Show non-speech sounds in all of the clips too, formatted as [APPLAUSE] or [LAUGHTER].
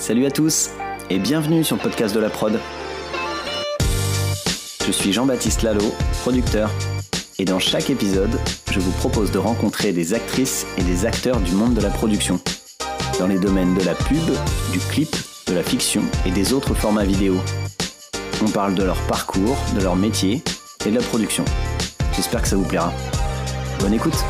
Salut à tous et bienvenue sur le podcast de la prod. Je suis Jean-Baptiste Lalo, producteur, et dans chaque épisode, je vous propose de rencontrer des actrices et des acteurs du monde de la production, dans les domaines de la pub, du clip, de la fiction et des autres formats vidéo. On parle de leur parcours, de leur métier et de la production. J'espère que ça vous plaira. Bonne écoute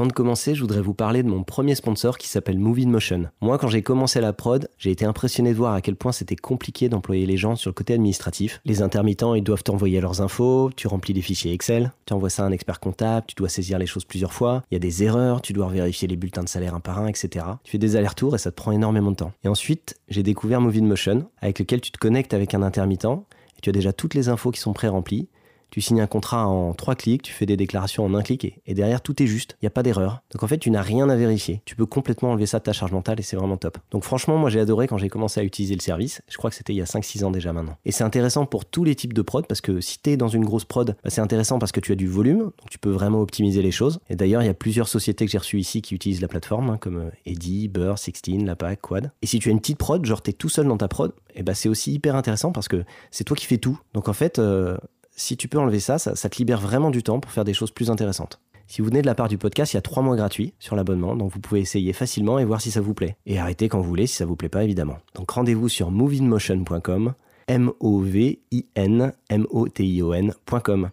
avant de commencer, je voudrais vous parler de mon premier sponsor qui s'appelle Movie Motion. Moi, quand j'ai commencé la prod, j'ai été impressionné de voir à quel point c'était compliqué d'employer les gens sur le côté administratif. Les intermittents, ils doivent t'envoyer leurs infos, tu remplis des fichiers Excel, tu envoies ça à un expert comptable, tu dois saisir les choses plusieurs fois, il y a des erreurs, tu dois vérifier les bulletins de salaire un par un, etc. Tu fais des allers-retours et ça te prend énormément de temps. Et ensuite, j'ai découvert Movie Motion, avec lequel tu te connectes avec un intermittent et tu as déjà toutes les infos qui sont pré-remplies tu signes un contrat en trois clics, tu fais des déclarations en un clic et, derrière tout est juste, il n'y a pas d'erreur. Donc en fait, tu n'as rien à vérifier. Tu peux complètement enlever ça de ta charge mentale et c'est vraiment top. Donc franchement, moi j'ai adoré quand j'ai commencé à utiliser le service. Je crois que c'était il y a 5-6 ans déjà maintenant. Et c'est intéressant pour tous les types de prod parce que si tu es dans une grosse prod, bah, c'est intéressant parce que tu as du volume, donc tu peux vraiment optimiser les choses. Et d'ailleurs, il y a plusieurs sociétés que j'ai reçues ici qui utilisent la plateforme, hein, comme euh, Eddy, Burr, Sixteen, Lapac, Quad. Et si tu as une petite prod, genre tu es tout seul dans ta prod, et bah c'est aussi hyper intéressant parce que c'est toi qui fais tout. Donc en fait, euh, si tu peux enlever ça, ça, te libère vraiment du temps pour faire des choses plus intéressantes. Si vous venez de la part du podcast, il y a trois mois gratuits sur l'abonnement, donc vous pouvez essayer facilement et voir si ça vous plaît. Et arrêtez quand vous voulez si ça vous plaît pas, évidemment. Donc rendez-vous sur movinmotion.com, M-O-V-I-N-M-O-T-I-O-N.com.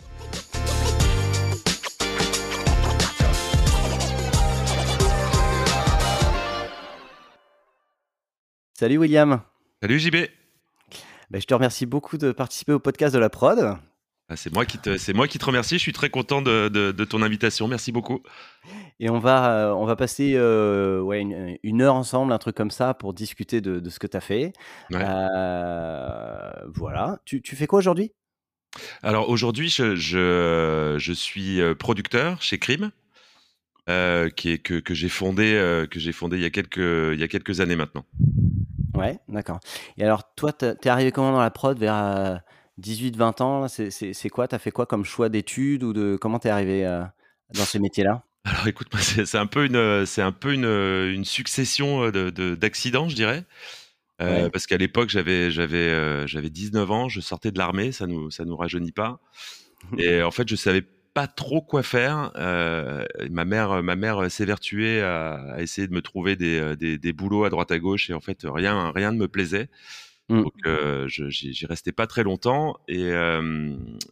Salut William. Salut JB. Ben, je te remercie beaucoup de participer au podcast de la prod. Ah, c'est moi qui te, c'est moi qui te remercie. Je suis très content de, ton invitation. Merci beaucoup. Et on va, euh, on va passer euh, ouais, une, heure ensemble, un truc comme ça, pour discuter de, ce que tu as fait. Euh, voilà. Tu, fais quoi aujourd'hui? Alors aujourd'hui, je, je, suis producteur chez Crime, qui est, que, que j'ai fondé, que j'ai fondé il y a quelques, il y a quelques années maintenant. Ouais, d'accord. Et alors, toi, t'es arrivé comment dans la prod? Vers 18-20 ans, c'est quoi? Tu as fait quoi comme choix d'études ou de comment tu es arrivé euh, dans ces métiers-là? Alors écoute, c'est un peu une, c'est un peu une, une succession d'accidents, de, je dirais. Euh, parce qu'à l'époque, j'avais, j'avais, euh, j'avais 19 ans, je sortais de l'armée, ça nous, ça nous rajeunit pas. [LAUGHS] Et en fait, je savais pas trop quoi faire. ma mère, ma mère s'évertuait à, à essayer de me trouver des, des, des, boulots à droite à gauche et en fait, rien, rien ne me plaisait. Mmh. Donc euh, j'y restais pas très longtemps et,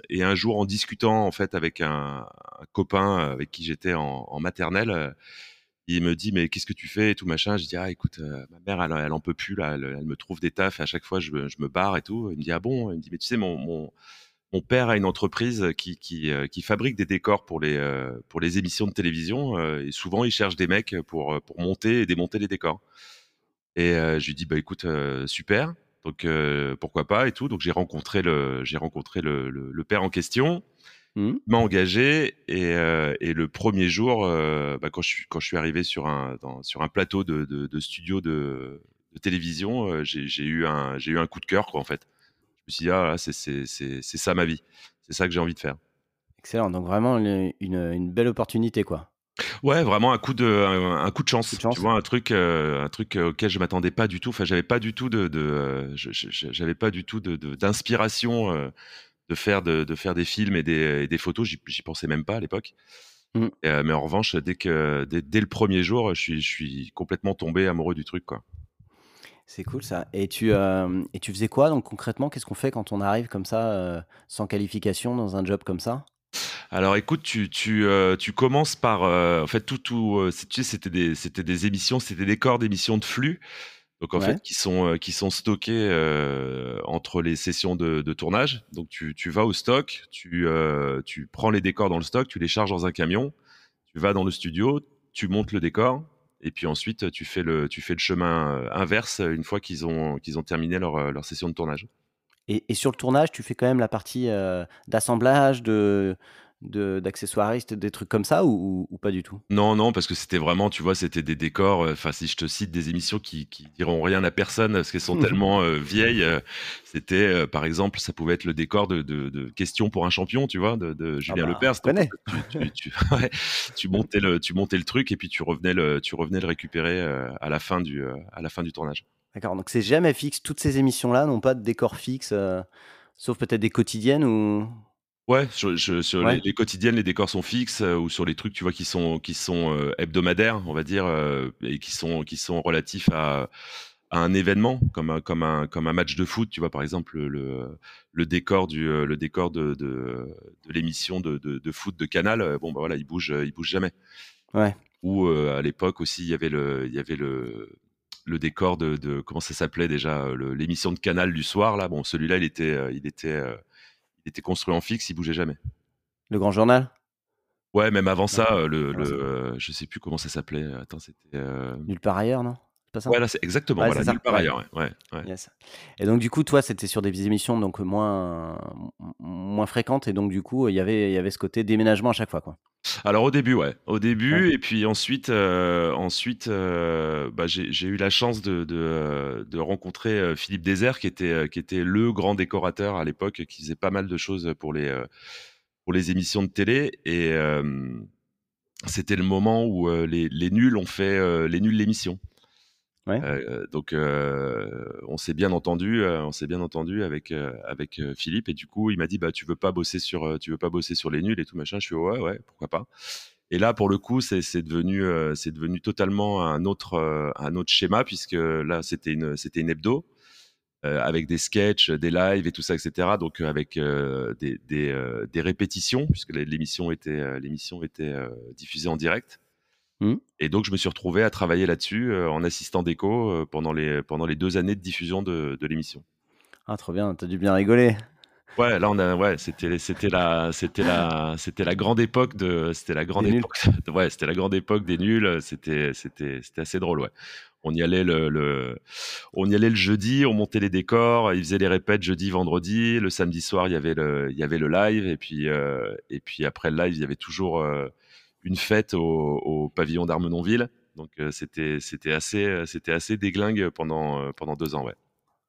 et un jour en discutant en fait avec un, copain avec qui j'étais en, en, maternelle, euh, il me dit mais qu'est-ce que tu fais et tout machin. Je dis ah écoute euh, ma mère elle, elle, en peut plus là, elle, me trouve des tafs et à chaque fois je, je, me barre et tout. Il me dit ah bon, il me dit mais tu sais mon, mon mon père a une entreprise qui, qui, qui, fabrique des décors pour les, pour les émissions de télévision et souvent il cherche des mecs pour, pour monter et démonter les décors. Et je lui dis bah écoute super. Donc pourquoi pas et tout. Donc j'ai rencontré le j'ai rencontré le, le, père en question, mmh. m'a engagé et, et, le premier jour, bah, quand je suis quand je suis arrivé sur un sur un plateau de, de, de studio de, de télévision, j'ai eu un j'ai eu un coup de cœur quoi en fait. Je me suis dit ah c'est ça ma vie, c'est ça que j'ai envie de faire. Excellent. Donc vraiment une, une belle opportunité quoi. Ouais, vraiment un coup de un, coup de chance. Tu vois un truc euh, un truc euh, auquel je m'attendais pas du tout. Enfin, j'avais pas du tout de, de euh, j'avais pas du tout de d'inspiration de, faire de, de, faire des films et des, des photos. J'y pensais même pas à l'époque. Mmh. mais en revanche, dès que dès, dès, le premier jour, je suis je suis complètement tombé amoureux du truc quoi. C'est cool ça. Et tu, et tu faisais quoi donc concrètement? Qu'est-ce qu'on fait quand on arrive comme ça, sans qualification, dans un job comme ça? Alors écoute, tu, tu, euh, tu commences par... Euh, en fait, tout, tout euh, tu sais, c'était des, c'était des émissions, c'était des corps d'émissions de flux. Donc en fait, qui sont, qui sont stockés entre les sessions de, de, tournage. Donc tu, tu vas au stock, tu, tu prends les décors dans le stock, tu les charges dans un camion, tu vas dans le studio, tu montes le décor, et puis ensuite tu fais le, tu fais le chemin inverse une fois qu'ils ont, qu'ils ont terminé leur, leur session de tournage. Et, et, sur le tournage, tu fais quand même la partie d'assemblage, de, d'accessoiristes, des trucs comme ça ou, pas du tout? Non, non, parce que c'était vraiment, tu vois, c'était des décors. Euh, enfin, si je te cite des émissions qui, qui diront rien à personne parce qu'elles sont [LAUGHS] tellement euh, vieilles, euh, c'était, par exemple, ça pouvait être le décor de, de, questions pour un champion, tu vois, de, de Julien ah bah, Lepers. Tu, tu, [LAUGHS] tu, montais le, tu montais le truc et puis tu revenais le, tu revenais le récupérer à la fin du, à la fin du tournage. D'accord. Donc c'est jamais fixe. Toutes ces émissions-là n'ont pas de décor fixe, sauf peut-être des quotidiennes ou. Ouais, sur, Les, quotidiennes, les décors sont fixes euh, ou sur les trucs, tu vois, qui sont qui sont euh, hebdomadaires, on va dire, euh, et qui sont qui sont relatifs à, un événement comme un comme un comme un match de foot, tu vois, par exemple le le décor du le décor de de, l'émission de, de, foot de Canal, bon bah voilà, il bouge il bouge jamais. Ouais. Ou à l'époque aussi, il y avait le il y avait le le décor de, de comment ça s'appelait déjà l'émission de Canal du soir là. Bon, celui-là, il était il était il était construit en fixe, il bougeait jamais. Le Grand Journal? Ouais, même avant ça, euh, le, le euh, je sais plus comment ça s'appelait. Attends, c'était. Euh... Nulle part ailleurs, non? Pas ça Ouais, là, c'est exactement. voilà, nulle part ailleurs. Ouais. Yes. Et donc, du coup, toi, c'était sur des émissions donc moins moins fréquentes, et donc du coup, il y avait il y avait ce côté déménagement à chaque fois, quoi. Alors au début, ouais, au début, et puis ensuite, euh, ensuite, euh, bah, j'ai eu la chance de, de, euh, de rencontrer Philippe Désert, qui était, qui était le grand décorateur à l'époque, qui faisait pas mal de choses pour les, pour les émissions de télé, et c'était le moment où les, les nuls ont fait les nuls l'émission. Euh, donc euh, on s'est bien entendu, euh, on s'est bien entendu avec avec Philippe et du coup il m'a dit bah tu veux pas bosser sur tu veux pas bosser sur les nuls et tout machin. Je suis ouais ouais pourquoi pas. Et là pour le coup c'est devenu c'est devenu totalement un autre un autre schéma puisque là c'était une c'était une hebdo avec des sketchs, des lives et tout ça etc. Donc avec des des, des répétitions puisque l'émission était l'émission était diffusée en direct. Mmh. Et donc, je me suis retrouvé à travailler là-dessus euh, en assistant d'écho euh, pendant, les, pendant les deux années de diffusion de, de l'émission. Ah, trop bien, t'as dû bien rigoler. Ouais, là on a, ouais, c'était, c'était la, c'était la, c'était la grande époque de, c'était la grande époque, ouais, c'était la grande époque des nuls. C'était, c'était, c'était assez drôle, ouais. On y allait le, le, on y allait le jeudi, on montait les décors, ils faisaient les répètes jeudi, vendredi. Le samedi soir, il y avait le, il y avait le live, et puis, euh, et puis après le live, il y avait toujours une fête au, pavillon d'Armenonville. Donc euh, c'était c'était assez euh, c'était assez déglingue pendant euh, pendant deux ans ouais.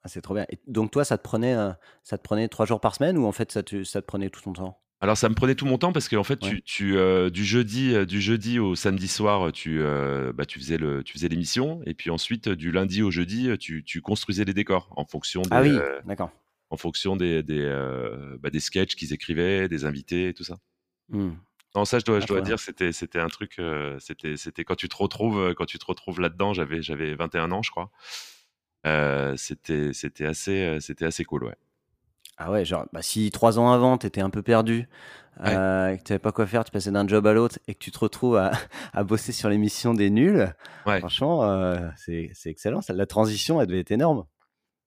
Ah, c'est trop bien. Et donc toi ça te prenait ça te prenait trois jours par semaine ou en fait ça te, ça te prenait tout ton temps? Alors ça me prenait tout mon temps parce qu'en fait tu, tu du jeudi du jeudi au samedi soir tu bah, tu faisais le tu faisais l'émission et puis ensuite du lundi au jeudi tu, tu construisais les décors en fonction des ah oui d'accord en fonction des des, bah, des sketchs qu'ils écrivaient des invités et tout ça. Mmh. Non, ça, je dois, je dois dire, c'était, c'était un truc, euh, c'était, c'était quand tu te retrouves, euh, quand tu te retrouves là-dedans. J'avais, j'avais 21 ans, je crois. Euh, c'était, c'était assez, c'était assez cool, ouais. Ah ouais, genre, bah, si trois ans avant, tu étais un peu perdu, que tu savais pas quoi faire, tu passais d'un job à l'autre et que tu te retrouves à, [LAUGHS] à bosser sur l'émission des nuls, franchement, c'est, c'est excellent. Ça, la transition, elle devait être énorme.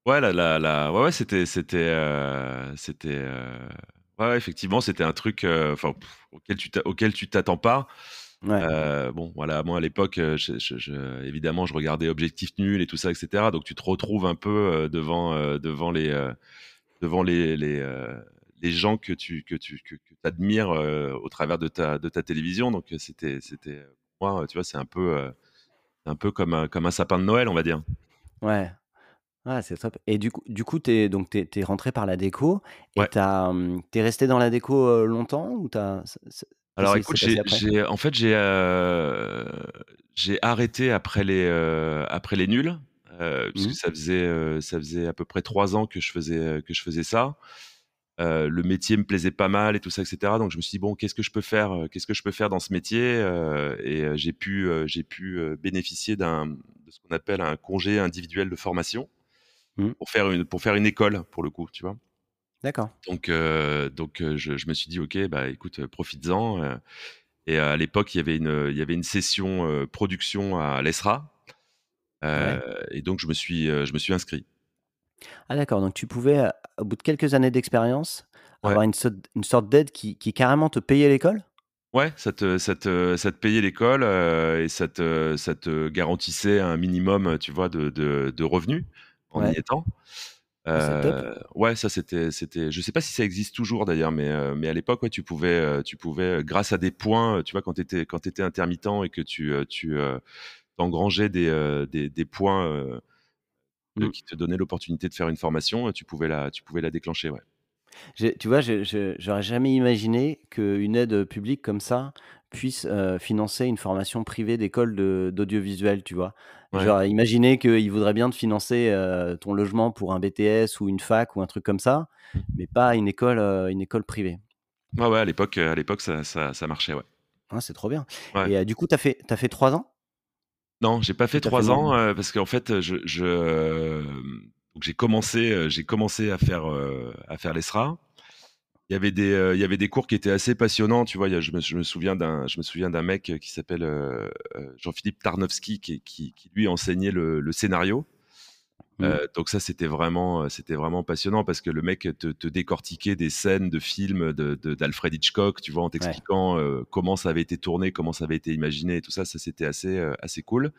Ouais, la, la, la... ouais, ouais, c'était, c'était, c'était, Ouais, effectivement, c'était un truc euh, enfin auquel tu auquel tu t'attends pas. Euh, bon, voilà, moi à l'époque, euh, je, évidemment, je regardais Objectif Nul et tout ça, etc. Donc tu te retrouves un peu devant devant les devant les les, les gens que tu que tu que, admires au travers de ta de ta télévision. Donc c'était c'était moi, tu vois, c'est un peu un peu comme un, comme un sapin de Noël, on va dire. Ouais. Ah, c'est top. Et du coup, du coup, t'es donc t'es, es rentré par la déco et tu t'es resté dans la déco longtemps ou t'as Alors écoute, j'ai, en fait j'ai j'ai arrêté après les après les nuls parce que mmh. ça faisait ça faisait à peu près trois ans que je faisais que je faisais ça. le métier me plaisait pas mal et tout ça, etc. Donc je me suis dit bon, qu'est-ce que je peux faire Qu'est-ce que je peux faire dans ce métier Et j'ai pu j'ai pu bénéficier d'un de ce qu'on appelle un congé individuel de formation. Mmh. pour, faire une, pour faire une école, pour le coup, tu vois. D'accord. Donc, euh, donc euh, je, je, me suis dit, OK, bah, écoute, profites-en. Euh. et à l'époque, il, y avait une, il y avait une session production à l'ESRA. Et donc, je me suis, je me suis inscrit. Ah d'accord, donc tu pouvais, au bout de quelques années d'expérience, avoir une, une sorte d'aide qui, qui, carrément te payait l'école? Ouais, ça te, ça te, ça te payait l'école et ça te, ça te garantissait un minimum, tu vois, de, de, de revenus en y étant. Euh, ouais, ça c'était, c'était. Je sais pas si ça existe toujours d'ailleurs, mais euh, mais à l'époque, ouais, tu pouvais, euh, tu pouvais, grâce à des points, tu vois, quand t'étais quand étais intermittent et que tu tu engrangeais des, des, des points mmh. qui te donnaient l'opportunité de faire une formation, tu pouvais la tu pouvais la déclencher, ouais. Tu vois, je j'aurais jamais imaginé qu'une aide publique comme ça puisse financer une formation privée d'école d'audiovisuel, tu vois. J'aurais imaginé qu'il voudrait bien te financer ton logement pour un BTS ou une fac ou un truc comme ça, mmh. mais pas une école, une école privée. Ouais, ouais, à l'époque, à l'époque ça, ça, ça marchait, ouais. Ah, c'est trop bien. Et du coup, tu as fait, trois ans? Non, j'ai pas fait trois ans parce qu'en fait, je, je j'ai commencé, j'ai commencé à faire, à faire l'ESRA il y avait des euh, il y avait des cours qui étaient assez passionnants tu vois. Je, me, je me souviens d'un je me souviens d'un mec qui s'appelle euh, euh, Jean-Philippe Tarnowski qui, qui, qui, lui enseignait le, le scénario. Mmh. donc ça c'était vraiment c'était vraiment passionnant parce que le mec te, te décortiquait des scènes de films de d'Alfred Hitchcock tu vois en t'expliquant comment ça avait été tourné comment ça avait été imaginé et tout ça. Ça c'était assez assez cool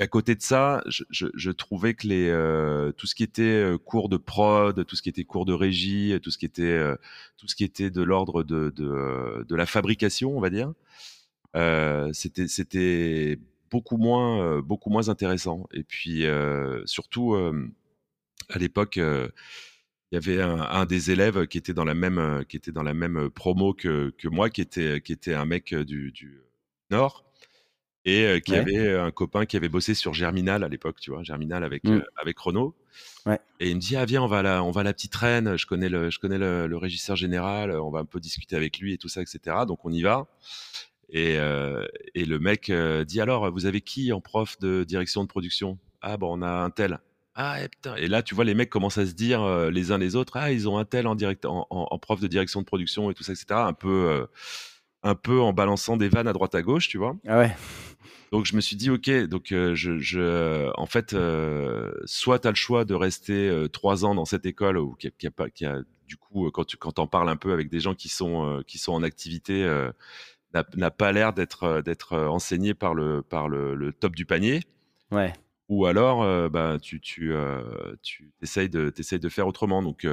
à côté de ça, je, je, je trouvais que les, euh, tout ce qui était euh, cours de prod, tout ce qui était cours de régie, tout ce qui était, euh, tout ce qui était de l'ordre de, de, de, la fabrication, on va dire, euh, c'était, c'était beaucoup moins, beaucoup moins intéressant. Et puis surtout, à l'époque, il y avait un, un, des élèves qui était dans la même, qui était dans la même promo que, que moi, qui était, qui était un mec du, du Nord et qui avait un copain qui avait bossé sur Germinal à l'époque, tu vois, Germinal avec mmh. avec Renault. Et il me dit ah viens on va à la on va la petite reine, je connais le je connais le, régisseur général, on va un peu discuter avec lui et tout ça etc. Donc on y va. Et, et le mec dit alors vous avez qui en prof de direction de production? Ah bon on a un tel. Ah et, putain. et là tu vois les mecs commencent à se dire les uns les autres ah ils ont un tel en direct en, en, prof de direction de production et tout ça etc. Un peu un peu en balançant des vannes à droite à gauche, tu vois. Ah ouais. Donc je me suis dit ok, donc euh, je, je, en fait, euh, soit tu as le choix de rester euh, trois ans dans cette école ou qui a, qui a pas, qui a du coup quand tu quand en parles un peu avec des gens qui sont qui sont en activité n'a pas l'air d'être d'être enseigné par le par le, le, top du panier. Ouais. Ou alors bah tu tu tu essayes de t'essayes de faire autrement. Donc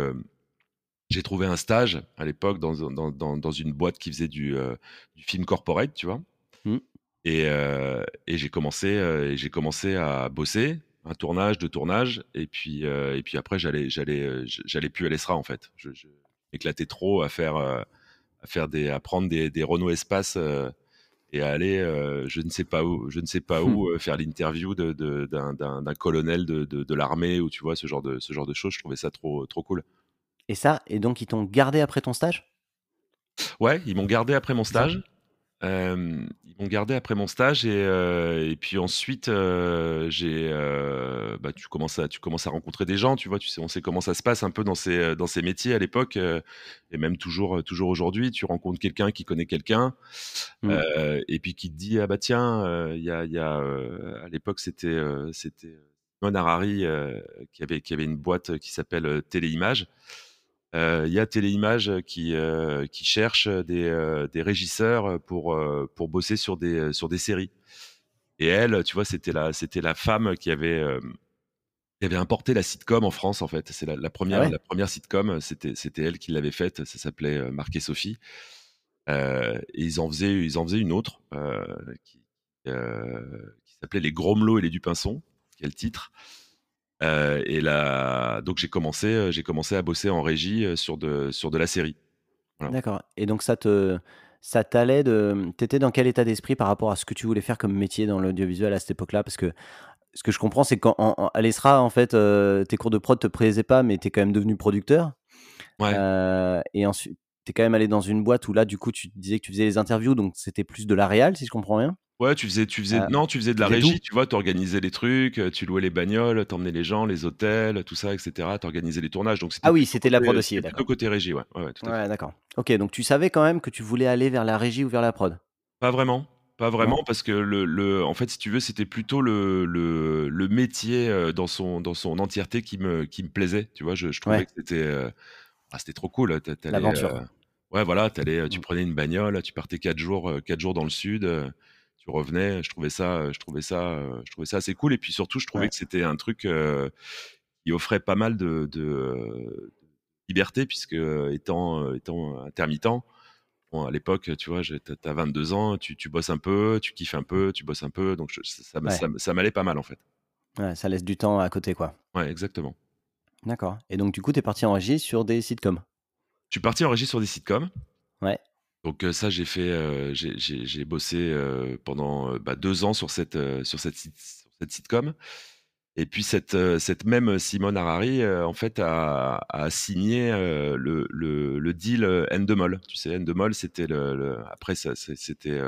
j'ai trouvé un stage à l'époque dans, dans, dans, dans, une boîte qui faisait du, du film corporate, tu vois. Mmh. Et, euh, et j'ai commencé, euh, j'ai commencé à bosser, un tournage, deux tournages, et puis, euh, et puis après j'allais, j'allais, j'allais plus à l'ESRA en fait. Je, je m'éclatais trop à faire, à faire des, à prendre des, des Renault Espace et à aller, je ne sais pas où, je ne sais pas où, mmh. faire l'interview de, de, d'un, colonel de, de, de l'armée ou tu vois ce genre de, ce genre de choses. Je trouvais ça trop, trop cool. Et ça, et donc ils t'ont gardé après ton stage? Ouais, ils m'ont gardé après mon stage. Ils m'ont gardé après mon stage et, et puis ensuite j'ai bah, tu commences à tu commences à rencontrer des gens tu vois tu sais on sait comment ça se passe un peu dans ces dans ces métiers à l'époque et même toujours toujours aujourd'hui tu rencontres quelqu'un qui connaît quelqu'un mmh. et puis qui te dit ah bah tiens il y a y a à l'époque c'était c'était Mon Harari qui avait qui avait une boîte qui s'appelle Téléimage il y a Téléimage qui, qui cherche des, des régisseurs pour, pour bosser sur des, sur des séries. Et elle, tu vois, c'était la, c'était la femme qui avait, qui avait importé la sitcom en France, en fait. C'est la, la, première, ah la première sitcom, c'était, c'était elle qui l'avait faite. Ça s'appelait Marc et Sophie. et ils en faisaient, ils en faisaient une autre qui, qui s'appelait Les Gromelot et les Dupinson, quel titre. Euh, et là, donc j'ai commencé, euh, j'ai commencé à bosser en régie euh, sur de, sur de la série. D'accord. Et donc ça te, ça t'allait de, t'étais dans quel état d'esprit par rapport à ce que tu voulais faire comme métier dans l'audiovisuel à cette époque-là? Parce que ce que je comprends, c'est qu'à l'ESRA, en fait, tes cours de prod te plaisaient pas, mais tu es quand même devenu producteur. Ouais. et ensuite, tu es quand même allé dans une boîte où là, du coup, tu disais que tu faisais les interviews, donc c'était plus de la réal, si je comprends bien. Ouais, tu faisais, tu faisais, euh, non, tu faisais de la régie, tu vois, organisais les trucs, euh, tu louais les bagnoles, t'emmenais les gens, les hôtels, tout ça, etc. organisais les tournages. Donc ah oui, c'était la prod aussi, d'accord. côté régie, ouais. Ouais, ouais d'accord. Ok, donc tu savais quand même que tu voulais aller vers la régie ou vers la prod? Pas vraiment. Pas vraiment, parce que le, le, en fait, si tu veux, c'était plutôt le, le, le, métier euh, dans son, dans son entièreté qui me, qui me plaisait. Tu vois, je, je trouvais que c'était, ah, c'était trop cool. L'aventure. ouais, voilà, allais, tu mmh. prenais une bagnole, tu partais quatre jours, quatre jours dans le sud tu revenais. Je trouvais ça, je trouvais ça, je trouvais ça assez cool. Et puis surtout, je trouvais que c'était un truc il offrait pas mal de, liberté, puisque étant, étant intermittent, à l'époque, tu vois, tu as 22 ans, tu, tu, bosses un peu, tu kiffes un peu, tu bosses un peu, donc ça, ça, m'allait pas mal en fait. Ouais, ça laisse du temps à côté, quoi. Ouais, exactement. D'accord. Et donc, du coup, tu es parti en régie sur des sitcoms Je suis parti en régie sur des sitcoms. Ouais. Donc, ça, j'ai fait, j'ai bossé pendant bah, deux ans sur cette, sur cette, sur cette sitcom. Et puis cette, cette même Simone Harari, en fait, a, a signé le, le, le, deal Endemol. Tu sais, Endemol, c'était le, après c'était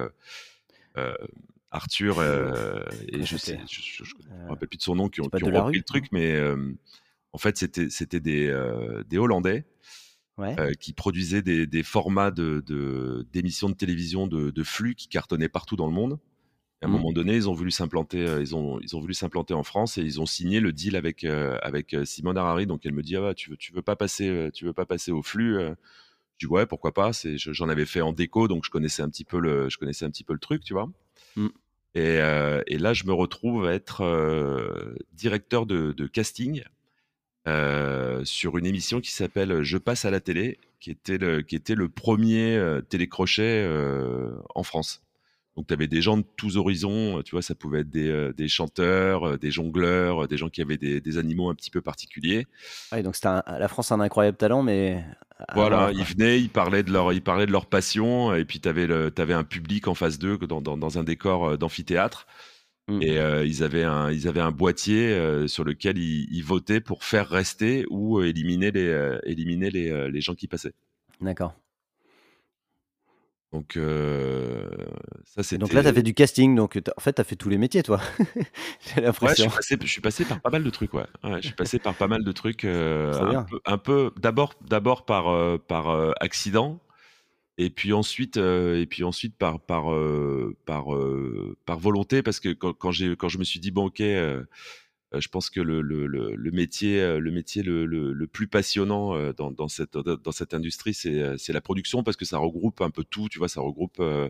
Arthur et je sais, je, ne me rappelle plus de son nom qui ont, qui ont repris le truc, mais en fait, c'était c'était des, des Hollandais. Qui produisaient des, des formats de d'émissions de, télévision de, de, flux qui cartonnaient partout dans le monde à un mmh. moment donné, ils ont voulu s'implanter, euh, ils ont, ils ont voulu s'implanter en France et ils ont signé le deal avec euh, avec euh, Simone Harari. Donc elle me dit ah tu veux tu veux pas passer tu veux pas passer au flux. Je dis ouais pourquoi pas. J'en avais fait en déco donc je connaissais un petit peu le je connaissais un petit peu le truc tu vois. Mmh. Et, et, là je me retrouve à être directeur de, de casting sur une émission qui s'appelle Je passe à la télé, qui était le, qui était le premier télécrochet en France. Donc, tu avais des gens de tous horizons, tu vois, ça pouvait être des, euh, des chanteurs, euh, des jongleurs, euh, des gens qui avaient des, des animaux un petit peu particuliers. Ouais, donc, c'était la France a un incroyable talent, mais. Voilà, ils venaient, ils parlaient de leur, ils parlaient de leur passion, et puis tu avais, avais, un public en face d'eux dans, dans, dans, un décor d'amphithéâtre. Mmh. Et ils, avaient un, ils avaient un boîtier sur lequel ils, ils, votaient pour faire rester ou éliminer les, éliminer les, les gens qui passaient. D'accord. Donc, euh, ça, c'était. Donc là, tu as fait du casting. Donc, en fait, tu as fait tous les métiers, toi. [LAUGHS] J'ai l'impression. Ouais, je, suis passé, par pas mal de trucs, ouais. je suis passé par pas mal de trucs. Euh, un, peu, d'abord, d'abord par, euh, par accident. Et puis ensuite, et puis ensuite par, par, par, par volonté, parce que quand, quand, quand je me suis dit, bon, ok, euh, je pense que le, le, le métier, le, métier le, le plus passionnant euh, dans, dans, cette, dans cette industrie, c'est la production parce que ça regroupe un peu tout, tu vois, ça regroupe, euh,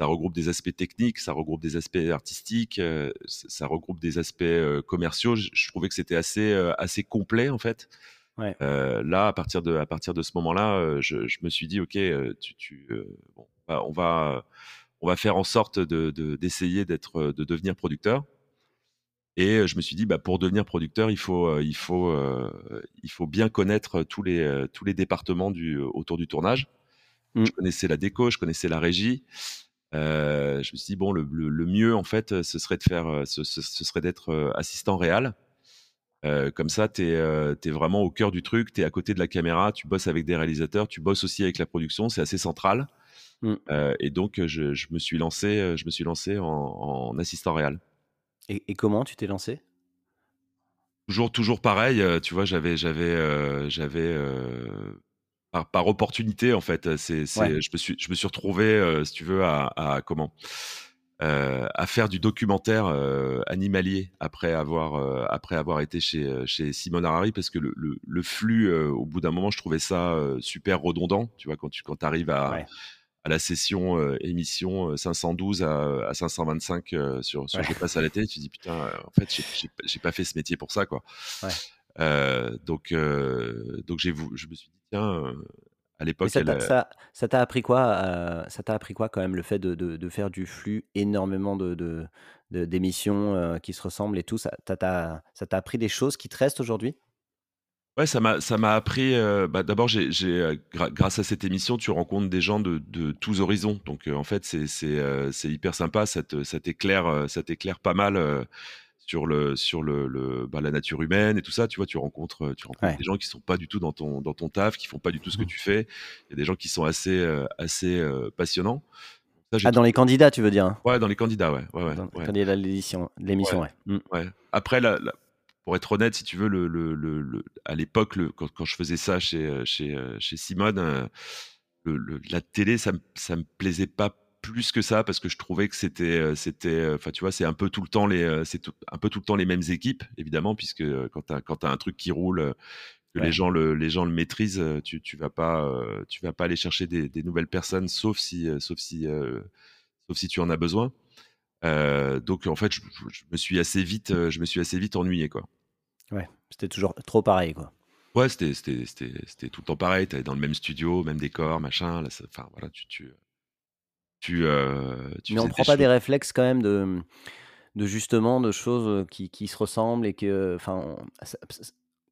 ça regroupe des aspects techniques, ça regroupe des aspects artistiques, ça regroupe des aspects commerciaux. Je, trouvais que c'était assez, assez complet en fait. Ouais. là, à partir de, à partir de ce moment-là, je, je, me suis dit, ok, tu, tu bon, bah, on va, on va faire en sorte de d'essayer d'être, de devenir producteur. Et je me suis dit, bah, pour devenir producteur, il faut, il faut, il faut bien connaître tous les, tous les départements du, autour du tournage. Mmh. Je connaissais la déco, je connaissais la régie. je me suis dit, bon, le, le, mieux, en fait, ce serait de faire, ce, ce, serait d'être assistant réel. Comme ça, tu es, vraiment au cœur du truc, tu es à côté de la caméra, tu bosses avec des réalisateurs, tu bosses aussi avec la production, c'est assez central. Mmh. et donc, je, je, me suis lancé, je me suis lancé en, en assistant réel. Et, comment tu t'es lancé? Toujours, toujours pareil. Euh, tu vois, j'avais, j'avais, euh, j'avais euh, par, opportunité en fait. C'est, je me suis, je me suis retrouvé, si tu veux, à, comment? À faire du documentaire animalier après avoir après avoir été chez chez Simone Harari parce que le, le, flux au bout d'un moment je trouvais ça super redondant tu vois quand tu quand arrives à à la session euh, émission 512 euh, à, à 525 euh, sur, sur Je passe à la télé, tu dis putain, en fait, j'ai pas fait ce métier pour ça, quoi. donc, donc j'ai, je me suis dit tiens, à l'époque, ça, t'a, appris quoi Ça t'a appris quoi quand même le fait de, de, faire du flux, énormément de, de d'émissions qui se ressemblent et tout Ça t'a, ça t'a appris des choses qui te restent aujourd'hui? Ouais, ça m'a ça m'a appris. Euh, bah, d'abord, j'ai, grâce à cette émission, tu rencontres des gens de, de tous horizons. Donc, euh, en fait, c'est c'est euh, c'est hyper sympa. Ça, te, ça t'éclaire ça t'éclaire pas mal sur le sur le, le bah, la nature humaine et tout ça. Tu vois, tu rencontres tu rencontres des gens qui sont pas du tout dans ton dans ton taf, qui font pas du tout ce que mmh. tu fais. Il y a des gens qui sont assez assez passionnants. ah, dans les candidats, tu veux dire hein? Ouais, dans les candidats, ouais. ouais, ouais dans les candidats de l'émission, l'émission, ouais. Mmh. ouais. Après, la, la pour être honnête, si tu veux, le, le, le, à l'époque, quand, quand, je faisais ça chez, euh, chez, euh, chez Simone, euh, la télé, ça ça me plaisait pas plus que ça parce que je trouvais que c'était, c'était, enfin, tu vois, c'est un peu tout le temps les, c'est un peu tout le temps les mêmes équipes, évidemment, puisque quand tu as, quand as un truc qui roule, que les gens le, les gens le maîtrisent, tu, tu vas pas, tu vas pas aller chercher des, des nouvelles personnes, sauf si, sauf si, sauf si tu en as besoin. donc en fait, je, je, me suis assez vite, je me suis assez vite ennuyé quoi. Ouais, c'était toujours trop pareil, quoi. Ouais, c'était c'était tout le temps pareil. Tu dans le même studio, même décor, machin. Là, enfin, voilà, tu tu, tu, euh, tu Mais on prend pas des réflexes quand même de, de justement de choses qui, qui se ressemblent et que, enfin,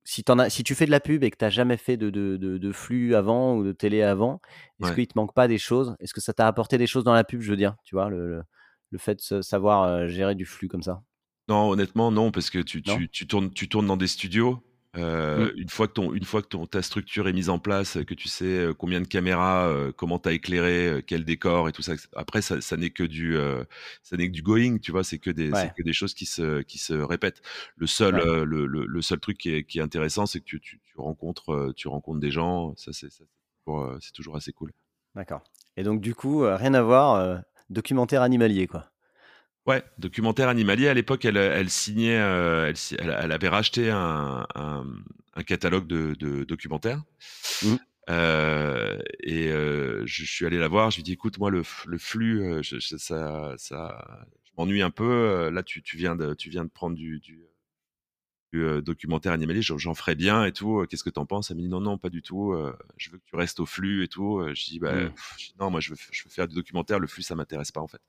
si, en as, si tu fais de la pub et que tu n'as jamais fait de, de, de, flux avant ou de télé avant, est-ce qu'il te manque pas des choses? Est-ce que ça t'a apporté des choses dans la pub, je veux dire, tu vois, le, le, fait de savoir gérer du flux comme ça? Non, honnêtement, non, parce que tu, tu, tu, tournes, tu tournes dans des studios Mmh. Une fois que, ton, une fois que ton, ta structure est mise en place, que tu sais combien de caméras, comment tu as éclairé, quel décor et tout ça, après, ça, ça n'est que du, ça n'est que du going, tu vois, c'est que des, que des choses qui se, qui se répètent. Le seul, le, le, le, seul truc qui est, qui est intéressant, c'est que tu, tu, tu, rencontres, tu rencontres des gens, ça, c'est, c'est toujours assez cool. D'accord. Et donc, du coup, rien à voir, documentaire animalier, quoi. Ouais, documentaire animalier. À l'époque, elle, elle signait, euh, elle, elle, avait racheté un, un, un catalogue de, de documentaires. Mmh. Euh, et euh, je, suis allé la voir. Je lui dit, écoute, moi, le, le flux, je, ça, ça, je m'ennuie un peu. Là, tu, tu, viens de, tu viens de prendre du, du, du euh, documentaire animalier. J'en ferais bien et tout. Qu'est-ce que t'en penses? Elle me dit, non, non, pas du tout. je veux que tu restes au flux et tout. Je dis, bah, mmh. non, moi, je veux, je veux faire du documentaire. Le flux, ça m'intéresse pas, en fait.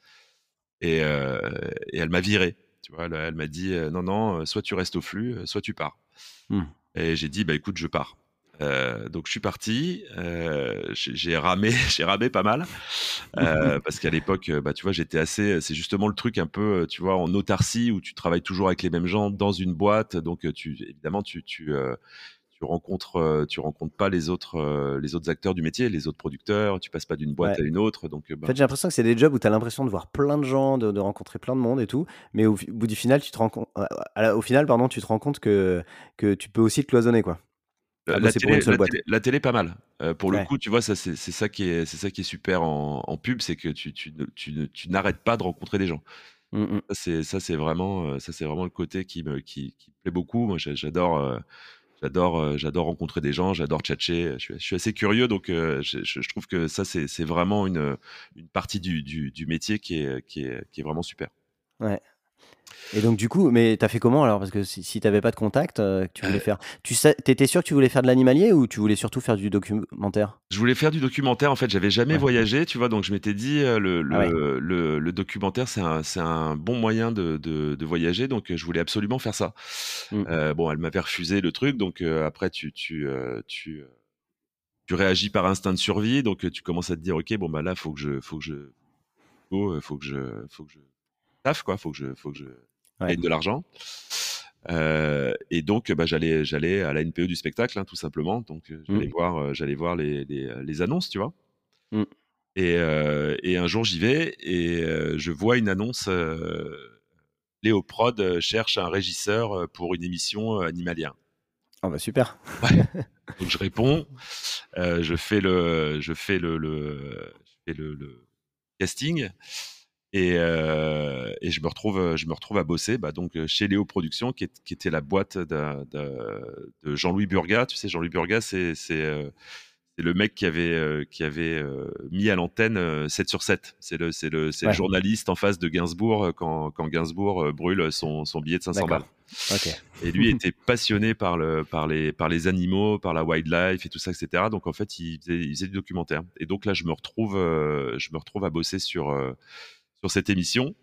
Et, euh, et elle m'a viré. Tu vois, elle, m'a dit euh, non, non, soit tu restes au flux, soit tu pars. Mmh. Et j'ai dit bah écoute, je pars. Euh, donc je suis parti, euh, j'ai ramé, [LAUGHS] j'ai ramé pas mal euh, [LAUGHS] parce qu'à l'époque, bah tu vois, j'étais assez. C'est justement le truc un peu, tu vois, en autarcie où tu travailles toujours avec les mêmes gens dans une boîte, donc tu évidemment tu tu tu rencontres, euh, tu rencontres pas les autres, euh, les autres acteurs du métier, les autres producteurs. Tu passes pas d'une boîte à une autre. Donc, euh, en fait, j'ai l'impression que c'est des jobs où tu as l'impression de voir plein de gens, de, rencontrer plein de monde et tout. Mais au, bout du final, tu te rends compte, au final, pardon, tu te rends compte que, que tu peux aussi te cloisonner, quoi. la, télé, pas mal. pour le coup, tu vois, ça, c'est ça qui est, c'est ça qui est super en, pub, c'est que tu, tu, tu, tu n'arrêtes pas de rencontrer des gens. Mmh, c'est, ça, c'est vraiment, ça, c'est vraiment le côté qui me, qui, qui plaît beaucoup. Moi, j'adore J'adore, euh, j'adore rencontrer des gens, j'adore tchatcher. Je suis, assez curieux, donc euh, je, trouve que ça, c'est, vraiment une, partie du, du, métier qui est, qui, est, qui est vraiment super. Ouais. Et donc, du coup, mais t'as fait comment alors? Parce que si, si t'avais pas de contact, euh, tu voulais faire. Tu sais, t'étais sûr que tu voulais faire de l'animalier ou tu voulais surtout faire du documentaire? Je voulais faire du documentaire. En fait, j'avais jamais voyagé, tu vois, donc je m'étais dit, euh, le, ah le, le, documentaire, c'est un, un, bon moyen de, de, voyager, donc je voulais absolument faire ça. Mmh. Euh, bon, elle m'avait refusé le truc, donc après, tu, tu, tu, tu réagis par instinct de survie, donc tu commences à te dire, ok, bon, bah là, faut que je. Faut que je faut que je. Faut que je taf, quoi, faut que je. Faut que je de l'argent. Euh, et donc, bah, j'allais, j'allais à la NPE du spectacle, hein, tout simplement. Donc, euh, j'allais mmh. voir, euh, j'allais voir les, les, annonces, tu vois. Mmh. Et, et, un jour, j'y vais et je vois une annonce. Léo Prod cherche un régisseur pour une émission animalière. Oh bah super. [LAUGHS] Donc je réponds, je fais le, je fais le, le, je fais le, le casting. Et, euh, et, je me retrouve, je me retrouve à bosser bah, donc chez Léo Productions, qui, est, qui était la boîte de, de, de Jean-Louis Burga. Tu sais, Jean-Louis Burga, c'est euh, le mec qui avait, euh, qui avait euh, mis à l'antenne 7 sur 7. C'est le, journaliste en face de Gainsbourg quand, quand Gainsbourg brûle son, son, billet de 500 balles. Okay. Et lui [LAUGHS] était passionné par, le, par, les, par les animaux, par la wildlife et tout ça, etc. Donc en fait, il faisait, il faisait du documentaire. Et donc là, je me retrouve, je me retrouve à bosser sur sur cette émission.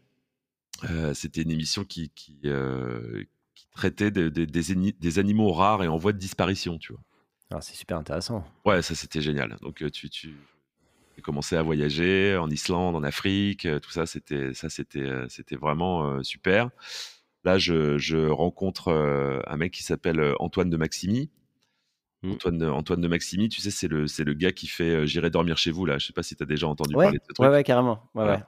Euh, c'était une émission qui, qui, euh, traitait des, animaux rares et en voie de disparition, tu vois. Alors c'est super intéressant. Ouais, ça c'était génial. Donc euh, tu, tu commencé à voyager en Islande, en Afrique, tout ça c'était ça c'était c'était vraiment super. Là, je, je rencontre un mec qui s'appelle Antoine de Maximi. Mmh. Antoine, Antoine de Maximi, tu sais, c'est le, c'est le gars qui fait J'irai dormir chez vous, là. Je sais pas si tu as déjà entendu parler de ce truc. Ouais, ouais, carrément. Ouais, ouais.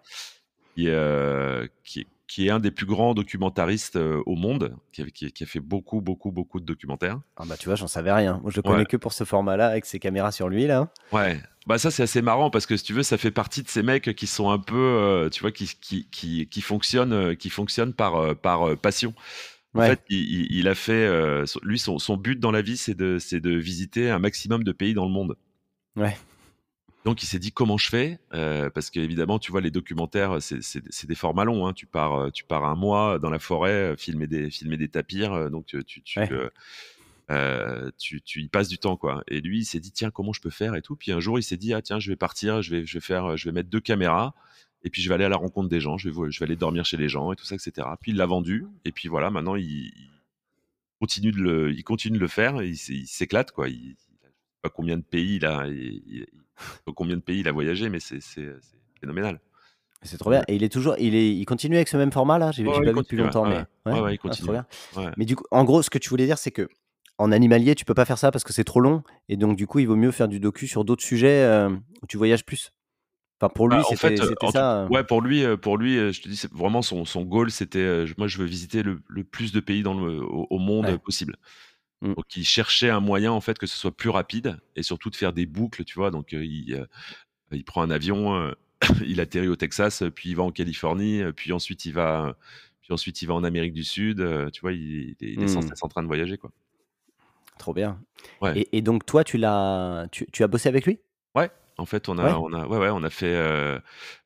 Euh, qui, qui, est un des plus grands documentaristes euh, au monde, qui a, qui, a, fait beaucoup, beaucoup, beaucoup de documentaires. Ah bah tu vois, j'en savais rien. Moi, je le connais que pour ce format-là, avec ses caméras sur lui, là. Ouais. Bah ça, c'est assez marrant parce que si tu veux, ça fait partie de ces mecs qui sont un peu, euh, tu vois, qui, qui, fonctionnent, qui fonctionnent par, par passion. En fait, il, il, a fait, lui, son, son but dans la vie, c'est de, de visiter un maximum de pays dans le monde. Ouais. Donc il s'est dit comment je fais parce qu'évidemment tu vois les documentaires c'est des formats longs hein. tu pars tu pars un mois dans la forêt filmer des filmer des tapirs donc tu tu, tu, y passes du temps quoi. Et lui il s'est dit tiens comment je peux faire et tout. Puis un jour il s'est dit ah tiens je vais partir je vais je vais faire je vais mettre deux caméras et puis je vais aller à la rencontre des gens je vais je vais aller dormir chez les gens et tout ça etc puis il l'a vendu et puis voilà maintenant il, continue de le il continue de le faire il, s'éclate quoi. Il, pas combien de pays il a combien de pays il a voyagé, mais c'est phénoménal. C'est trop bien. Et il est toujours, il est, il continue avec ce même format là. J'ai pas vu depuis longtemps, mais ouais, il ah, continue. mais du coup, en gros, ce que tu voulais dire, c'est que en animalier, tu peux pas faire ça parce que c'est trop long, et donc du coup, il vaut mieux faire du docu sur d'autres sujets euh, où tu voyages plus. Enfin, pour lui, bah, c'était ça. Euh. Ouais, pour lui, euh, pour lui, je te dis, vraiment son, son goal, c'était, moi, je veux visiter le, plus de pays dans le, au, monde possible. Mmh. Donc il cherchait un moyen en fait que ce soit plus rapide et surtout de faire des boucles, tu vois. Donc il, il prend un avion, [COUGHS] il atterrit au Texas, puis il va en Californie, puis ensuite il va, puis ensuite il va en Amérique du Sud. tu vois, il, est sans mmh. en train de voyager quoi. Trop bien. Et, donc toi, tu l'as, tu, as bossé avec lui? Ouais. En fait, on a, on a, ouais, ouais, on a fait.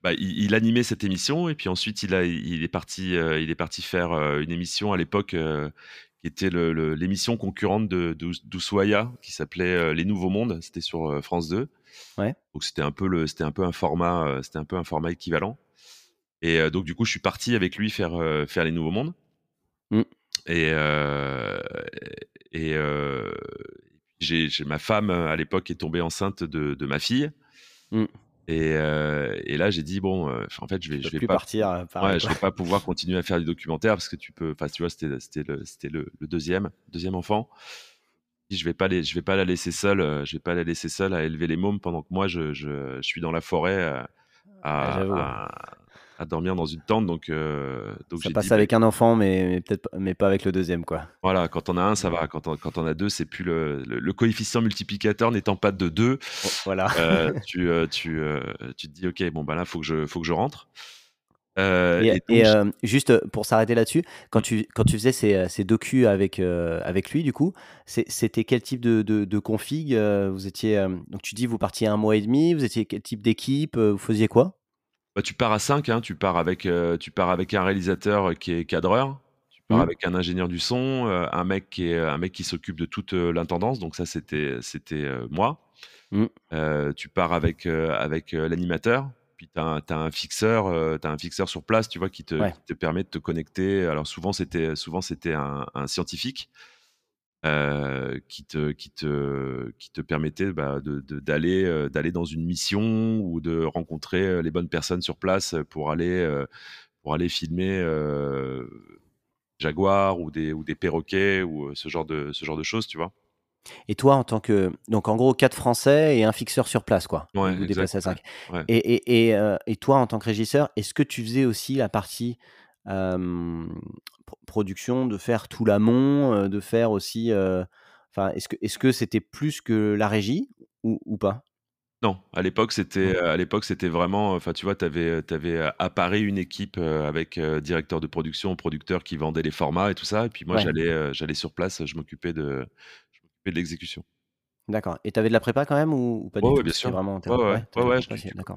bah, il, animait cette émission et puis ensuite il a, il est parti, il est parti faire une émission à l'époque qui était l'émission concurrente de d'Ushuaïa, qui s'appelait euh, Les Nouveaux Mondes. C'était sur euh, France 2. Ouais. Donc c'était un peu le, c'était un peu un format, euh, c'était un peu un format équivalent. Et donc du coup, je suis parti avec lui faire faire Les Nouveaux Mondes. Mmh. Et et j'ai ma femme à l'époque est tombée enceinte de, de ma fille. Mmh. Euh, et, là, j'ai dit bon, euh, en fait, je vais, je vais pas partir. Euh, ouais, je vais pas pouvoir continuer à faire du documentaire parce que tu peux. Enfin, tu vois, c'était c'était le c'était le, deuxième deuxième enfant. Je vais pas les, je vais pas la laisser seule. Je vais pas la laisser seule à élever les mômes pendant que moi je, je, je suis dans la forêt à, à, à dormir dans une tente. Donc, euh, donc ça passe avec un enfant, mais, peut-être, mais pas avec le deuxième, quoi. Voilà, quand on a un, ça va. Quand on, quand on a deux, c'est plus le, le, coefficient multiplicateur n'étant pas de deux. Oh, voilà. Euh, [LAUGHS] tu, euh, tu, tu te dis, ok, bon bah là, faut que je, faut que je rentre. et, juste pour s'arrêter là-dessus, quand tu, quand tu faisais ces, ces docus avec, avec lui, du coup, c'était quel type de, de, de config Vous étiez donc tu dis vous partiez un mois et demi, vous étiez quel type d'équipe Vous faisiez quoi? Bah, tu pars à 5, hein, tu, pars avec, euh, tu pars avec un réalisateur qui est cadreur, tu pars mmh. avec un ingénieur du son, euh, un mec qui, est, un mec qui s'occupe de toute euh, l'intendance, donc ça c'était, c'était moi. Mmh. tu pars avec, avec l'animateur, puis tu as, un fixeur, as un fixeur sur place, tu vois, qui te, qui te permet de te connecter. Alors souvent c'était, souvent c'était un, un scientifique. Euh, qui te qui te qui te permettait bah, d'aller euh, d'aller dans une mission ou de rencontrer euh, les bonnes personnes sur place pour aller pour aller filmer jaguars ou des ou des perroquets ou ce genre de ce genre de choses tu vois? Et toi, en tant que. Donc, en gros, quatre Français et un fixeur sur place, quoi. Ouais, vous déplacez à 5. Et, et, et, et, toi, en tant que régisseur, est-ce que tu faisais aussi la partie production, de faire tout l'amont, de faire aussi. Enfin, est-ce que est-ce que c'était plus que la régie ou, pas? Non, à l'époque c'était à l'époque c'était vraiment enfin tu vois tu avais, avais à Paris une équipe avec directeur de production, producteur qui vendait les formats et tout ça et puis moi j'allais j'allais sur place, je m'occupais de de l'exécution. D'accord. Et tu avais de la prépa quand même ou, pas du tout? bien sûr. Vraiment ouais, ouais,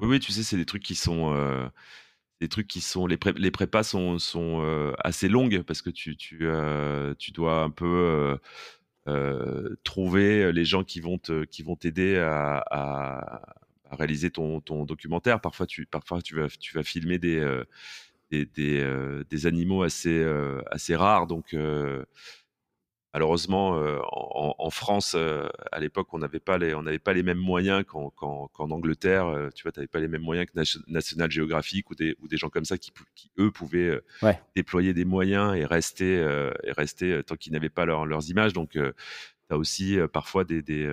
oui, tu sais, c'est des trucs qui sont des trucs qui sont les, les prépas sont, sont euh, assez longues parce que tu, tu, euh, tu dois un peu euh, trouver les gens qui vont te, qui vont t'aider à, à, réaliser ton, ton documentaire. Parfois tu, parfois tu vas, tu vas filmer des, des, des, des, animaux assez, assez rares donc malheureusement, euh, en, France, euh, à l'époque, on n'avait pas les, on n'avait pas les mêmes moyens qu'en, Angleterre. Euh, tu vois, tu n'avais pas les mêmes moyens que National Geographic ou des, ou des gens comme ça qui, qui eux pouvaient déployer des moyens et rester, et rester tant qu'ils n'avaient pas leurs images. Donc, tu as aussi parfois des, des,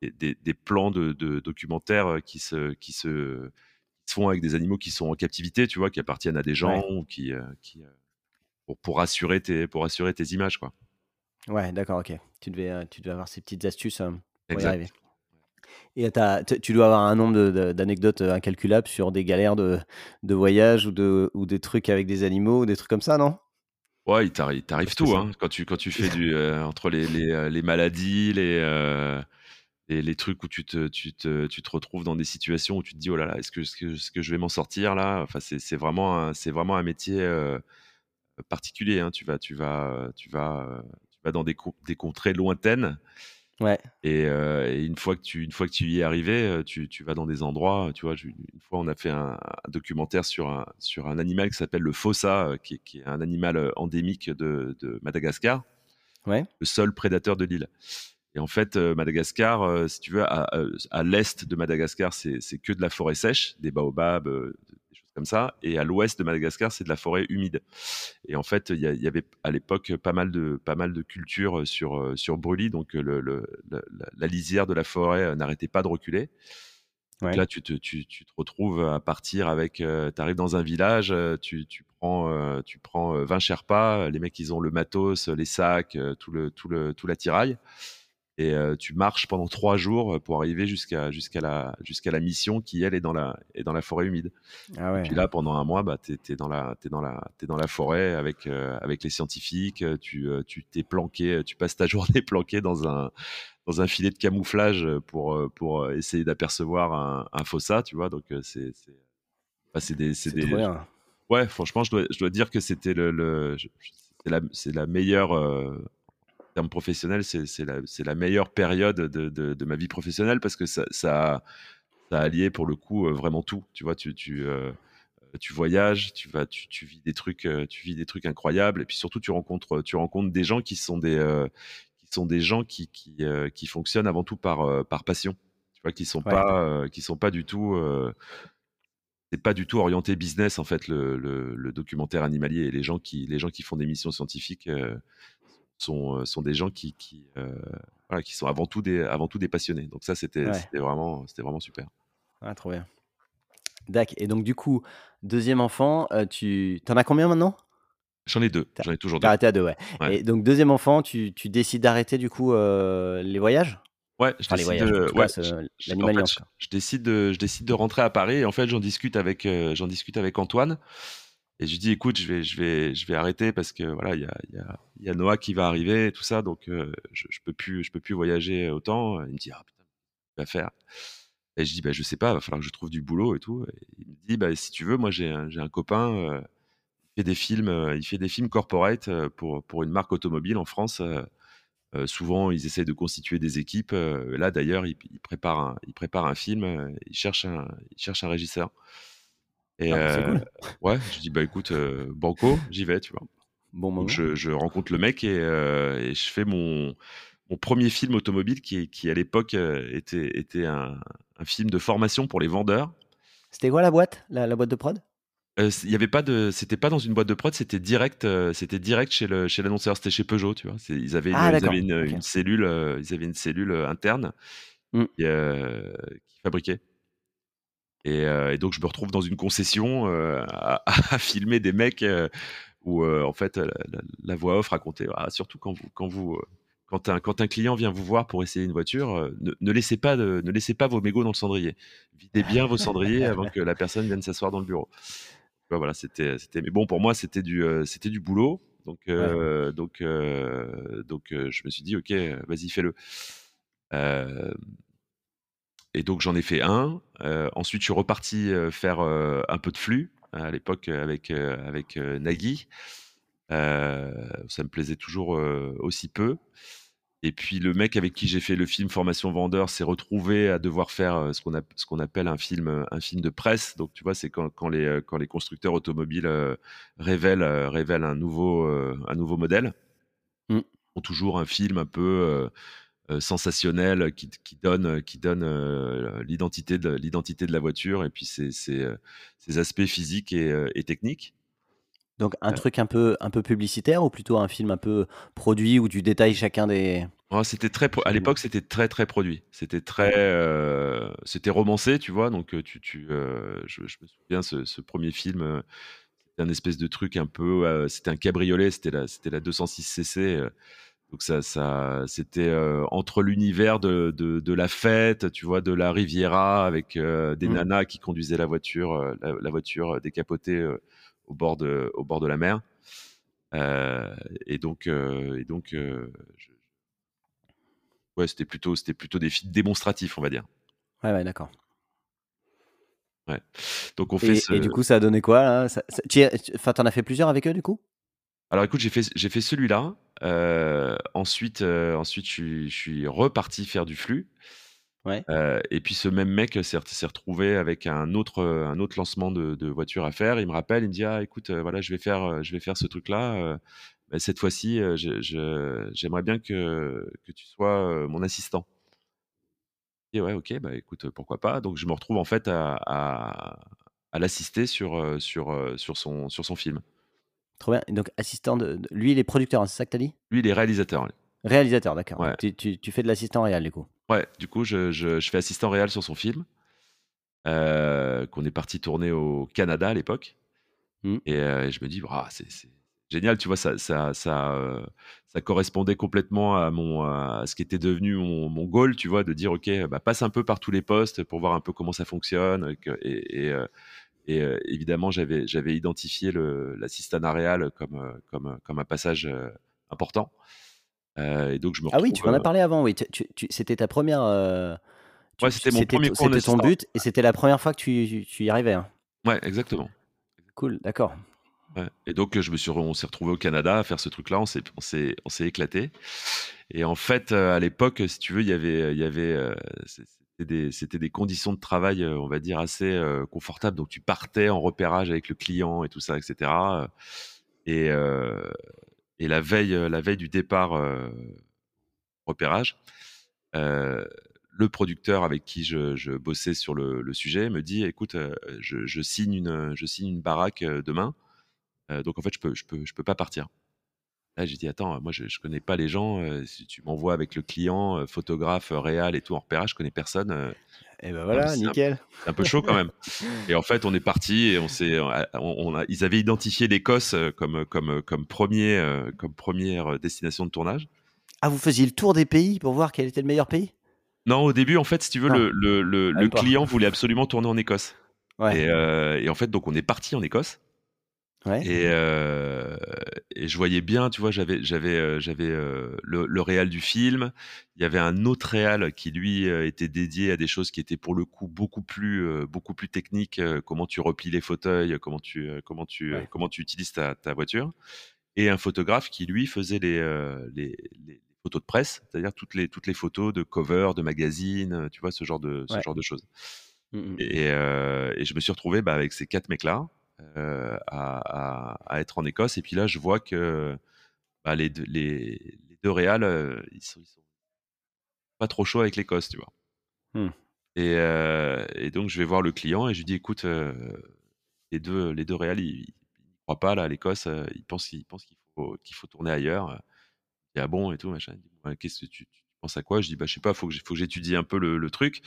des, plans de, documentaires qui se, qui se, font avec des animaux qui sont en captivité, tu vois, qui appartiennent à des gens ou qui, qui pour, pour assurer tes, pour assurer tes images, quoi. Ouais, d'accord, OK. Tu devais, euh, tu devais avoir ces petites astuces, euh, pour y arriver et tu dois avoir un nombre d'anecdotes, euh, incalculables sur des galères de de voyage ou de ou des trucs avec des animaux ou des trucs comme ça, non? Ouais, il t'arrive tout, hein. Quand tu quand tu fais [LAUGHS] du, entre les les, les maladies, les, les, trucs où tu te, tu, te, tu te retrouves dans des situations où tu te dis oh là là, est-ce que, est -ce que, je vais m'en sortir là? Enfin, c'est vraiment, un, vraiment un métier particulier. Hein. Tu, vas, tu, vas, tu, vas, vas dans des, des contrées lointaines. Ouais. Et, une, fois que tu, une fois que tu y es arrivé, tu, tu vas dans des endroits. Tu vois, une fois, on a fait un, documentaire sur un, sur un animal qui s'appelle le fossa, qui, qui, est un animal endémique de, de Madagascar. Ouais. Le seul prédateur de l'île. Et en fait, Madagascar, si tu veux, à, à l'est de Madagascar, c'est que de la forêt sèche, des baobabs, comme ça. Et à l'ouest de Madagascar, c'est de la forêt humide. Et en fait, il y, avait à l'époque pas mal de pas mal de cultures sur sur brûlis, donc le, la, lisière de la forêt n'arrêtait pas de reculer. Donc là, tu te, tu, tu te, retrouves à partir avec. tu arrives dans un village, tu, tu prends, tu prends 20 Sherpas, les mecs, ils ont le matos, les sacs, tout, le, tout, le, tout l'attirail et tu marches pendant trois jours pour arriver jusqu'à jusqu'à la jusqu'à la mission qui elle est dans la est dans la forêt humide. Ah ouais. Et puis là pendant un mois bah t'es es dans la t'es dans la t'es dans la forêt avec avec les scientifiques. Tu tu t'es planqué, tu passes ta [LAUGHS] journée planqué dans un dans un filet de camouflage pour pour essayer d'apercevoir un, un fossa, tu vois. Donc c'est c'est bah, c'est des c'est des ouais franchement je dois je dois dire que c'était le, le c'est la c'est la meilleure termes professionnels, c'est la, la, meilleure période de, de, ma vie professionnelle parce que ça, ça, ça, a allié pour le coup euh, vraiment tout. Tu vois, tu, tu, euh, tu voyages, tu, vas, tu, tu, vis des trucs, euh, tu vis des trucs incroyables et puis surtout tu rencontres, tu rencontres des gens qui sont des, qui sont des gens qui, qui, qui, fonctionnent avant tout par, par passion. Tu vois, qui sont pas, qui sont pas du tout c'est pas du tout orienté business en fait le, le, documentaire animalier et les gens qui les gens qui font des missions scientifiques sont, sont des gens qui, qui, voilà, qui sont avant tout, des, avant tout des passionnés. Donc ça, c'était vraiment, vraiment super. Ah, trop bien. Dac. Et donc, du coup, deuxième enfant, tu en as combien maintenant? J'en ai deux. J'en ai toujours deux. arrêté à deux, ouais. Et donc, deuxième enfant, tu, tu décides d'arrêter du coup les voyages? Ouais, je décide, les de, ouais, je, en fait, je, décide de, je décide de rentrer à Paris. Et en fait, j'en discute avec, j'en discute avec Antoine. Et je lui dis, écoute, je vais, je vais, je vais arrêter parce que voilà, il y a, y, y a, Noah qui va arriver et tout ça, donc euh, je, je peux plus, je peux plus voyager autant. Il me dit, ah putain, qu'est-ce va faire? Et je dis, bah je sais pas, va falloir que je trouve du boulot et tout. Et il me dit, bah si tu veux, moi j'ai un, un copain, euh, il fait des films, euh, il fait des films corporate pour pour une marque automobile en France. souvent, ils essayent de constituer des équipes. là, d'ailleurs, il, prépare un, il un film. il cherche un, il cherche un régisseur. Et ah, cool. ouais, je dis bah écoute, banco, j'y vais, tu vois. Bon moment. Donc je, je, rencontre le mec et, et, je fais mon, mon premier film automobile qui, qui à l'époque était, était un, un, film de formation pour les vendeurs. C'était quoi la boîte, la, la boîte de prod? Il y avait pas de c'était pas dans une boîte de prod c'était direct c'était direct chez le chez l'annonceur c'était chez Peugeot tu vois ils avaient une, ah, ils avaient une, une, cellule ils avaient une cellule interne mmh. qui, qui fabriquait euh, et, donc, je me retrouve dans une concession euh, à, filmer des mecs euh, où, en fait, la, voix off racontait, ah, surtout quand vous, quand vous, quand un, quand un client vient vous voir pour essayer une voiture, ne, laissez pas de, ne laissez pas vos mégots dans le cendrier. Videz bien vos cendriers [LAUGHS] avant que la personne vienne s'asseoir dans le bureau. voilà, c'était, c'était. Mais bon, pour moi, c'était du, c'était du boulot. Donc, donc, donc, je me suis dit, ok, vas-y, fais-le. Et donc j'en ai fait un. Euh, ensuite, je suis reparti euh, faire euh, un peu de flux à l'époque avec, avec Nagui. ça me plaisait toujours aussi peu. Et puis le mec avec qui j'ai fait le film Formation Vendeur s'est retrouvé à devoir faire ce qu'on appelle un film, un film de presse. Donc tu vois, c'est quand, quand, les, quand les constructeurs automobiles révèlent, révèlent un, nouveau, un nouveau modèle. Mmh. Ont toujours un film un peu sensationnel qui, qui, donne, qui donne euh, l'identité de l'identité de la voiture et puis ses, ses, ses aspects physiques et, et techniques. Donc un truc un peu un peu publicitaire ou plutôt un film un peu produit où tu détailles chacun des. Oh, c'était très à l'époque c'était très très produit. C'était très euh, c'était romancé tu vois donc tu, tu euh, je, je, me souviens ce, ce premier film c'était un espèce de truc un peu c'était un cabriolet c'était la c'était la 206 cc donc ça, ça c'était euh, entre l'univers de, de, de, la fête, tu vois, de la Riviera avec euh, des mmh. nanas qui conduisaient la voiture, euh, la, voiture décapotée au bord de au bord de la mer. et donc et donc je, ouais, c'était plutôt, c'était plutôt des films démonstratifs, on va dire. Ouais, ouais, d'accord. Ouais. Donc on fait Et, ce. et du coup, ça a donné quoi là? Ça, ça- tu y as- tu- Enfin, t'en as fait plusieurs avec eux du coup? Alors écoute, j'ai fait, j'ai fait celui-là. Euh, ensuite, euh, ensuite, je suis, je suis reparti faire du flux. Ouais. Euh, et puis ce même mec s'est s'est retrouvé avec un autre, un autre lancement de, de voiture à faire. Il me rappelle, il me dit ah écoute, voilà, je vais faire, je vais faire ce truc-là. cette fois-ci, je- je- j'aimerais bien que, que tu sois mon assistant. Et ouais, ok, bah écoute, pourquoi pas. Donc je me retrouve en fait à, à, à l'assister sur, sur, sur, son, sur son film. Trop bien. Et donc, assistant de, Lui, il est producteur, hein, c'est ça que t'as dit? Lui, il est réalisateur. Réalisateur, d'accord. Ouais. Tu, tu- tu fais de l'assistant réel du coup? Ouais, du coup, je, je, je fais assistant réel sur son film, euh, qu'on est parti tourner au Canada à l'époque. Mm. Et, euh, je me dis, c'est génial, tu vois, ça, ça, ça, euh, ça correspondait complètement à, mon, à ce qui était devenu mon, mon goal, tu vois, de dire, OK, bah, passe un peu par tous les postes pour voir un peu comment ça fonctionne. Et, et, et, euh, évidemment, j'avais j'avais identifié le- l'assistanat réel comme, comme, comme un passage important. Et donc, je me Ah oui, tu m'en as parlé avant, oui. Tu- tu- tu- c'était ta première. Ouais, c'était mon c'était premier cours C'était ton but et c'était la première fois que tu, y arrivais. hein. Ouais, exactement. Cool, d'accord. Ouais. Et donc, je me suis, on s'est retrouvé au Canada à faire ce truc-là. On s'est, on s'est, on s'est éclaté. Et en fait, à l'époque, si tu veux, il y avait, il y avait, c'est- c'était des conditions de travail, euh, on va dire assez euh, confortables. Donc, tu partais en repérage avec le client et tout ça, etc. Et, euh, la veille, du départ repérage, le producteur avec qui je, bossais sur le, sujet me dit, écoute, je, signe une, baraque demain. Donc en fait, je peux, je peux pas partir. Là, j'ai dit attends, moi je, je connais pas les gens. euh, si tu m'envoies avec le client, euh, photographe, euh, réal et tout en repérage, je connais personne. euh, Et ben mais voilà, c'est un- nickel. c'est un peu chaud quand même. [LAUGHS] Et en fait, on est parti et on s'est, on, on a, ils avaient identifié l'Écosse comme, comme, comme premier, comme première destination de tournage. Ah, vous faisiez le tour des pays pour voir quel était le meilleur pays? Non, au début, en fait, si tu veux, Ah. le, le, le, pas. client voulait absolument tourner en Écosse. Ouais. Et, et en fait, donc on est parti en Écosse. Ouais. Et, euh, et je voyais bien, tu vois, j'avais j'avais euh, j'avais euh, le, le réal du film. Il y avait un autre réal qui lui euh, était dédié à des choses qui étaient pour le coup beaucoup plus euh, beaucoup plus techniques. euh, comment tu replies les fauteuils, comment tu comment tu Ouais. comment tu utilises ta, ta voiture. Et un photographe qui lui faisait les euh, les, les photos de presse, c'est-à-dire toutes les toutes les photos de cover, de magazines, tu vois, ce genre de ce Ouais. genre de choses. Mm, mm. Et, euh, et je me suis retrouvé bah, avec ces quatre mecs-là à, à- à être en Écosse. Et puis là, je vois que bah, les, deux, les, les deux Réals, euh, ils, sont, ils sont pas trop chauds avec l'Écosse, tu vois. Hmm. Et, euh, et donc, je vais voir le client et je lui dis, écoute, euh, les deux, les deux Réals, ils, n'y croient pas là, à l'Écosse. euh, Ils pensent, pensent qu'il faut, qu'il faut tourner ailleurs. Et ah bon et tout, machin. Qu'est-ce que tu, tu penses à quoi? Je dis, bah, je sais pas, faut que, faut que j'étudie un peu le, le truc.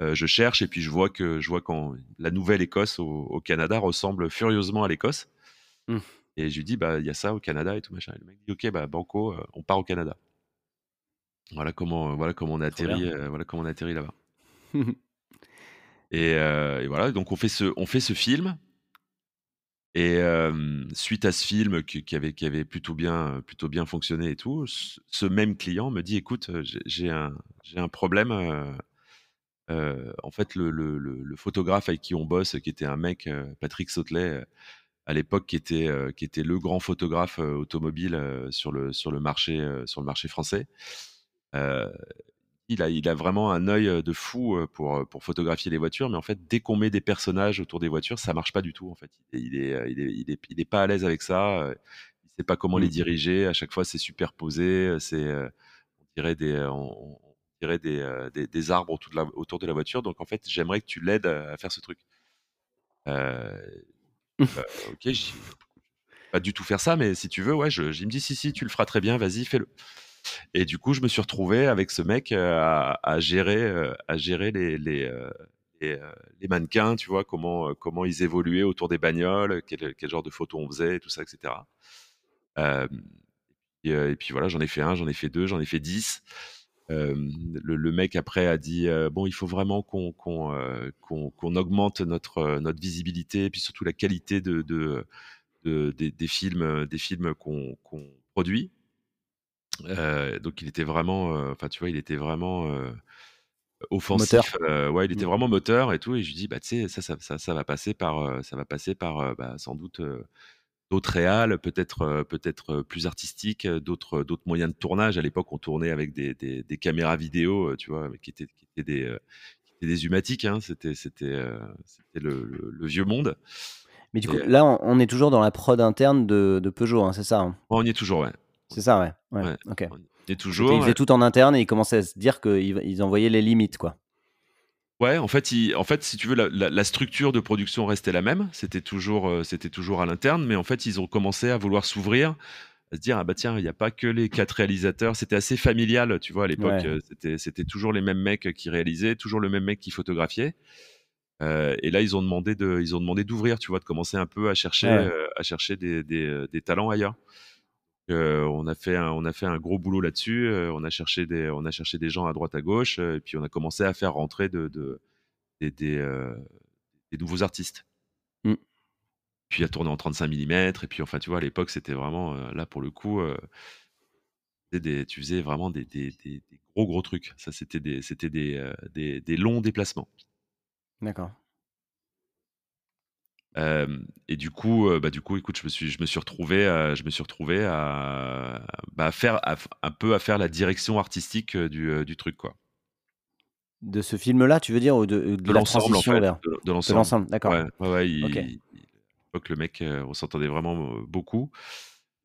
Euh, je cherche et puis je vois que je vois quand la Nouvelle-Écosse au, au Canada ressemble furieusement à l'Écosse. Mm. Et je lui dis bah il y a ça au Canada et tout machin. Et le mec dit ok bah banco, euh, on part au Canada. Voilà comment euh, voilà comment on a Trop atterri bien. euh, voilà comment on a atterri là-bas. [LAUGHS] Et, euh, et voilà donc on fait ce on fait ce film. Et suite à ce film qui, qui avait qui avait plutôt bien plutôt bien fonctionné et tout, ce, même client me dit écoute j'ai- un j'ai un problème. En fait, le, le- le- le photographe avec qui on bosse, qui était un mec, Patrick Sautelet, à l'époque, qui était, euh, qui était le grand photographe euh, automobile euh, sur, le, sur, le marché, sur le marché français, il, a, il a vraiment un œil de fou pour, pour photographier les voitures, mais en fait, dès qu'on met des personnages autour des voitures, ça marche pas du tout. En fait, il est, il est, il est, il est, il est pas à l'aise avec ça. Il sait pas comment les Mm. diriger. À chaque fois, c'est superposé. C'est, on dirait des, on, on des, euh, des, des arbres autour de, la, autour de la voiture. Donc, en fait, j'aimerais que tu l'aides à, à faire ce truc. Euh, bah, ok, pas du tout faire ça, mais si tu veux, ouais, je, me dit si, si, tu le feras très bien, vas-y, fais-le. Et du coup, je me suis retrouvé avec ce mec euh, à, à gérer, euh, à gérer les, les, les, les mannequins, tu vois, comment, comment ils évoluaient autour des bagnoles, quel, quel genre de photos on faisait, tout ça, etc. Euh, et, et puis voilà, j'en ai fait un, j'en ai fait deux, j'en ai fait dix. Euh, le, le mec après a dit euh, bon, il faut vraiment qu'on qu'on euh, qu'on qu'on augmente notre notre visibilité et puis surtout la qualité de, de, de- des, des films des films qu'on qu'on produit. donc il était vraiment, enfin tu vois, il était vraiment offensif. ouais, il était mmh. vraiment moteur et tout. Et je lui dis, bah tu sais, ça, ça, ça, va passer par, ça va passer par, bah, sans doute d'autres réals, peut-être peut-être plus artistiques, d'autres d'autres moyens de tournage. À l'époque, on tournait avec des, des, des caméras vidéo, tu vois, qui étaient, qui étaient des des humatiques, hein. c'était c'était c'était le, le, vieux monde. Mais du coup, là, on, est toujours dans la prod interne de, de Peugeot, hein, c'est ça hein? On y est toujours, ouais. C'est ça, ouais. ouais. Ok. On y est toujours. Ils faisaient tout en interne et ils commençaient à se dire qu'ils ils envoyaient les limites, quoi. Ouais, en fait, en fait, si tu veux, la, la, structure de production restait la même. C'était toujours, c'était toujours à l'interne, mais en fait, ils ont commencé à vouloir s'ouvrir à se dire ah bah tiens il n'y a pas que les quatre réalisateurs. C'était assez familial tu vois à l'époque c'était c'était toujours les mêmes mecs qui réalisaient toujours le même mec qui photographiait. Euh, et là ils ont demandé de ils ont demandé d'ouvrir tu vois de commencer un peu à chercher euh, à chercher des, des, euh, des, talents ailleurs on a fait un, on a fait un gros boulot là-dessus on a cherché des on a cherché des gens à droite à gauche et puis on a commencé à faire rentrer de, de des, des, nouveaux artistes mmh puis à tourner en 35 mm. Et puis, enfin, tu vois, à l'époque, c'était vraiment, euh, là, pour le coup, euh, des, tu faisais vraiment des, gros, gros trucs. Ça, c'était des, c'était euh, des, des, longs déplacements. D'accord. Et du coup, bah, du coup, écoute, je me suis, je me suis retrouvé, à, je me suis retrouvé à, bah, faire, un peu à faire la direction artistique du, du truc, quoi. De ce film-là, tu veux dire, ou de, de, l'ensemble, en fait, de, l'ensemble. d'accord. Ouais, ouais, il, que le mec, on s'entendait vraiment beaucoup.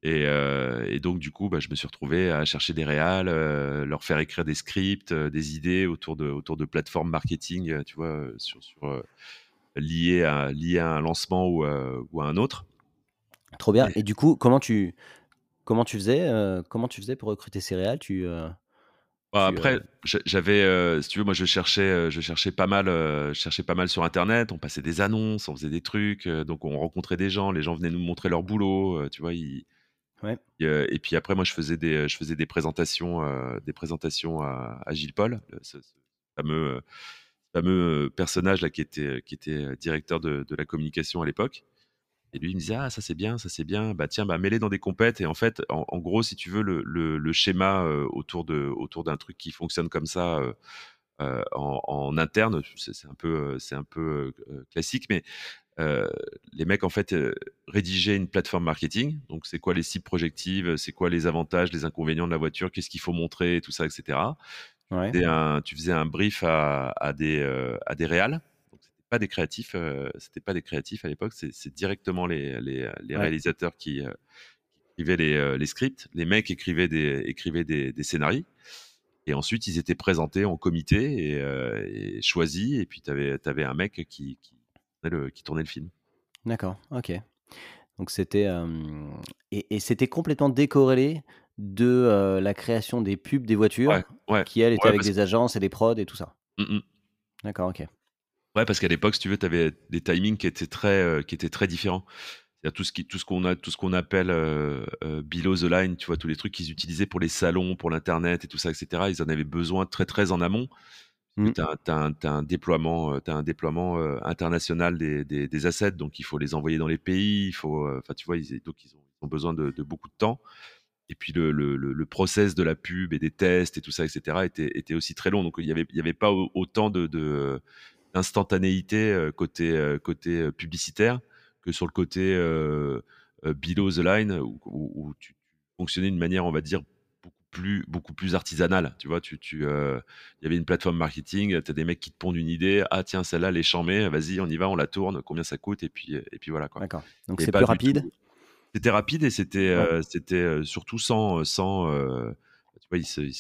Et, et, donc, du coup, bah, je me suis retrouvé à chercher des réals, leur faire écrire des scripts, des idées autour de, autour de plateformes marketing, tu vois, sur, sur liées, à, lié à un lancement ou, ou, à un autre. Trop bien. Et, du coup, comment tu, comment tu faisais, comment tu faisais pour recruter ces réals? Tu, bah, après, euh j'avais, euh, si tu veux, moi je cherchais, euh, je cherchais pas mal, je cherchais pas mal sur internet. On passait des annonces, on faisait des trucs, donc on rencontrait des gens, les gens venaient nous montrer leur boulot, tu vois. Ouais. et puis après, moi je faisais des, je faisais des présentations, des présentations à, Gilles Paul, ce, fameux, fameux personnage là qui était, qui était directeur de, la communication à l'époque. Et lui, il me disait, ah, ça c'est bien, ça c'est bien. Bah tiens, bah mêler dans des compètes. Et en fait, en, gros, si tu veux, le, le, schéma euh, autour d'un truc qui fonctionne comme ça en, interne, c'est un peu un peu classique, mais les mecs en fait rédigeaient une plateforme marketing. Donc c'est quoi les cibles projectives, c'est quoi les avantages, les inconvénients de la voiture, qu'est-ce qu'il faut montrer, tout ça, etc. Ouais. Un, tu faisais un brief à, à des à des réals pas des créatifs, euh, c'était pas des créatifs à l'époque, c'est directement les, les, les réalisateurs qui, euh, écrivaient les, euh, les, scripts. Les mecs écrivaient des, écrivaient des, des, scénarios. Et ensuite, ils étaient présentés en comité et, choisis. Et puis, tu avais, avais, un mec qui, qui, qui tournait le film. D'accord, ok. Donc, c'était. et, et c'était complètement décorrélé de la création des pubs des voitures, qui, elles, étaient avec des agences et des prods et tout ça. Mmh D'accord, ok. Ouais, parce qu'à l'époque, si tu veux, tu avais des timings qui étaient très, euh, qui étaient très différents. C'est-à-dire tout ce qui, tout ce qu'on a, tout ce qu'on appelle euh, euh, below the line, tu vois, tous les trucs qu'ils utilisaient pour les salons, pour l'internet et tout ça, etc. Ils en avaient besoin très très en amont. Mmh. Tu as, un déploiement, as un déploiement international des, des, assets, donc il faut les envoyer dans les pays. Il faut, enfin, tu vois, ils, donc ils ont, besoin de, beaucoup de temps. Et puis le, le, le, process de la pub et des tests et tout ça, etc. était, était aussi très long. Donc il n'y avait, pas autant de, d'instantanéité euh, côté, euh, côté euh, publicitaire que sur le côté below the line où, tu fonctionnais d'une manière, on va dire, beaucoup plus, beaucoup plus artisanale. Tu vois, tu, y avait une plateforme marketing, tu as des mecs qui te pondent une idée, ah tiens, celle-là, elle est chambée, vas-y, on y va, on la tourne, combien ça coûte, et puis, et puis voilà. D'accord. Donc c'est plus rapide? C'était rapide et c'était c'était surtout sans. sans tu vois, il se,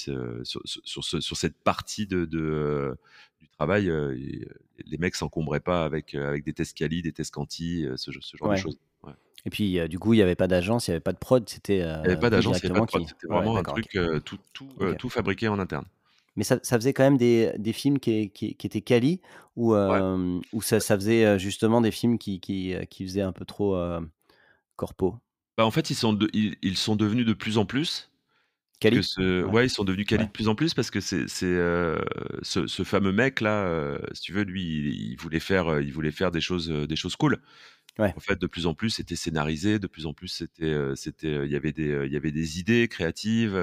sur, sur, sur, cette partie de, de du travail, les mecs s'encombraient pas avec, avec des tests quali, des tests quanti, ce, genre de choses. Et puis, du coup, il n'y avait pas d'agence, il n'y avait pas de prod, c'était. il n'y avait pas d'agence, il n'y avait pas de prod, c'était vraiment un truc tout, tout, tout, fabriqué en interne. Mais ça, ça, faisait quand même des, des films qui, qui, qui, étaient quali ou, ou ça, ça, faisait justement des films qui, qui, qui faisaient un peu trop corpo? Bah, En fait, ils sont, ils, ils, sont devenus de plus en plus. Quali ouais. ils sont devenus quali de plus en plus parce que c'est euh, ce, ce, fameux mec là, euh, si tu veux, lui, il, voulait faire, il voulait faire des choses, des choses cool. En fait, de plus en plus, c'était scénarisé, de plus en plus, c'était, c'était, il y avait des, il y avait des idées créatives.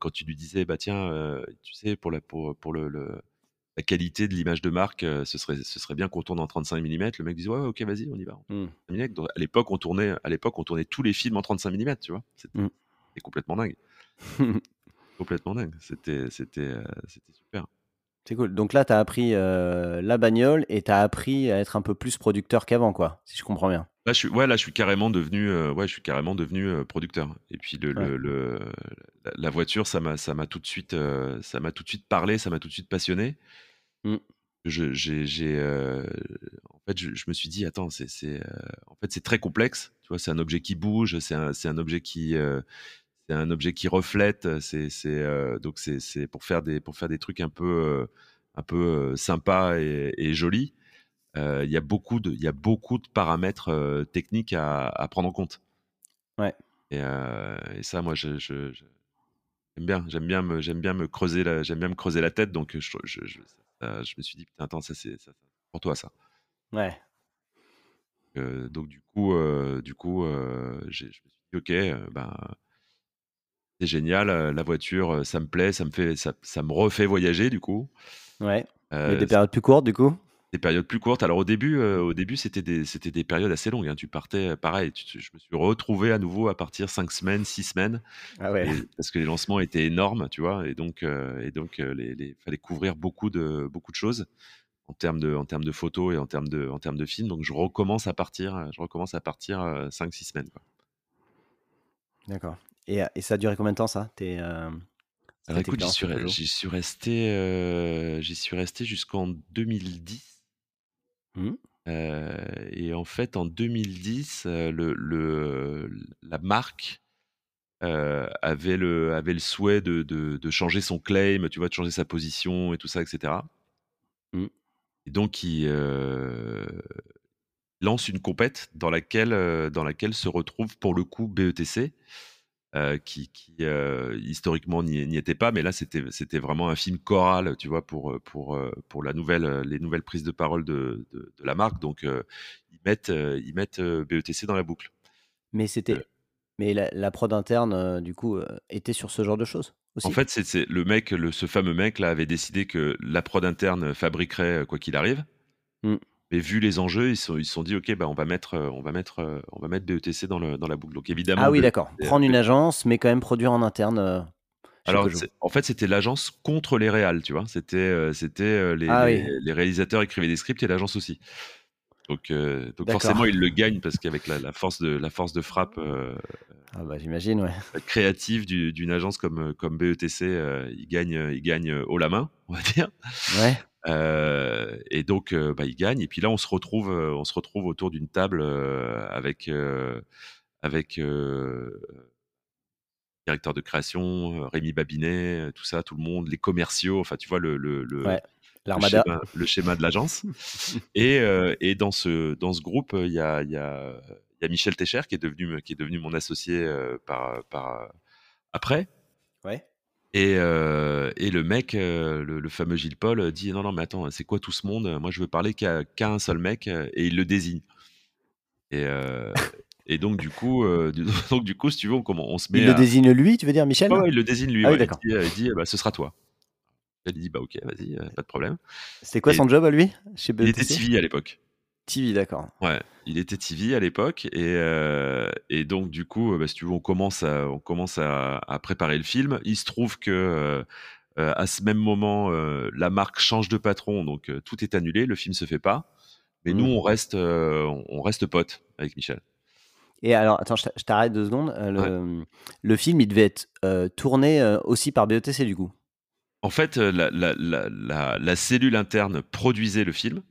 quand tu lui disais, bah tiens, tu sais, pour la, pour, pour le, la qualité de l'image de marque, ce serait, ce serait bien qu'on tourne en 35 mm. Le mec disait, ouais, ok, vas-y, on y va. Mmh. à l'époque, on tournait, à l'époque, on tournait tous les films en 35 mm, tu vois. C'était mmh. complètement dingue. [LAUGHS] complètement dingue. C'était, c'était, c'était super. C'est cool. Donc là, tu as appris euh, la bagnole et tu as appris à être un peu plus producteur qu'avant, quoi, si je comprends bien. Là, je suis, ouais, là, je suis carrément devenu, euh, ouais, je suis carrément devenu euh, producteur. Et puis le, le, la voiture, ça m'a, ça m'a tout de suite, ça m'a tout de suite parlé, ça m'a tout de suite passionné. Mmh. Je, j'ai, j'ai, en fait, je, me suis dit, attends, c'est, c'est, en fait, c'est très complexe. Tu vois, c'est un objet qui bouge, c'est un, c'est un objet qui, c'est un objet qui reflète. C'est, c'est donc c'est, c'est pour faire des, pour faire des trucs un peu, un peu sympas et, et jolis. Il y a beaucoup de, il y a beaucoup de paramètres techniques à, à, prendre en compte. Ouais. Et, et ça, moi, je, je, j'aime bien, j'aime bien me, j'aime bien me creuser la, j'aime bien me creuser la tête. Donc, je, je, je, je me suis dit, putain, attends, ça c'est, pour toi, ça. Ouais. donc du coup, du coup, je me suis dit, ok, ben c'est génial, la voiture, ça me plaît, ça me fait, ça, ça me refait voyager du coup. Ouais. Mais des périodes plus courtes du coup? Des périodes plus courtes. Alors au début, au début, c'était des, c'était des périodes assez longues. Hein. Tu partais, pareil. je me suis retrouvé à nouveau à partir cinq semaines, six semaines. Ah ouais. parce que les lancements étaient énormes, tu vois, et donc, et donc, les, fallait couvrir beaucoup de, beaucoup de choses en termes de, en termes de photos et en termes de, en termes de films. Donc je recommence à partir, je recommence à partir cinq, six semaines. D'accord. Et, ça a duré combien de temps ça? Euh, Alors écoute, j'y suis, resté, euh, j'y suis resté jusqu'en 2010. Mmh. Euh, et en fait, en 2010, le, le, la marque avait, le, avait le souhait de, de, changer son claim, tu vois, de changer sa position et tout ça, etc. Mmh. Et donc, il lance une compète dans laquelle, dans laquelle se retrouve pour le coup BETC. Euh, qui, euh, historiquement n'y était pas, mais là c'était vraiment un film choral, tu vois, pour pour pour la nouvelle les nouvelles prises de parole de, de, la marque. Donc ils mettent ils mettent BETC dans la boucle. Mais c'était mais la, prod interne du coup était sur ce genre de choses. Aussi en fait, c'est le mec, le, ce fameux mec là avait décidé que la prod interne fabriquerait quoi qu'il arrive. Mmh. Mais vu les enjeux, ils se sont, dit, OK, bah, on va mettre, euh, on va mettre, euh, on va mettre BETC dans, le, dans la boucle. Donc évidemment. Ah oui, d'accord. Prendre une agence, mais quand même produire en interne. Euh, Alors, en fait, c'était l'agence contre les réals, tu vois. C'était, c'était les, ah les, réalisateurs écrivaient des scripts et l'agence aussi. Donc, donc forcément, ils le gagnent parce qu'avec la, force de la force de frappe. ah bah, j'imagine, ouais. Créative d'une agence comme comme BETC, ils gagnent, ils gagnent haut la main, on va dire. Ouais. Euh, et donc, euh, bah, il gagne. Et puis là, on se retrouve, euh, on se retrouve autour d'une table avec avec directeur de création, Rémi Babinet, tout ça, tout le monde, les commerciaux. Enfin, tu vois le le, le, le, schéma, de l'agence. [LAUGHS] et, et dans ce dans ce groupe, il y a il y a il y a Michel Técher qui est devenu qui est devenu mon associé par par après. Ouais. Et, euh, et, le mec, euh, le, fameux Gilles Paul, dit non, non, mais attends, c'est quoi tout ce monde? Moi, je veux parler qu'à un seul mec, et il le désigne. Et, euh, et donc, du coup, [LAUGHS] donc, du coup, si tu veux, on, on se met. Il le désigne lui, tu veux dire, Michel? Oui, il le désigne lui. Ah, oui, d'accord. Il dit, bah, ce sera toi. Il dit, bah, ok, vas-y, pas de problème. C'était quoi son job à lui chez Il était TV à l'époque. TV, d'accord. Ouais, il était TV à l'époque et, euh, et, donc du coup, euh, bah, si tu veux, on commence à, on commence à, préparer le film. Il se trouve que euh, à ce même moment, la marque change de patron, donc tout est annulé, le film se fait pas. Mais nous, on mmh. reste, on reste potes avec Michel. Et alors, attends, je t'arrête deux secondes. Le, le, film, il devait être tourné aussi par BETC du coup? En fait, la, la, la, la cellule interne produisait le film.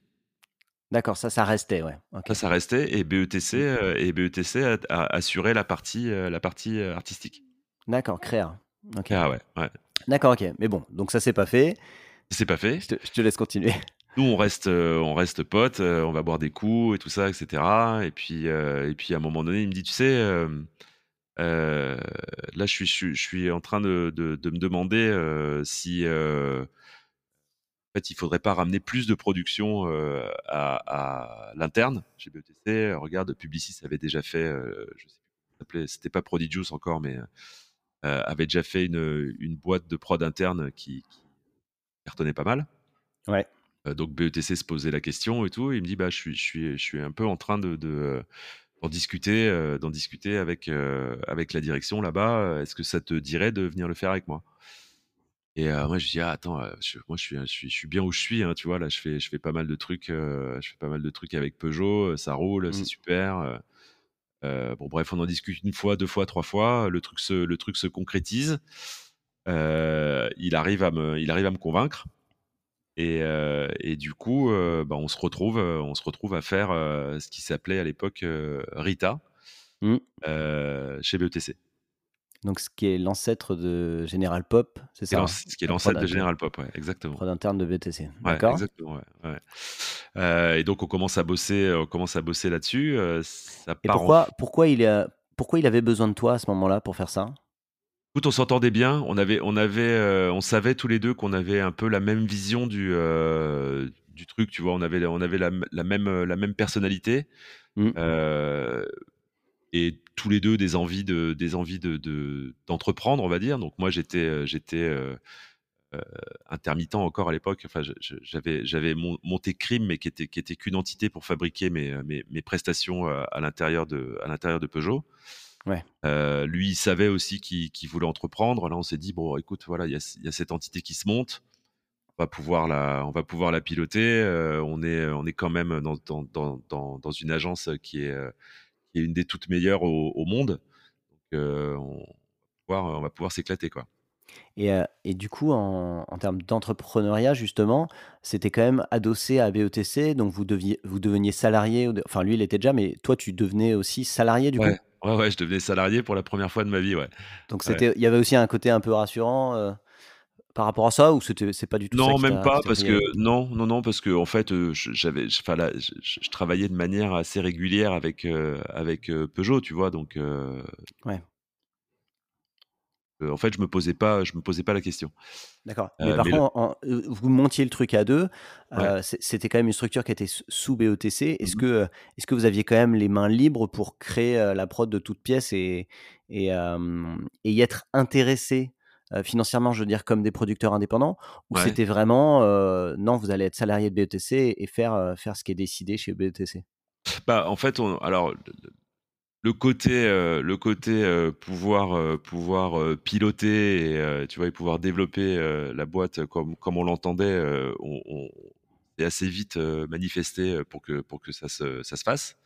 D'accord, ça, ça restait, ouais. Ça, ça restait et BETC, euh, et BETC a, assuré la partie, euh, la partie euh, artistique. D'accord, créa. Ah ouais, ouais. D'accord, ok. Mais bon, donc ça, c'est pas fait. C'est pas fait. Je te, laisse continuer. Nous, on reste, on reste potes, on va boire des coups et tout ça, etc. Et puis, et puis à un moment donné, il me dit, tu sais, là, je suis, je, suis en train de, de, de me demander si fait, il faudrait pas ramener plus de production à, l'interne chez BETC. Regarde, Publicis avait déjà fait, je sais plus, c'était pas Prodigious encore, mais avait déjà fait une, boîte de prod interne qui, qui cartonnait pas mal. Ouais. donc BETC se posait la question et tout. il me dit bah je suis je suis je suis un peu en train de, d'en discuter d'en discuter avec avec la direction là-bas. Est-ce que ça te dirait de venir le faire avec moi? Et moi je dis ah, attends moi je suis, je suis je suis bien où je suis hein, tu vois là je fais je fais pas mal de trucs je fais pas mal de trucs avec Peugeot ça roule c'est mmh. super. bon bref on en discute une fois deux fois trois fois le truc se le truc se concrétise. il arrive à me il arrive à me convaincre. Et, et, du coup, bah, on se retrouve, on se retrouve à faire ce qui s'appelait à l'époque Rita mmh. chez BETC. Donc, ce qui est l'ancêtre de General Pop, c'est ça Ce qui est l'ancêtre de General Pop, ouais, exactement. Prod interne de BETC. D'accord? exactement. Ouais, et donc, on commence à bosser, on commence à bosser là-dessus. et pourquoi, pourquoi il a, pourquoi il avait besoin de toi à ce moment-là pour faire ça? Écoute, on s'entendait bien. On avait, on avait, euh, on savait tous les deux qu'on avait un peu la même vision du, euh, du truc. Tu vois, on avait, on avait la, même, la même personnalité mmh. Euh, et tous les deux des envies de, des envies de, d'entreprendre, on va dire. Donc moi, j'étais, j'étais intermittent encore à l'époque. Enfin, j'avais, j'avais monté Crime, mais qui était, qui était qu'une entité pour fabriquer mes, mes, mes prestations à l'intérieur de, à l'intérieur de Peugeot. Euh, lui, il savait aussi qu'il voulait entreprendre. Là, on s'est dit bon, écoute, voilà, il y a, cette entité qui se monte. On va pouvoir la, on va pouvoir la piloter. Euh, on est, on est quand même dans, dans, dans, dans une agence qui est, qui est une des toutes meilleures au, monde. Donc, euh, on va pouvoir, on va pouvoir s'éclater, quoi. Et, et, du coup, en, en termes d'entrepreneuriat, justement, c'était quand même adossé à BETC, donc vous, deviez, vous deveniez salarié, enfin lui il était déjà, mais toi tu devenais aussi salarié du coup? Ouais, ouais, je devenais salarié pour la première fois de ma vie, ouais. Donc c'était, il y avait aussi un côté un peu rassurant euh, par rapport à ça, ou c'est pas du tout Non, ça même pas, parce que non, non, non, parce que en fait, euh, j'avais, enfin là, je, travaillais de manière assez régulière avec euh, avec Peugeot, tu vois, donc. Ouais. en fait, je me posais pas, je me posais pas la question. D'accord. Mais par contre, vous montiez le truc à deux. c'était quand même une structure qui était sous BOTC. Est-ce mmh que, est que vous aviez quand même les mains libres pour créer la prod de toutes pièces et, et, y être intéressé financièrement, je veux dire, comme des producteurs indépendants Ou c'était vraiment, non, vous allez être salarié de BOTC et faire, faire ce qui est décidé chez BOTC bah, En fait, on, alors, le côté, euh, le côté euh, pouvoir, euh, pouvoir piloter et tu vois, et pouvoir développer la boîte comme, comme on l'entendait, on, on est assez vite manifesté pour que, pour que ça se, ça se fasse.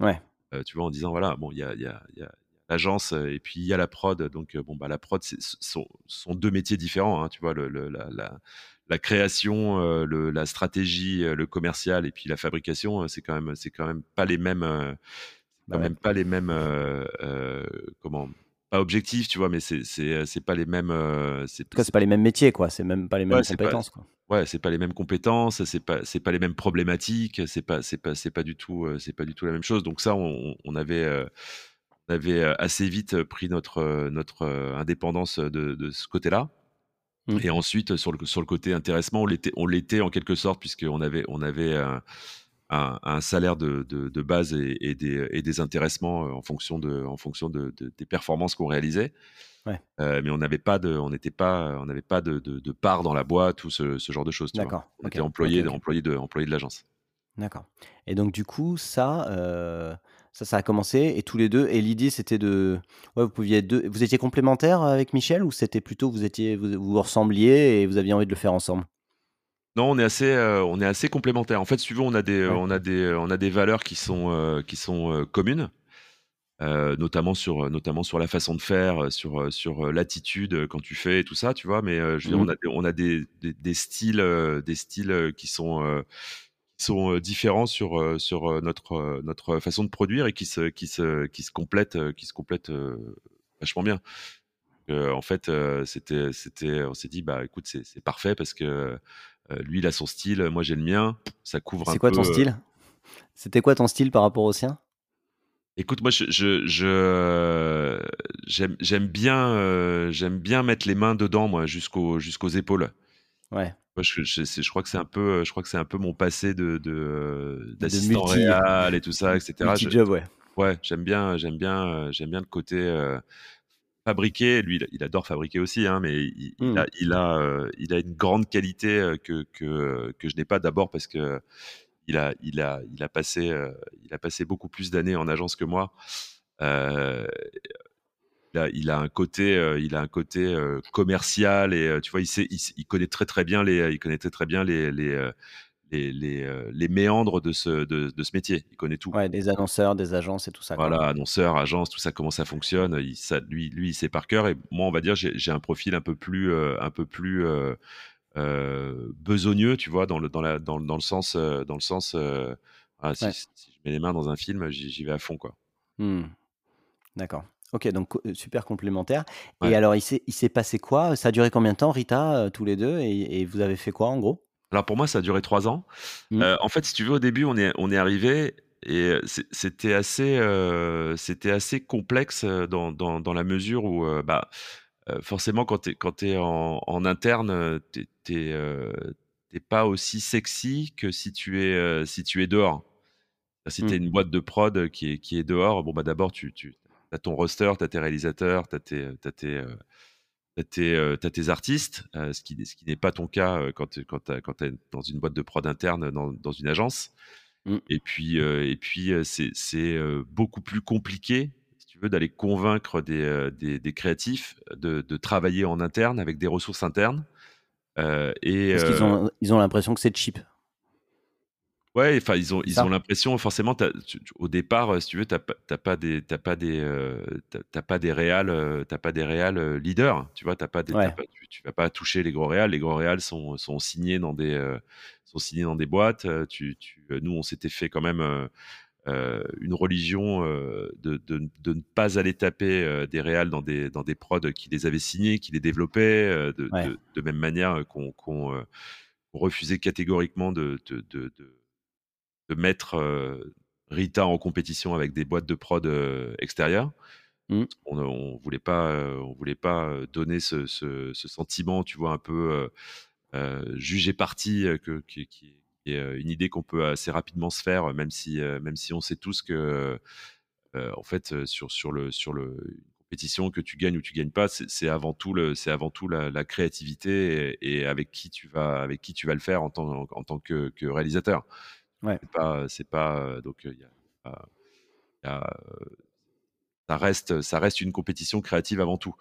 Ouais. tu vois, en disant voilà, bon, il y a, y a, y a l'agence et puis il y a la prod. Donc, bon, bah, la prod, c'est, sont, sont deux métiers différents. Hein, tu vois, le, le la, la, la, création, le, la stratégie, le commercial et puis la fabrication, c'est quand même, c'est quand même pas les mêmes même pas les mêmes euh, comment pas objectifs, tu vois, mais c'est c'est c'est pas les mêmes. Euh, c'est c'est pas les mêmes métiers, quoi. C'est même pas les mêmes compétences, quoi. Ouais, c'est pas les mêmes compétences, c'est pas c'est pas les mêmes problématiques, c'est pas c'est pas c'est pas du tout c'est pas du tout la même chose. Donc ça, on, on avait on avait assez vite pris notre notre indépendance de, de ce côté-là. Mmh. Et ensuite sur le sur le côté intéressement, on l'était en quelque sorte puisqu'on avait on avait un, salaire de, de, base et, des, et, des, intéressements en fonction, de, en fonction de, des performances qu'on réalisait. Ouais. Euh, mais on n'avait pas de, on n'était pas, on n'avait pas de, de, part dans la boîte ou ce, ce genre de choses. D'accord. On était employé, employé de, employé de l'agence. D'accord. Et donc du coup, ça, euh, ça, ça a commencé et tous les deux. Et l'idée, c'était de, ouais, vous pouviez être deux. Vous étiez complémentaires avec Michel ou c'était plutôt vous étiez, vous, vous ressembliez et vous aviez envie de le faire ensemble? Non, on est assez, euh, on est assez complémentaires. En fait, si on a des, on a des, on a des valeurs qui sont, euh, qui sont euh, communes, notamment sur, notamment sur la façon de faire, sur, sur l'attitude quand tu fais et tout ça, tu vois. Mais je veux dire, on mmh. a, on a des, des, styles, des styles qui sont, sont différents sur, sur notre, notre façon de produire et qui se, qui se, qui se complètent, qui se complètent vachement bien. en fait, c'était, c'était, on s'est dit, bah écoute, c'est parfait parce que euh, lui, il a son style, moi j'ai le mien. Ça couvre un peu. C'est quoi ton style? C'était quoi ton style par rapport au sien? Écoute, moi, je, je, j'aime, bien, j'aime bien mettre les mains dedans, moi, jusqu'aux, jusqu'aux épaules. Ouais. Je, je, crois que c'est un peu, je crois que c'est un peu mon passé de d'assistant réel et tout ça, etc. job, ouais. Ouais, j'aime bien, j'aime bien, j'aime bien le côté fabriquer. Lui, il adore fabriquer aussi, hein, mais il, mmh. a, il, a, il a une grande qualité que, que, que je n'ai pas d'abord parce que il a, il a, il a passé, il a passé beaucoup plus d'années en agence que moi. Euh, il a un côté, euh, il a un côté euh, commercial et euh, tu vois, il, sait, il, connaît très très bien les, il connaît très bien les, les les, les, méandres de ce, de, ce métier. Il connaît tout. Ouais, des annonceurs, des agences et tout ça. Voilà, annonceurs, agences, tout ça, comment ça fonctionne. Il, ça, lui, lui, il sait par cœur. Et moi, on va dire, j'ai un profil un peu plus, un peu plus besogneux, tu vois, dans le, dans la, dans, dans le sens, dans le sens. Ah, si, je mets les mains dans un film, j'y vais à fond, quoi. Mmh. D'accord. OK, donc super complémentaire et alors il s'est passé quoi? Ça a duré combien de temps Rita, tous les deux? Et vous avez fait quoi en gros? Alors pour moi, ça a duré trois ans. Mmh. en fait, si tu veux, au début, on est on est arrivé et c'était assez, c'était assez complexe, dans dans dans la mesure où, bah, forcément quand tu es en en interne, tu es pas aussi sexy que si tu es, si tu es dehors. Si tu es mmh. une boîte de prod qui est qui est dehors, bon, bah, d'abord tu as ton roster, tu as tes réalisateurs, tu as tes, as tes, euh, tes, euh, tes, artistes, euh, ce qui, ce qui n'est pas ton cas quand, tu es dans une boîte de prod interne, dans, dans une agence. Mmh. Et puis, et puis c'est beaucoup plus compliqué, si tu veux, d'aller convaincre des, des, des créatifs de, de, travailler en interne avec des ressources internes. et, Parce qu'ils ont, ils ont l'impression que c'est cheap. Ouais, enfin, ils ont, ils ont l'impression, forcément, au départ, euh, si tu veux, t'as pas des, t'as pas des, euh, pas des réals, euh, t'as pas des réals leaders, tu vois, t'as pas, des, pas tu, vas pas toucher les gros réals. Les gros réals sont, sont signés dans des, sont signés dans des boîtes. Tu, tu, nous, on s'était fait quand même une religion de, de, de, ne pas aller taper des réals dans des, dans des prods qui les avaient signés, qui les développaient, de, de, même manière qu'on qu'on refusait catégoriquement de, de, mettre Rita en compétition avec des boîtes de prod extérieures. Mmh. On, on voulait pas, on voulait pas donner ce, sentiment, tu vois, un peu jugé parti, que, qui, est une idée qu'on peut assez rapidement se faire, même si, même si on sait tous que, en fait, sur, sur le, sur le compétition que tu gagnes ou tu gagnes pas, c'est avant tout le, c'est avant tout la, créativité et, avec qui tu vas, avec qui tu vas le faire en tant, en tant que, que réalisateur. Ouais. C'est pas, c'est pas donc il y a, ça reste, ça reste une compétition créative avant tout.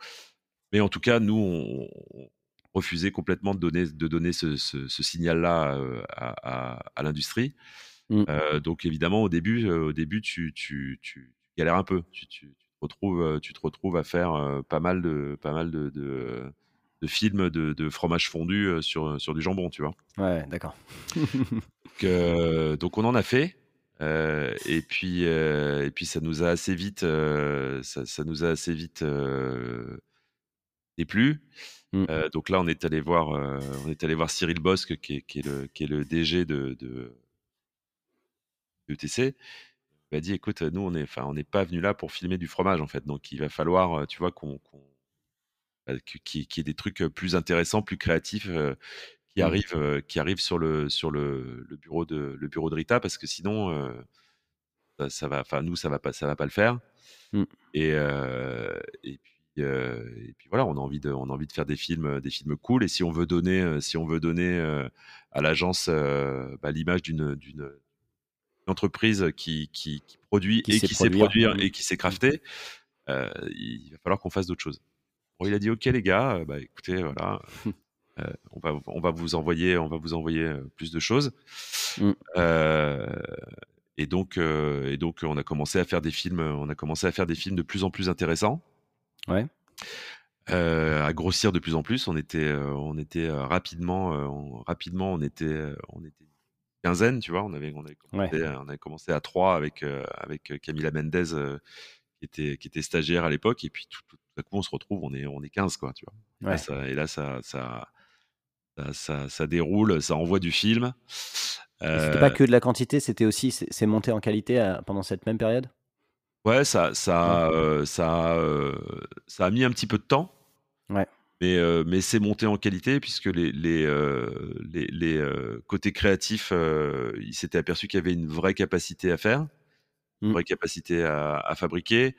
Mais en tout cas, nous, on, refusait complètement de donner, de donner ce, ce, signal-là à, à, l'industrie. Mmh. donc évidemment, au début, au début, tu, tu, tu, galères un peu. Tu, tu, te retrouves, tu te retrouves à faire pas mal de, pas mal de, de de films de, de, fromage fondu sur, sur du jambon, tu vois. Ouais, d'accord. [LAUGHS] donc, donc, on en a fait. Euh, et puis euh, et puis ça nous a assez vite euh, ça, ça, nous a assez vite déplu. Mmh. donc là on est allé voir on est allé voir Cyril Bosque qui est, qui est, le qui est le DG de, de, ETC. Il m'a dit écoute nous on est enfin on n'est pas venu là pour filmer du fromage en fait donc il va falloir tu vois qu'on qui, qui est des trucs plus intéressants plus créatifs qui mmh. arrive qui arrive sur le sur le, le, bureau de le bureau de Rita parce que sinon ça, va enfin nous ça va pas ça va pas le faire mmh. et et puis et puis voilà on a envie de on a envie de faire des films des films cool et si on veut donner si on veut donner à l'agence bah, l'image d'une d'une entreprise qui, qui, qui produit et qui sait produire mmh. et qui sait crafter il va falloir qu'on fasse d'autres choses bon il a dit ok les gars bah écoutez voilà [LAUGHS] on, va, on va vous envoyer, on va vous envoyer euh, plus de choses. Mmh. Euh, et donc, et donc, on a commencé à faire des films. On a commencé à faire des films de plus en plus intéressants. Ouais. à grossir de plus en plus. On était, on était rapidement, rapidement, on était, on était quinzaine, tu vois. On avait, on avait, commencé, on avait commencé à trois avec, avec Camila Mendez, qui était, qui était stagiaire à l'époque. Et puis tout, à coup, on se retrouve, on est, on est 15, quoi, tu vois. Et là, ça, ça, ça, déroule, ça envoie du film. C'était pas euh que de la quantité, c'était aussi c'est monté en qualité euh, pendant cette même période? Ouais, ça, ça, euh, ça, ça a mis un petit peu de temps. Ouais. Mais, mais c'est monté en qualité puisque les, les, les, les côtés créatifs, ils s'étaient aperçus qu'il y avait une vraie capacité à faire, une mmh. vraie capacité à, à fabriquer.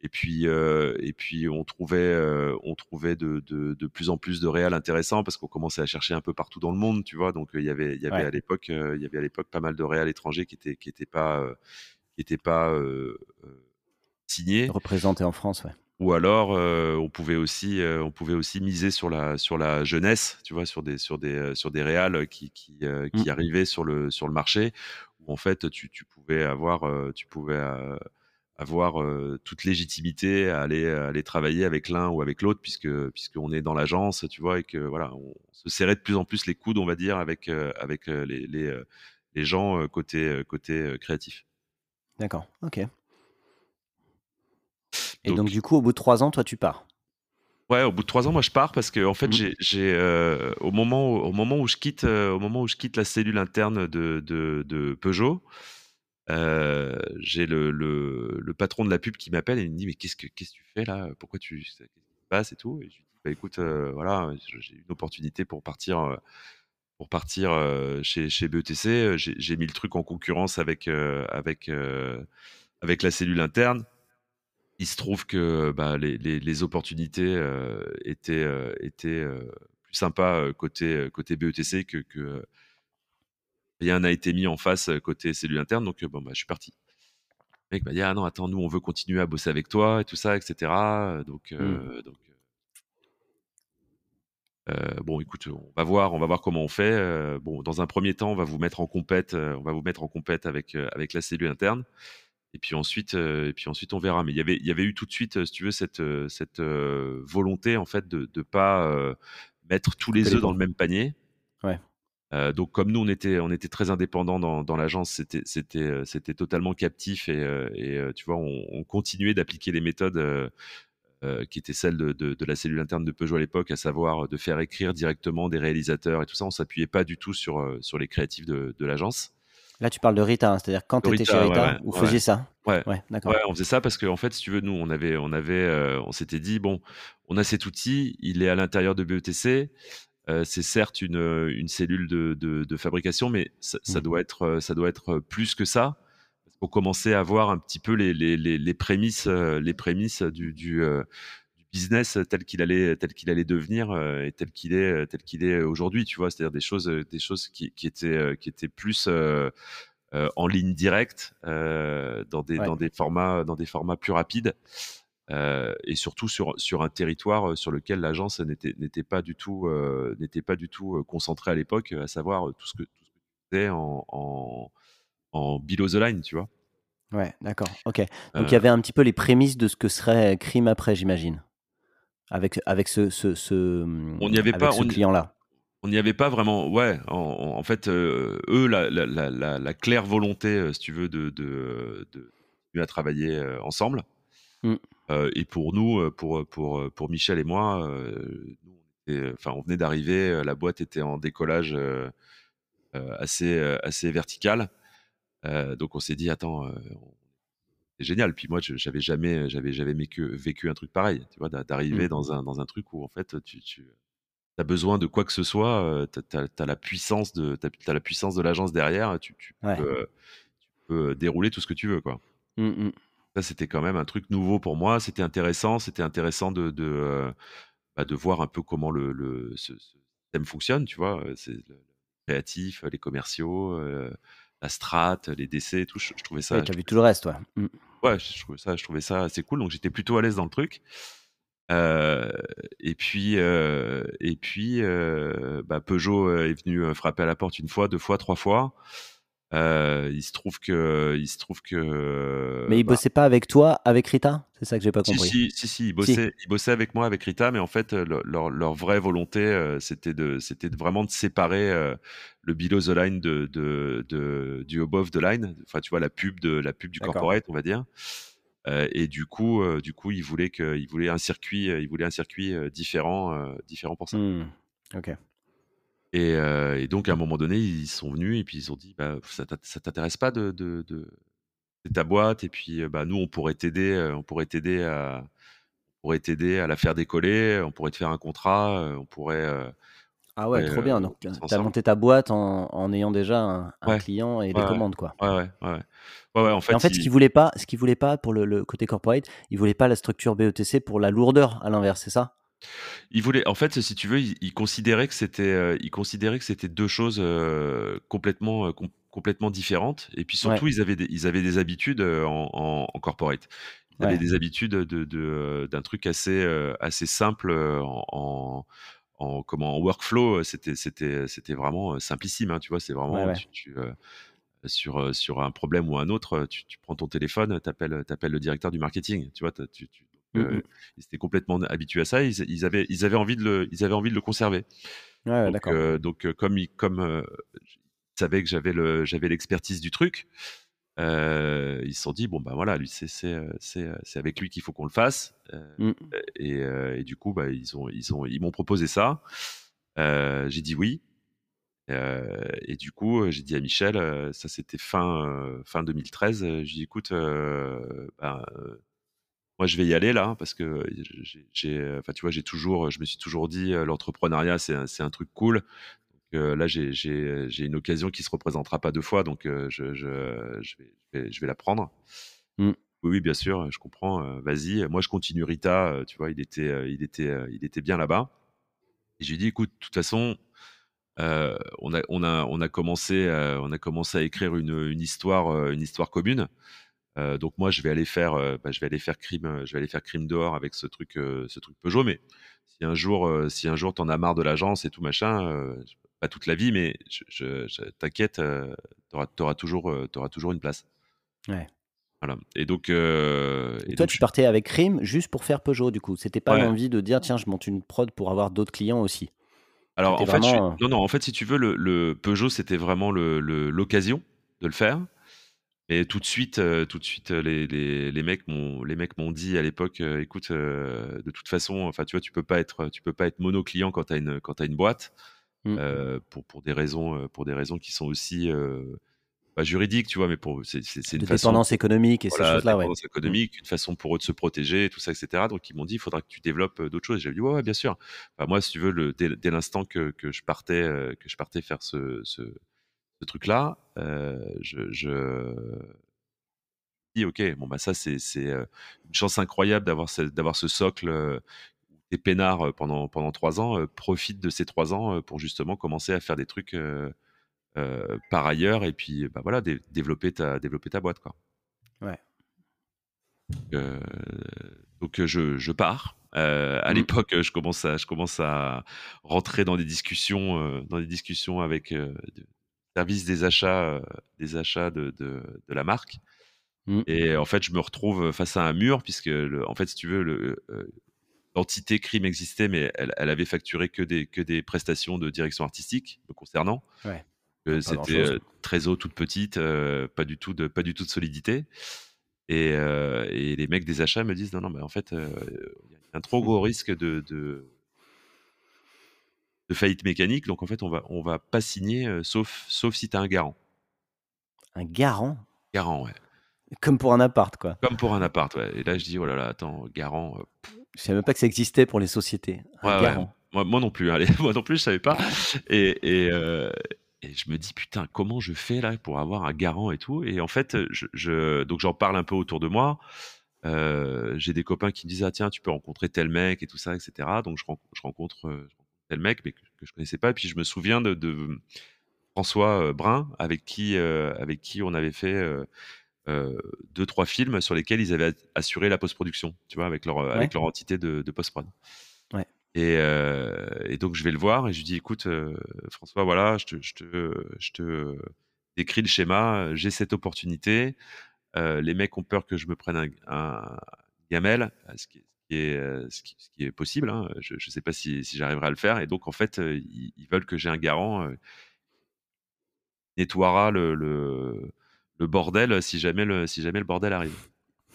Et puis, et puis on trouvait, on trouvait de, de, de, plus en plus de réels intéressants parce qu'on commençait à chercher un peu partout dans le monde, tu vois? Donc il y avait, il y avait à l'époque, il y avait à l'époque pas mal de réels étrangers qui étaient, qui étaient pas, qui étaient pas signés. Représentés en France, ouais. Ou alors, on pouvait aussi, on pouvait aussi miser sur la sur la jeunesse, tu vois, sur des sur des sur des réals qui qui, qui mmh. arrivaient sur le sur le marché où en fait tu, tu pouvais avoir tu pouvais avoir toute légitimité à aller aller travailler avec l'un ou avec l'autre puisque puisqu'on est dans l'agence, tu vois, et que voilà, on se serrait de plus en plus les coudes, on va dire, avec avec les les, les gens côté côté créatif. D'accord, ok. Et donc, du coup, au bout de trois ans, toi, tu pars? Ouais, au bout de trois ans, moi, je pars parce que en fait, mmh. j'ai, euh, au moment, où, au moment où je quitte, euh, au moment où je quitte la cellule interne de, de, de Peugeot, euh, j'ai le, le, patron de la pub qui m'appelle et il me dit mais qu'est-ce que qu'est-ce que tu fais là? Pourquoi tu qu'est-ce passe et tout? Et je lui dis bah écoute, voilà, j'ai une opportunité pour partir. pour partir chez, chez BETC, j'ai mis le truc en concurrence avec, avec, avec la cellule interne. Il se trouve que bah, les, les, opportunités euh, étaient, euh, étaient euh, plus sympas côté, côté BETC que rien n'a été mis en face côté cellule interne. Donc, bon, bah, je suis parti. Le mec m'a dit Ah non, attends, nous, on veut continuer à bosser avec toi et tout ça, etc. Donc, mmh. donc bon, écoute, on va voir, on va voir comment on fait. bon, dans un premier temps, on va vous mettre en compète, on va vous mettre en compète avec avec la cellule interne. Et puis ensuite, et puis ensuite on verra. Mais il y avait, il y avait eu tout de suite, si tu veux, cette, cette volonté en fait de ne pas mettre tous les œufs dans le même panier. Ouais. Donc comme nous on était, on était très indépendants dans, dans l'agence, c'était, c'était, c'était totalement captif et, et tu vois, on, on continuait d'appliquer les méthodes. qui étaient celles de, de, de, la cellule interne de Peugeot à l'époque, à savoir de faire écrire directement des réalisateurs et tout ça. On s'appuyait pas du tout sur, sur les créatifs de, de l'agence. Là, tu parles de Rita, hein, c'est-à-dire quand tu étais chez Rita, vous faisiez ça? Ouais, d'accord. on faisait ça parce qu'en en fait, si tu veux, nous, on avait, on avait, euh, on s'était dit, bon, on a cet outil, il est à l'intérieur de BETC. Euh, c'est certes une, une cellule de, de, fabrication, mais ça, mmh. doit être, ça doit être plus que ça. Pour commencer à voir un petit peu les, les, les, les prémices, les prémices du, du, euh, business tel qu'il allait tel qu'il allait devenir et tel qu'il est tel qu'il est aujourd'hui tu vois c'est-à-dire des choses des choses qui, qui étaient qui étaient plus en ligne directe dans des dans des formats dans des formats plus rapides et surtout sur sur un territoire sur lequel l'agence n'était n'était pas du tout n'était pas du tout concentrée à l'époque à savoir tout ce que tout ce que tu faisais en, en en below the line tu vois Ouais, d'accord. Ok. Donc il y avait un petit peu les prémices de ce que serait Crime après, j'imagine avec, avec ce, ce, ce, on n'y avait pas, ce client-là on n'y avait pas vraiment. Ouais, en, fait, euh, eux, la, la, la, la, claire volonté, euh, si tu veux, de, de, de, à travailler euh, ensemble. Mmh. Et pour nous, pour, pour, pour Michel et moi, enfin, on venait d'arriver, la boîte était en décollage assez, assez vertical. donc on s'est dit, attends, c'est génial. Puis moi, j'avais jamais, j'avais jamais vécu, vécu un truc pareil. Tu vois, d'arriver mmh. dans un dans un truc où en fait, tu, tu as besoin de quoi que ce soit, tu as, la puissance de as, la puissance de l'agence derrière. Tu, tu, peux, dérouler tout ce que tu veux, quoi. Mmh, mmh. Ça, c'était quand même un truc nouveau pour moi. C'était intéressant. C'était intéressant de de, bah, de voir un peu comment le, le ce, système fonctionne. Tu vois, c'est le créatif, les commerciaux la strat, les décès, tout. Je, trouvais ça. Ouais, tu as vu tout le reste, toi. Mmh. Ouais, je trouvais ça, je trouvais ça assez cool. Donc j'étais plutôt à l'aise dans le truc. Euh, et puis, euh, et puis, euh, bah, Peugeot est venu frapper à la porte une fois, deux fois, trois fois. Euh, il se trouve que, il se trouve que. Mais il bah bossait pas avec toi, avec Rita? C'est ça que j'ai pas compris. Si, si, si, il bossait, il bossait avec moi, avec Rita, mais en fait, leur, leur, vraie volonté, euh, c'était de, c'était vraiment de séparer euh, le below the line de, de, de, du above the line. Enfin, tu vois, la pub de, la pub du corporate, on va dire. et du coup, du coup, il voulait que, il voulait un circuit, il voulait un circuit différent, différent pour ça. Mmh. Ok. Et, donc, à un moment donné, ils sont venus et puis ils ont dit bah, Ça t'intéresse pas de, ta boîte? Et puis, bah, nous, on pourrait t'aider, on pourrait t'aider à, pourrait t'aider à la faire décoller, on pourrait te faire un contrat, on pourrait, ah ouais, trop bien. Donc, tu as monté ta boîte en, en ayant déjà un, client et des commandes, quoi. Ouais, ouais, ouais. en fait, en fait ce qu'il voulait pas, ce qu'il voulait pas pour le, côté corporate, il voulait pas la structure BETC pour la lourdeur, à l'inverse, c'est ça? Il voulait, en fait, si tu veux, il, considérait que c'était, il considérait que c'était deux choses complètement, complètement différentes. Et puis surtout, ils avaient, des, ils avaient des habitudes en, en, corporate. Ils avaient des habitudes de, d'un truc assez, assez simple en, en comment en workflow, c'était c'était c'était vraiment simplissime. Hein, tu vois, c'est vraiment Tu, sur sur un problème ou un autre, tu, tu prends ton téléphone, t'appelles appelles le directeur du marketing. Tu vois, tu, mmh ils étaient complètement habitués à ça. Ils, ils, avaient ils avaient envie de le ils avaient envie de le conserver. Ouais, donc, donc comme ils, comme ils savaient que j'avais le j'avais l'expertise du truc. Euh, ils se sont dit bon bah voilà lui c'est c'est c'est avec lui qu'il faut qu'on le fasse mmh. et, et, du coup bah ils ont ils ont ils m'ont proposé ça j'ai dit oui et du coup j'ai dit à Michel ça c'était fin fin 2013 j'ai dit écoute bah, moi je vais y aller là parce que j'ai enfin tu vois j'ai toujours je me suis toujours dit l'entrepreneuriat c'est c'est un truc cool là, j'ai une occasion qui se représentera pas deux fois, donc je, je, je, vais, je, vais, la prendre. Mmh. Oui, oui, bien sûr, je comprends. Vas-y, moi je continue Rita. tu vois, il était, il était, il était bien là-bas. Et j'ai dit, écoute, de toute façon, on a, on a, on a commencé, on a commencé à écrire une, une histoire, une histoire commune. Donc moi, je vais aller faire, bah, je vais aller faire crime, je vais aller faire crime dehors avec ce truc, ce truc Peugeot. Mais si un jour, si un jour t'en as marre de l'agence et tout machin, pas toute la vie, mais je, t'inquiète, tu auras, toujours, auras toujours une place. Ouais. Voilà. Et donc. et, toi, tu partais avec Crime juste pour faire Peugeot, du coup. C'était pas l'envie de dire, tiens, je monte une prod pour avoir d'autres clients aussi. Alors, en fait, non, non, en fait, si tu veux, le, Peugeot, c'était vraiment l'occasion de le faire. Et tout de suite, tout de suite, les, les, les mecs m'ont, les mecs m'ont dit à l'époque, écoute, de toute façon, enfin, tu vois, tu peux pas être, tu peux pas être mono client quand tu as une, quand as une boîte. Mmh. pour, pour, des raisons, pour des raisons qui sont aussi pas juridiques, tu vois, mais pour c'est, une dépendance économique et ces choses-là. Dépendance économique, une façon pour eux de se protéger, tout ça, etc. Donc ils m'ont dit, il faudra que tu développes d'autres choses. J'ai dit, ouais, ouais, bien sûr. moi, si tu veux, le, dès, l'instant que, que, je partais, que je partais faire ce, ce, ce truc-là, je, je dis, ok, bon bah ça c'est, c'est une chance incroyable d'avoir ce, d'avoir ce socle et peinards pendant, pendant trois ans, profite de ces trois ans pour justement commencer à faire des trucs par ailleurs et puis bah voilà, développer, ta, développer ta boîte. Quoi. Ouais. donc je, je pars. à mmh. l'époque, je commence à, je commence à rentrer dans des discussions, dans des discussions avec service des achats, des achats de, de, de la marque. Mmh. Et en fait, je me retrouve face à un mur puisque, en fait, si tu veux, le, l'entité crime existait, mais elle, avait facturé que des, que des prestations de direction artistique me concernant. C'était très haut, toute petite, pas, du tout de, pas du tout de solidité. Et, les mecs des achats me disent non, non, mais en fait, il y a un trop gros risque de, de, faillite mécanique. Donc en fait, on va, on va pas signer sauf, sauf si tu as un garant. Un garant? Garant, ouais. Comme pour un appart, quoi. Comme pour un appart, ouais. Et là, je dis, oh là là, attends, garant. Je savais même pas que ça existait pour les sociétés. Moi, moi, non plus. [LAUGHS] Allez, moi non plus, je savais pas. [LAUGHS] Et, et, euh, et, je me dis putain, comment je fais là pour avoir un garant et tout? Et en fait, je, je donc j'en parle un peu autour de moi. Euh, j'ai des copains qui me disent ah tiens, tu peux rencontrer tel mec et tout ça, etc. Donc je, je rencontre, euh, tel mec, mais que, que, je connaissais pas. Et puis je me souviens de, de François Brun, avec qui, avec qui on avait fait euh, deux trois films sur lesquels ils avaient assuré la post-production, tu vois, avec leur avec leur entité de, post-prod. Ouais. Et, euh, et, donc je vais le voir et je lui dis écoute euh, François voilà je te, je te, je te décris le schéma j'ai cette opportunité les mecs ont peur que je me prenne un, un gamelle ce qui est, ce qui, ce qui est possible hein. je ne sais pas si, si j'arriverai à le faire et donc en fait ils, ils veulent que j'ai un garant nettoiera le, le le bordel si jamais le, si jamais le bordel arrive.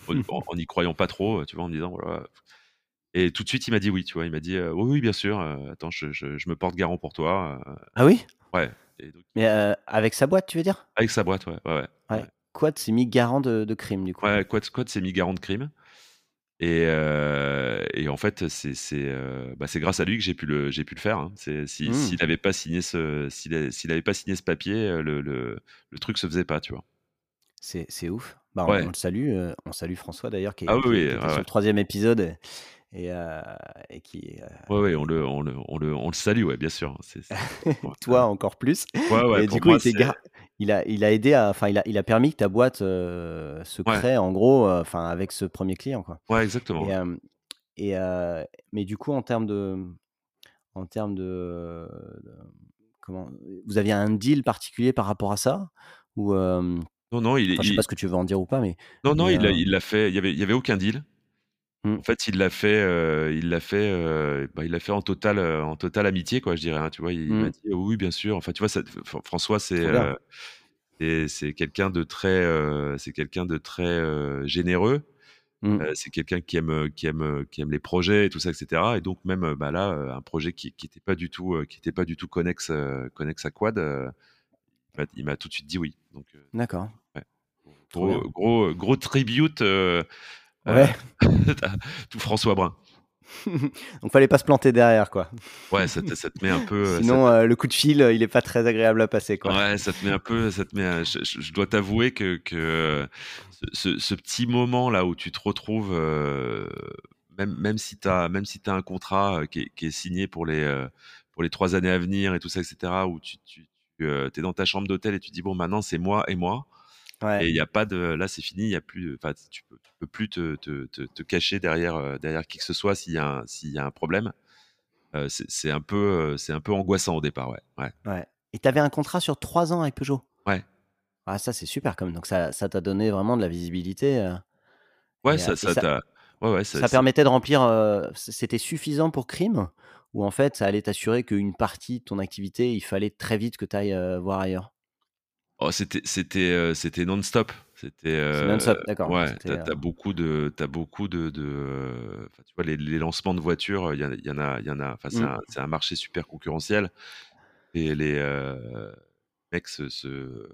en [LAUGHS] n'y croyant pas trop, tu vois, en disant voilà. Et tout de suite, il m'a dit oui, tu vois. Il m'a dit oui, oui, bien sûr. attends, je, je, me porte garant pour toi. ah oui? Ouais. Mais avec sa boîte, tu veux dire? Avec sa boîte, ouais. ouais, ouais. Quad s'est mis garant de, de, crime, du coup. Ouais, Quad, Quad s'est mis garant de crime. Et, et en fait, c'est c'est bah, grâce à lui que j'ai pu le j'ai pu le faire. Hein. S'il Mmh. n'avait pas signé ce s'il s'il avait pas signé ce papier, le le le truc se faisait pas, tu vois? C'est c'est ouf. Bah, on le salue, on salue François d'ailleurs qui Ah est oui, qui oui, qui ouais, sur le troisième épisode et qui, heu Ouais, on le on le on le on le salue, ouais, bien sûr. C'est c'est [LAUGHS] ouais, toi encore plus ouais, ouais, et du coup il c'est il a il a aidé à enfin il a il a permis que ta boîte, heu, se ouais, crée en gros, heu, enfin avec ce premier client quoi ouais, exactement, et heu, mais du coup en termes de en termes de de comment vous aviez un deal particulier par rapport à ça? Ou Non, non, il enfin je sais pas ce que tu veux en dire ou pas mais non, non, il l'a heu, il l'a fait, il y avait il y avait aucun deal. Mmh, En fait, il l'a fait, heu, il l'a fait, heu, bah, il l'a fait en totale, heu, en totale amitié, quoi, je dirais, hein, tu vois? Il m'a mmh, dit: «Oui, oui, bien sûr». Enfin, tu vois, ça François, c'est, trop bien. heu, c'est c'est quelqu'un de très, heu, c'est quelqu'un de très, heu, généreux. Mmh, Heu, c'est quelqu'un qui aime, qui aime, qui aime les projets et tout ça et cetera et donc même, heu, bah, là, heu, un projet qui qui était pas du tout, heu, qui était pas du tout connexe, heu, connexe à Quad, heu, il m'a il m'a tout de suite dit oui. Donc heu, d'accord, ouais, trop gros bien. gros, gros tribute, heu, Ouais. [LAUGHS] [LAUGHS] tout François Brun. [LAUGHS] Donc fallait pas se planter derrière quoi. Ouais, ça te ça te met un peu, ça Sinon, te heu, le coup de fil, il est pas très agréable à passer quoi. ouais, ça te met un peu ça te met je dois t'avouer que que, ce ce petit moment là où tu te retrouves, même même si tu as même si as un contrat, qui est qui est signé pour les, pour les 3 années à venir et tout ça et cetera, où tu tu es dans ta chambre d'hôtel et tu dis: «Bon maintenant c'est moi et moi» Ouais, et il y a pas de là c'est fini, y a plus tu peux tu peux plus te te te te cacher derrière, heu, derrière qui que ce soit s'il y a un s'il y a un problème. Heu, c'est un peu, c'est un peu angoissant au départ, ouais. Ouais. ouais et tu avais un contrat sur 3 ans avec Peugeot? Ouais. Ah ça c'est super même, donc ça ça t'a donné vraiment de la visibilité, heu Ouais, et ça ça ça ouais, ouais, ça ça permettait de remplir, c'était suffisant pour Crime? Ou en fait ça allait t'assurer qu'une partie de ton activité, il fallait très vite que tu ailles, voir ailleurs? Oh, c'était c'était, heu, c'était non-stop. C'était, heu, non-stop, d'accord, ouais, tu c'était, heu as beaucoup de tu as beaucoup de de, tu vois, les les lancements de voitures, il y en a y en a il y en a enfin, c'est mmh, un c'est un marché super concurrentiel et les, mecs se se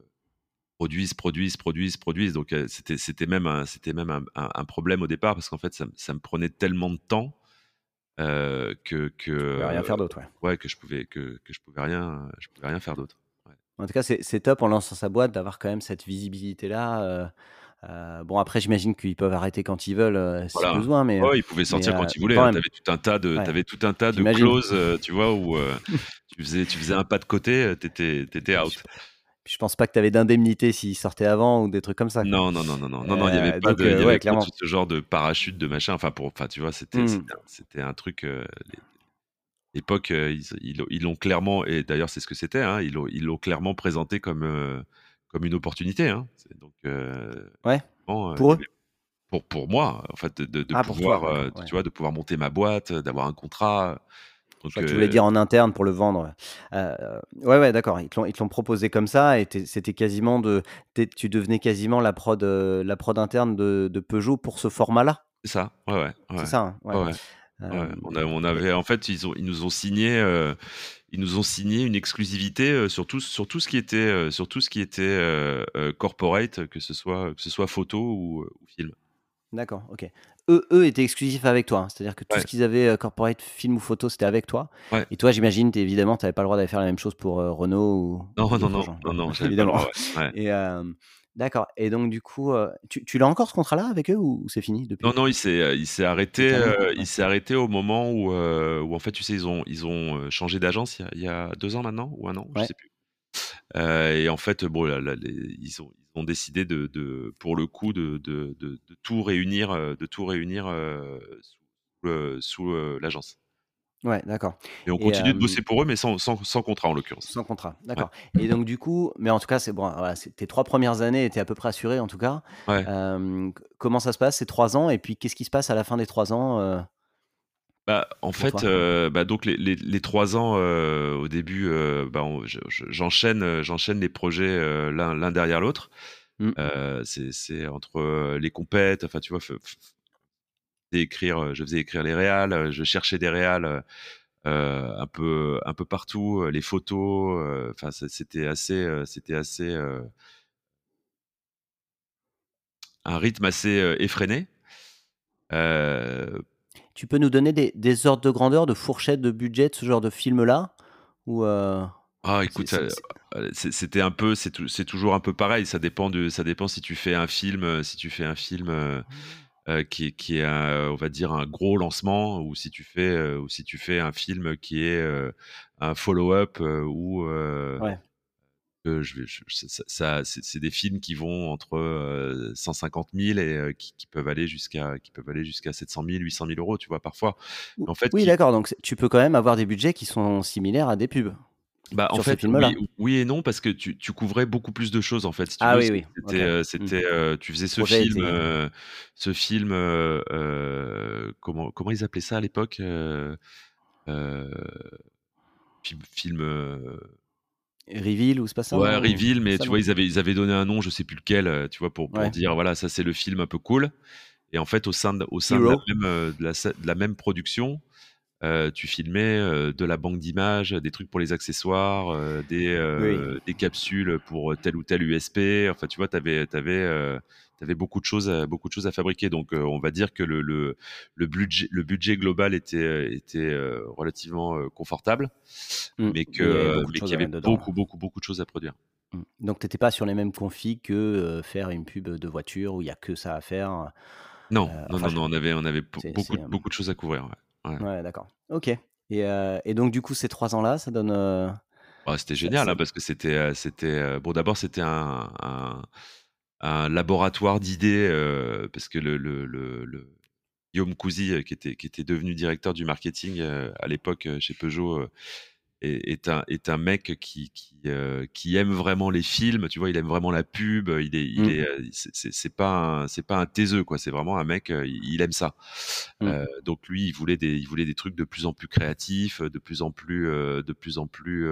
produisent, produisent, produisent, produisent donc c'était c'était même un c'était même un un un problème au départ parce qu'en fait, ça me ça me prenait tellement de temps, que que, tu pouvais rien faire d'autre, ouais. ouais, que je pouvais que que je pouvais rien, je pouvais rien faire d'autre. En tout cas, c'est top en lançant sa boîte d'avoir quand même cette visibilité-là, heu heu, bon après j'imagine qu'ils peuvent arrêter quand ils veulent, heu, si Voilà. besoin, mais heu Ouais, ils pouvaient sortir quand ils voulaient, hein. Tu avais tout un tas de ouais, avais tout un tas de clauses, tu vois, où, tu faisais tu faisais un pas de côté, tu étais je out. je pense pas que tu avais d'indemnité s'ils sortaient avant ou des trucs comme ça, quoi. Non, non, non, non, non, non, non, il y avait pas donc de y avait ouais, ce genre de parachute, de machin, enfin pour enfin, tu vois, c'était Mmh. c'était un truc, l'époque, heu, ils l'ont clairement et d'ailleurs c'est ce que c'était, hein, ils l'ont clairement présenté comme, heu, comme une opportunité, hein. Donc heu, Ouais, pour eux? pour pour moi, en fait, de Ah toi, pouvoir, ouais. tu vois, de pouvoir monter ma boîte, d'avoir un contrat, donc que tu voulais dire en interne pour le vendre, heu, ouais, ouais, d'accord, ils te l'ont proposé comme ça et c'était quasiment de tu devenais quasiment la prod, la prod interne de de Peugeot pour ce format-là? c'est ça, ouais, ouais, C'est ça, hein? Ouais, ouais, ouais, hem On a on et avait en fait, ils ont ils nous ont signé, heu, ils nous ont signé une exclusivité, heu, sur tout sur tout ce qui était, sur tout ce qui était, corporate, que ce soit que ce soit photo ou, film. d'accord, OK. Eux eux étaient exclusifs avec toi, hein? C'est-à-dire que tout Ouais, ce qu'ils avaient, corporate, film ou photo, c'était avec toi ouais. et toi, j'imagine, évidemment, tu avais pas le droit d'aller faire la même chose pour, Renault ou Non, ou non, non, non, [LAUGHS] Non, évidemment et d'accord et donc du coup, tu tu l'as encore ce contrat-là avec eux ou c'est fini Non, depuis? non, il s'est, il s'est arrêté, il s'est arrêté au moment où, où en fait, tu sais, ils ont ils ont, changé d'agence il y a il y a 2 ans maintenant ou un an, je Ouais. sais plus. Et en fait, bon, là là, les ils ont ils ont décidé de de pour le coup de de de de tout réunir, de tout réunir, sous l'agence. Ouais, d'accord Et on et continue de hem bosser pour eux, mais sans sans sans contrat en l'occurrence. sans contrat, Ouais, d'accord et donc du coup mais en tout cas, c'est bon, voilà, tes 3 premières années étaient à peu près assurées en tout cas. ouais. C comment ça se passe ces 3 ans et puis qu'est-ce qui se passe à la fin des 3 ans, heu, Bah, en fait, bah, donc les les les 3 ans, au début, bah, j'enchaîne, j'enchaîne les projets, l'un derrière l'autre. Heu, c'est entre, les compètes, enfin, tu vois, écrire, heu, je faisais écrire les réals, heu, je cherchais des réals, heu, un peu un peu partout, les photos, enfin, c'était assez, c'était assez, un rythme assez, effréné Tu peux nous donner des, des ordres de grandeur, de fourchette, de budget de ce genre de film-là? Ou ah, écoute, c'était un peu, c'est toujours un peu pareil. Ça dépend de, ça dépend si tu fais un film, si tu fais un film qui, qui est, on va dire, un gros lancement, ou si tu fais, ou si tu fais un film qui est un follow-up ou ouais je ça, c'est des films qui vont entre 150 000 et qui, peuvent aller jusqu'à qui peuvent aller jusqu'à 700 000, 800 000 euros, tu vois, parfois. En fait, oui, d'accord. Donc tu peux quand même avoir des budgets qui sont similaires à des pubs. Bah, en fait, oui, oui, et non, parce que tu, tu, couvrais beaucoup plus de choses, en fait. ah oui, oui. C'était, mmh. tu faisais ce film, ce film, comment, comment ils appelaient ça à l'époque Film, film Reveal ou c'est pas ça Ouais, Reveal, mais tu vois, ils avaient, ils avaient donné un nom, je sais plus lequel, euh, tu vois, pour, pour dire, voilà, ça c'est le film un peu cool. Et en fait, au sein de, au sein de la, même, euh, de, la, de la même production, euh, tu filmais de la banque d'images, des trucs pour les accessoires, des, des, capsules pour tel ou tel USP. Enfin, tu vois, tu avais, avais, tu avais beaucoup de choses, à, beaucoup de choses à fabriquer. Donc, euh, on va dire que le, le, le, budget, le budget global était, était euh, relativement euh, confortable, mmh. mais qu'il y avait beaucoup, beaucoup, beaucoup de choses à produire. Mmh. Donc, tu n'étais pas sur les mêmes configs que faire une pub de voiture où il n'y a que ça à faire. Non, non, non, non, on avait, on avait beaucoup, beaucoup de choses à couvrir. Ouais, ouais. d'accord. Ok. Et, et, donc, du coup, ces trois ans-là, ça donne. Oh, c'était génial, hein, parce que c'était, c'était bon. D'abord, c'était un, un un laboratoire d'idées, euh, parce que le, le, le, Guillaume Cousy, euh, qui était, qui était devenu directeur du marketing euh, à l'époque chez Peugeot, est, un, est un mec qui, qui, qui, aime vraiment les films, tu vois, il aime vraiment la pub, il est, il mmh. est, c'est pas un, c'est pas un taiseux, quoi, c'est vraiment un mec, il, aime ça. Mmh. donc lui, il voulait des, il voulait des trucs de plus en plus créatifs, de plus en plus, de plus en plus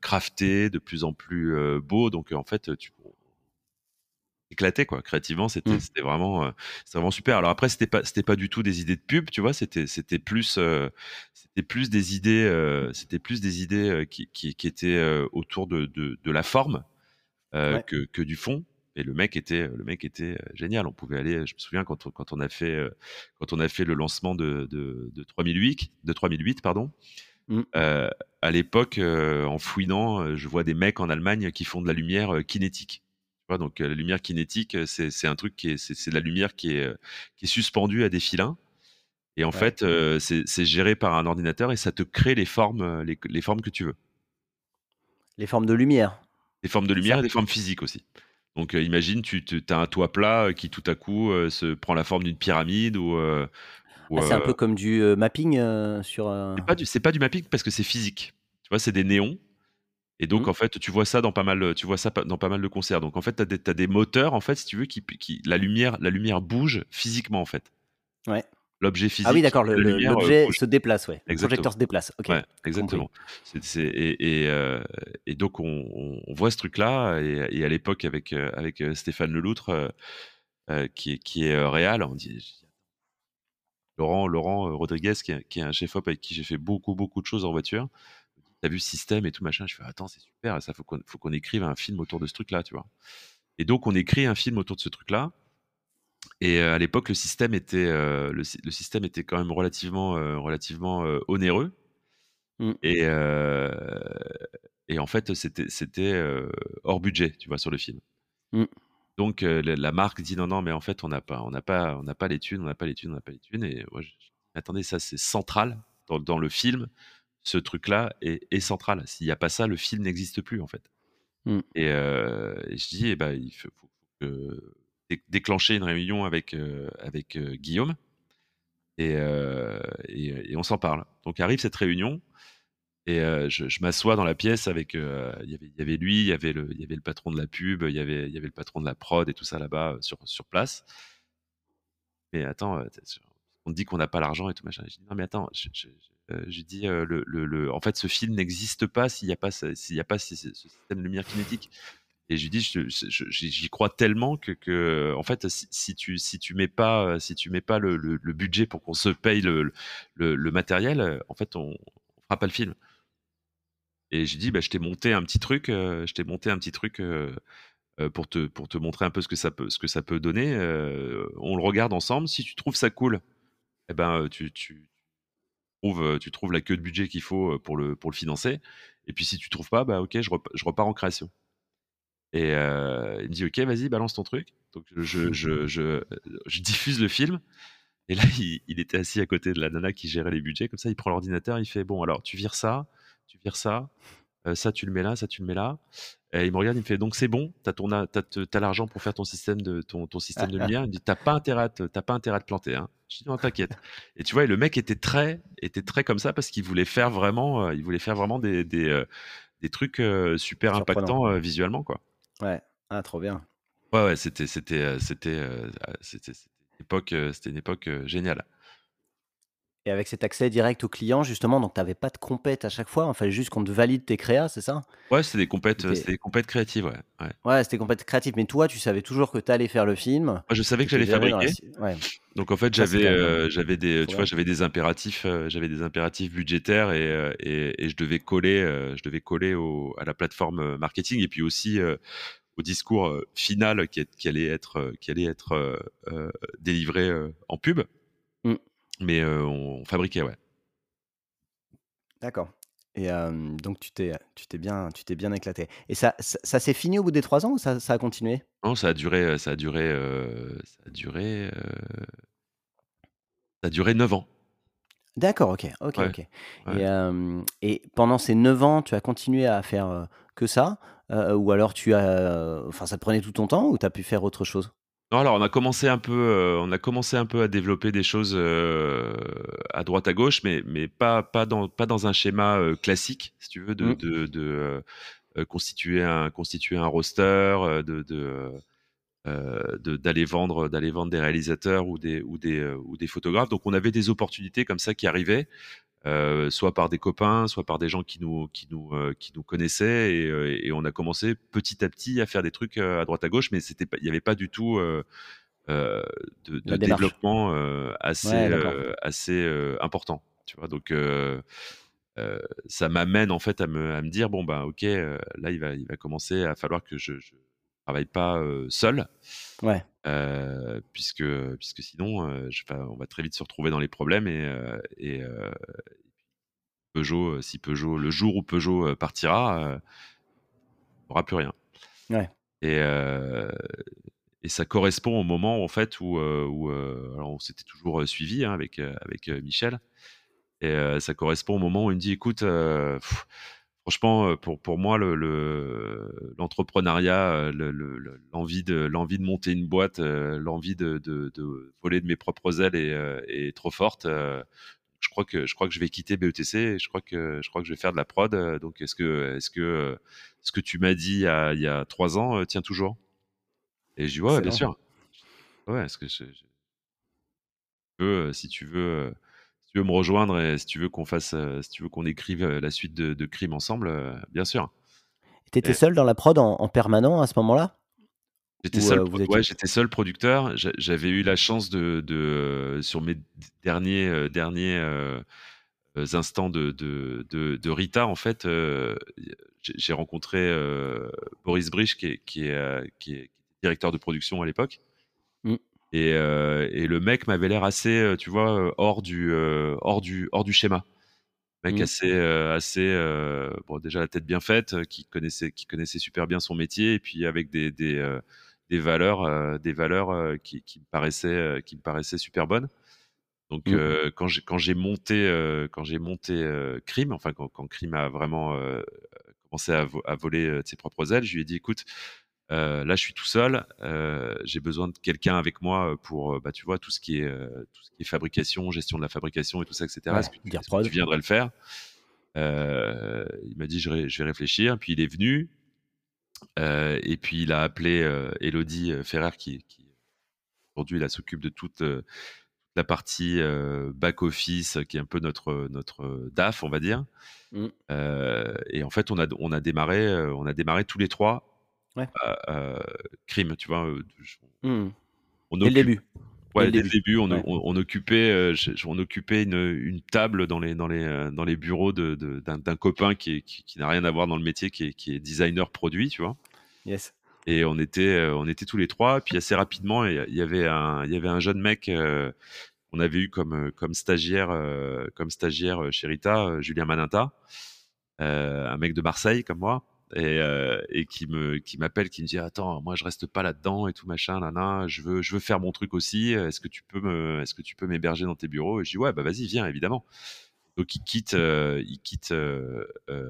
craftés, de plus en plus beaux. Donc en fait, tu, éclaté quoi. Créativement c'était mmh. c'était vraiment euh, c'était vraiment super. Alors après c'était pas c'était pas du tout des idées de pub tu vois c'était c'était plus euh, c'était plus des idées euh, c'était plus des idées qui, qui, qui étaient autour de, de, de la forme que, que du fond. Et le mec était le mec était génial. On pouvait aller je me souviens quand on, quand on a fait quand on a fait le lancement de de, de 3008 de 3008 pardon mmh. à l'époque en fouinant je vois des mecs en Allemagne qui font de la lumière kinétique donc la lumière kinétique, c'est un truc qui est, c'est de la lumière qui est, qui est suspendue à des filins. Et en fait, c'est géré par un ordinateur et ça te crée les formes, les, formes que tu veux. Les formes de lumière. Les formes de lumière et des formes physiques aussi. Donc imagine, tu, as un toit plat qui tout à coup se prend la forme d'une pyramide ou. Ah, c'est un peu comme du mapping sur. C'est pas, pas du mapping parce que c'est physique. Tu vois, c'est des néons et donc, mmh. en fait, tu vois ça dans pas mal, tu vois ça dans pas mal de concerts. Donc, en fait, tu as, des moteurs, en fait, si tu veux, qui, qui, la, lumière, la lumière bouge physiquement, en fait. Ouais. L'objet physique. Ah oui, d'accord, l'objet se déplace, ouais. Le projecteur se déplace. Ok. Ouais, exactement. et, et, euh, et, donc, on, on, voit ce truc-là. Et, à l'époque, avec, euh, avec euh, Stéphane Leloutre, qui, qui est réel, on dit. Laurent, Laurent Rodriguez, qui est, qui est un chef-op avec qui j'ai fait beaucoup, beaucoup de choses en voiture t'as vu système et tout machin. Je fais, attends, c'est super, ça faut qu'on, faut qu'on écrive un film autour de ce truc-là, tu vois. Et donc, on écrit un film autour de ce truc-là. Et à l'époque, le système était, le, système était quand même relativement, relativement onéreux. Mmh. Et, et en fait, c'était, c'était hors budget, tu vois, sur le film. Mmh. Donc, la, marque dit non, non, mais en fait, on n'a pas, on n'a pas, on n'a pas les thunes, on n'a pas les thunes, on n'a pas les thunes. Et moi, attendez, ça, c'est central dans, dans le film ce truc-là est, central. S'il n'y a pas ça, le film n'existe plus en fait. Mmh. Et, je dis, eh ben, il faut, déclencher une réunion avec, avec Guillaume et, et, on s'en parle. Donc arrive cette réunion et je, m'assois dans la pièce avec, il y avait lui, il y avait le, il y avait le patron de la pub, il y avait, il y avait le patron de la prod et tout ça là-bas sur, sur place. Mais attends, on dit qu'on n'a pas l'argent et tout machin. Je dis non mais attends, je, euh, je dis euh, le, le, en fait ce film n'existe pas s'il n'y a pas s'il a pas ce, système de lumière kinétique. Et je lui dis, j'y crois tellement que, que en fait, si, tu si tu mets pas si tu mets pas le, le budget pour qu'on se paye le, le, matériel, en fait, on, on fera pas le film. Et j'ai dit, bah, je t'ai monté un petit truc, je t'ai monté un petit truc pour, te, pour te montrer un peu ce que ça peut, ce que ça peut donner. on le regarde ensemble. Si tu trouves ça cool, eh ben, tu, tu, trouves, tu trouves la queue de budget qu'il faut pour le, pour le financer. Et puis si tu trouves pas, bah ok, je, je repars en création. Et il me dit ok, vas-y, balance ton truc. Donc je, je, je, [LAUGHS] je diffuse le film. Et là, il, était assis à côté de la nana qui gérait les budgets. Comme ça, il prend l'ordinateur, il fait Bon, alors, tu vires ça, tu vires ça, euh, ça, tu le mets là, ça, tu le mets là. Et il me regarde, il me fait Donc, c'est bon, tu as, l'argent pour faire ton système de, ton, ton système de lumière. Il me dit T'as pas, intérêt à te, pas intérêt à te planter. Hein. Je dis Non, t'inquiète. Et tu vois, le mec était très, était très comme ça parce qu'il voulait faire vraiment, euh, il voulait faire vraiment des, des, euh, des trucs super impactants visuellement. Quoi. Ouais, ah, trop bien. Ouais, ouais, c'était, c'était, c'était, c'était, époque, c'était une époque géniale. Et avec cet accès direct aux clients, justement, donc tu n'avais pas de compète à chaque fois, il fallait juste qu'on te valide tes créas, c'est ça? Ouais, c'était des compètes, des compètes créatives, ouais. Ouais, ouais c'était compètes créatives, mais toi, tu savais toujours que tu allais faire le film. je savais que j'allais fabriquer. Ouais. Donc en fait, j'avais, j'avais des, tu vois, j'avais des impératifs, j'avais des impératifs budgétaires et, et, je devais coller, je devais coller au, à la plateforme marketing et puis aussi au discours final qui, qui, allait être, qui allait être délivré en pub. Mais on fabriquait, ouais. D'accord. Et donc tu t'es, tu t'es bien, tu t'es bien éclaté. Et ça, ça, s'est fini au bout des trois ans ou ça, ça a continué? Non, ça a duré, ça a duré, ça a duré, ça a duré neuf ans. D'accord, ok, ok, ok. Et, et pendant ces neuf ans, tu as continué à faire que ça euh, ou alors tu as, enfin, ça te prenait tout ton temps ou tu as pu faire autre chose? Non, alors on a commencé un peu, euh, on a commencé un peu à développer des choses euh, à droite à gauche, mais, mais pas, pas, dans, pas dans un schéma classique, si tu veux, de, mmh. de, constituer, un, constituer un roster, de, de d'aller vendre d'aller vendre des réalisateurs ou des ou des ou des photographes donc on avait des opportunités comme ça qui arrivaient euh, soit par des copains, soit par des gens qui nous qui nous euh, qui nous connaissaient et, euh, et, on a commencé petit à petit à faire des trucs à droite à gauche, mais c'était il n'y avait pas du tout de, de développement assez assez important, tu vois? Donc ça m'amène en fait à me, à me dire bon bah ok là il va il va commencer à falloir que je, je travaille pas seul. Ouais. puisque, puisque sinon, je, on va très vite se retrouver dans les problèmes et, et Peugeot, si Peugeot, le jour où Peugeot partira, on n'aura plus rien. Ouais. Et, et ça correspond au moment en fait où, où alors on s'était toujours suivi hein, avec, avec Michel. Et ça correspond au moment où il me dit écoute, franchement, euh, pour, pour moi, l'entrepreneuriat, le, l'envie de, l'envie de monter une boîte, euh, l'envie de, de, voler de mes propres ailes est, euh, est trop forte. Je crois que je crois que je vais quitter BETC. je crois que je crois que je vais faire de la prod. Donc, est-ce que est-ce que ce que tu m'as dit il y a, il y a trois ans tient toujours? Et je dis ouais, bien sûr. Ouais, est-ce que je, si tu veux tu veux me rejoindre et si tu veux qu'on fasse, euh, si tu veux qu'on écrive euh, la suite de, de Crime ensemble, euh, bien sûr. Tu étais seul dans la prod en, permanent à ce moment-là? J'étais seul, ouais, j'étais seul producteur. J'avais eu la chance de, de sur mes derniers derniers instants de, de, de, Rita, en fait, j'ai rencontré Boris Brich, qui est, qui, est, qui est directeur de production à l'époque. Et, euh, et le mec m'avait l'air assez, euh, tu vois, euh, hors du, hors du, hors du schéma. Mec mmh. assez, assez, bon déjà la tête bien faite, qui connaissait, qui connaissait super bien son métier, et puis avec des, des, des valeurs, des valeurs qui, qui me paraissaient, qui me paraissaient super bonnes. Donc mmh. quand j'ai quand j'ai monté quand j'ai monté Crime, enfin quand, quand Crime a vraiment commencé à, à voler de ses propres ailes, je lui ai dit écoute, euh, là, je suis tout seul. Euh, j'ai besoin de quelqu'un avec moi pour, bah, tu vois, tout ce qui est tout ce qui est fabrication, gestion de la fabrication et tout ça, etc. Est-ce que, tu, viendrais le faire? Euh, Il m'a dit, je, vais réfléchir. Puis il est venu. et puis il a appelé Elodie Ferrer, qui, qui aujourd'hui là s'occupe de toute la partie back office, qui est un peu notre notre DAF, on va dire. Mmh. et en fait, on a on a démarré on a démarré tous les trois Ouais. crime, tu vois. Mmh. On dès le début. Ouais, dès, le début, on, on, occupait, on occupait une, une, table dans les, dans les, dans les bureaux d'un de, d'un copain qui, qui, qui n'a rien à voir dans le métier, qui est, qui est designer produit, tu vois. Yes. Et on était, on était tous les trois. Puis assez rapidement, il y avait un, il y avait un jeune mec qu'on avait eu comme, comme stagiaire, comme stagiaire chez Rita, Julien Maninta, un mec de Marseille comme moi et, euh, et qui me qui m'appelle qui me dit attends moi je reste pas là dedans et tout machin là je veux je veux faire mon truc aussi est-ce que tu peux me est-ce que tu peux m'héberger dans tes bureaux? Et je dis ouais bah vas-y viens évidemment. Donc il quitte euh, il quitte euh,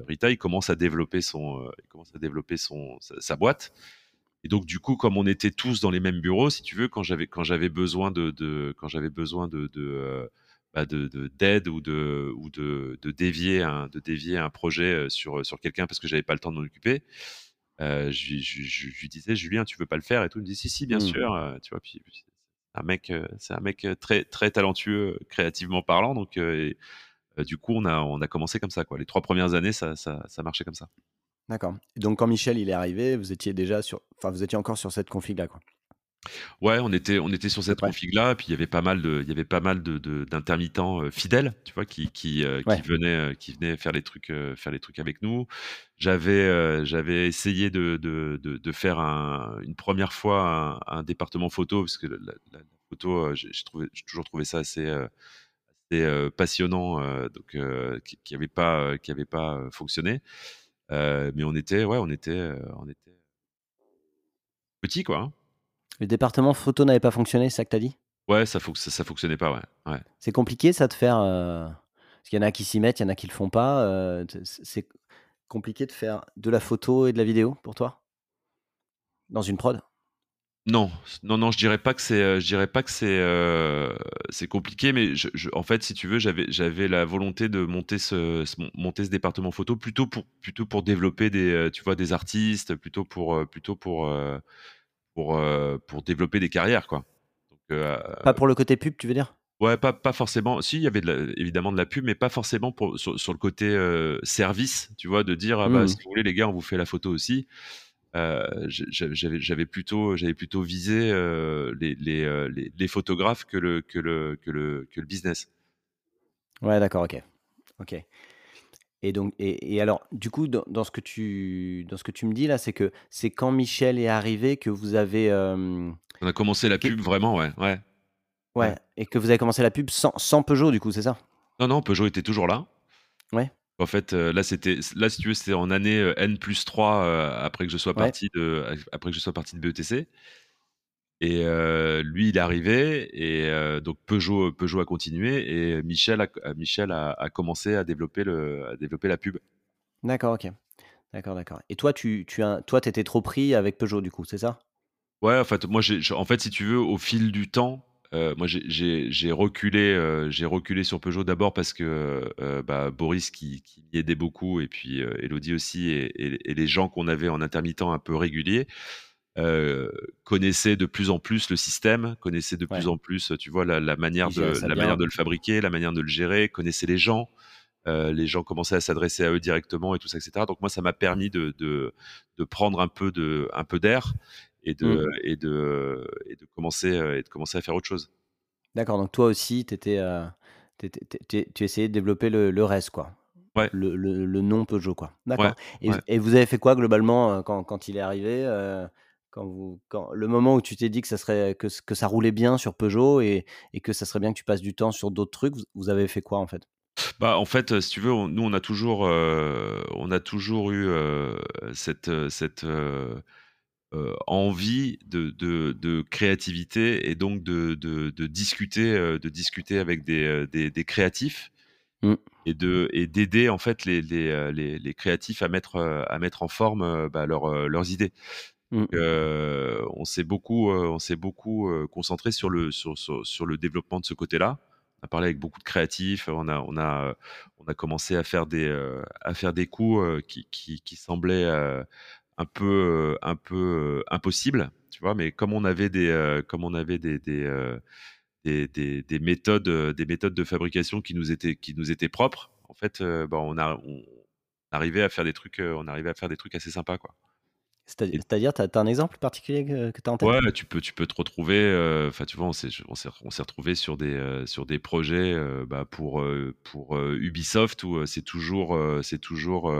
Rita il commence à développer son il commence à développer son sa, boîte. Et donc du coup comme on était tous dans les mêmes bureaux si tu veux quand j'avais quand j'avais besoin de, quand j'avais besoin de bah, de d'aide ou de ou de, de dévier un de dévier un projet sur sur quelqu'un parce que j'avais pas le temps de m'en occuper. Euh, je, je, je, lui disais Julien, tu veux pas le faire et tout? Il me dit si si bien mmh. sûr. tu vois puis, un mec c'est un mec très très talentueux créativement parlant donc du coup on a on a commencé comme ça quoi. Les trois premières années ça ça, ça marchait comme ça. D'accord. Donc quand Michel il est arrivé, vous étiez déjà sur, enfin vous étiez encore sur cette config là quoi? Ouais, on était, on était sur cette config-là, puis il y avait pas mal de, il y avait pas mal de, d'intermittents fidèles, tu vois, qui, qui, qui venaient, qui venaient faire les trucs, faire les trucs avec nous. J'avais, j'avais essayé de, de, de, faire un, une première fois un, département photo, parce que la, photo, j'ai, trouvé, j'ai toujours trouvé ça assez, assez passionnant, donc qui, qui avait pas, qui avait pas fonctionné. mais on était, ouais, on était, on était petit, quoi. Hein. Le département photo n'avait pas fonctionné, c'est ça que tu as dit? Ouais, ça, ça, ça, fonctionnait pas, ouais. ouais. C'est compliqué ça de faire. Euh, parce qu'il y en a qui s'y mettent, il y en a qui le font pas. Euh, c'est compliqué de faire de la photo et de la vidéo pour toi? Dans une prod? Non, non, non, je dirais pas que c'est, euh, je dirais pas que c'est, c'est compliqué, mais je, en fait, si tu veux, j'avais, j'avais la volonté de monter ce, monter ce département photo plutôt pour, plutôt pour développer des, tu vois, des artistes, plutôt pour, plutôt pour, pour, euh, pour développer des carrières, quoi. Euh, pas pour le côté pub, tu veux dire? Ouais, pas, pas forcément. Si, il y avait évidemment de la pub, mais pas forcément pour, sur, le côté euh, service, tu vois, de dire, ah bah, mmh. si vous voulez, les gars, on vous fait la photo aussi. j'avais plutôt, plutôt visé les, les, les, photographes que le, que le, que le, que le business. Ouais, d'accord, ok. Ok. Et donc, et, alors, du coup, dans, ce que tu, dans ce que tu me dis là, c'est que c'est quand Michel est arrivé que vous avez. On a commencé la pub vraiment, ouais, ouais. Ouais, et que vous avez commencé la pub sans, sans Peugeot, du coup, c'est ça? Non, non, Peugeot était toujours là. Ouais. En fait, là, c'était, là, si tu veux, c'était en année N plus 3 après que je sois parti de, après que je sois parti de BETC. Et lui, il est arrivé, et donc Peugeot, Peugeot a continué, et Michel a, Michel a, commencé à développer, le, à développer la pub. D'accord, ok. D'accord, d'accord. Et toi, tu, tu as, toi, étais trop pris avec Peugeot, du coup, c'est ça? Ouais, en fait, moi, en fait, si tu veux, au fil du temps, moi, j'ai reculé, j'ai reculé sur Peugeot d'abord parce que bah, Boris, qui, qui m'y aidait beaucoup, et puis Elodie aussi, et, et les gens qu'on avait en intermittent un peu réguliers, euh, connaissait de plus en plus le système, connaissait de plus en plus, tu vois, la, manière de la manière de le fabriquer, la manière de le gérer, connaissait les gens. Euh, les gens commençaient à s'adresser à eux directement et tout ça, etc. Donc moi, ça m'a permis de, de, de, prendre un peu de un peu d'air et de mmh. et de et de commencer et de commencer à faire autre chose. D'accord. Donc toi aussi, étais, euh, tu essayais de développer le, le reste, quoi. Ouais. Le, le, le non Peugeot, quoi. D'accord. et, et, vous avez fait quoi globalement quand, quand il est arrivé quand vous, quand, le moment où tu t'es dit que ça, serait, que, que ça roulait bien sur Peugeot et, et, que ça serait bien que tu passes du temps sur d'autres trucs, vous, avez fait quoi en fait? Bah, en fait, si tu veux, nous on a toujours, euh, on a toujours eu euh, cette, cette euh, envie de, de, de, créativité et donc de, de discuter, de discuter avec des, des, des créatifs mmh. et de et d'aider en fait les, les, les, les, créatifs à mettre à mettre en forme bah, leur, leurs idées. Mmh. on s'est beaucoup, on s'est beaucoup concentré sur le, sur, sur, le développement de ce côté-là. On a parlé avec beaucoup de créatifs. On a, on a, on a commencé à faire des, à faire des coups qui, qui, qui semblaient un peu, un peu impossibles, tu vois. Mais comme on avait des, comme on avait des, des des, des, méthodes, des méthodes de fabrication qui nous étaient, qui nous étaient propres. En fait, bah, on, a, on, arrivait à faire des trucs, on arrivait à faire des trucs assez sympas, quoi. C'est-à-dire, tu as, un exemple particulier que, tu as en tête? Ouais, tu peux, tu peux te retrouver. Euh, enfin, tu vois, on s'est, retrouvé sur des, euh, sur des projets euh, bah, pour, pour Ubisoft où c'est toujours, c'est toujours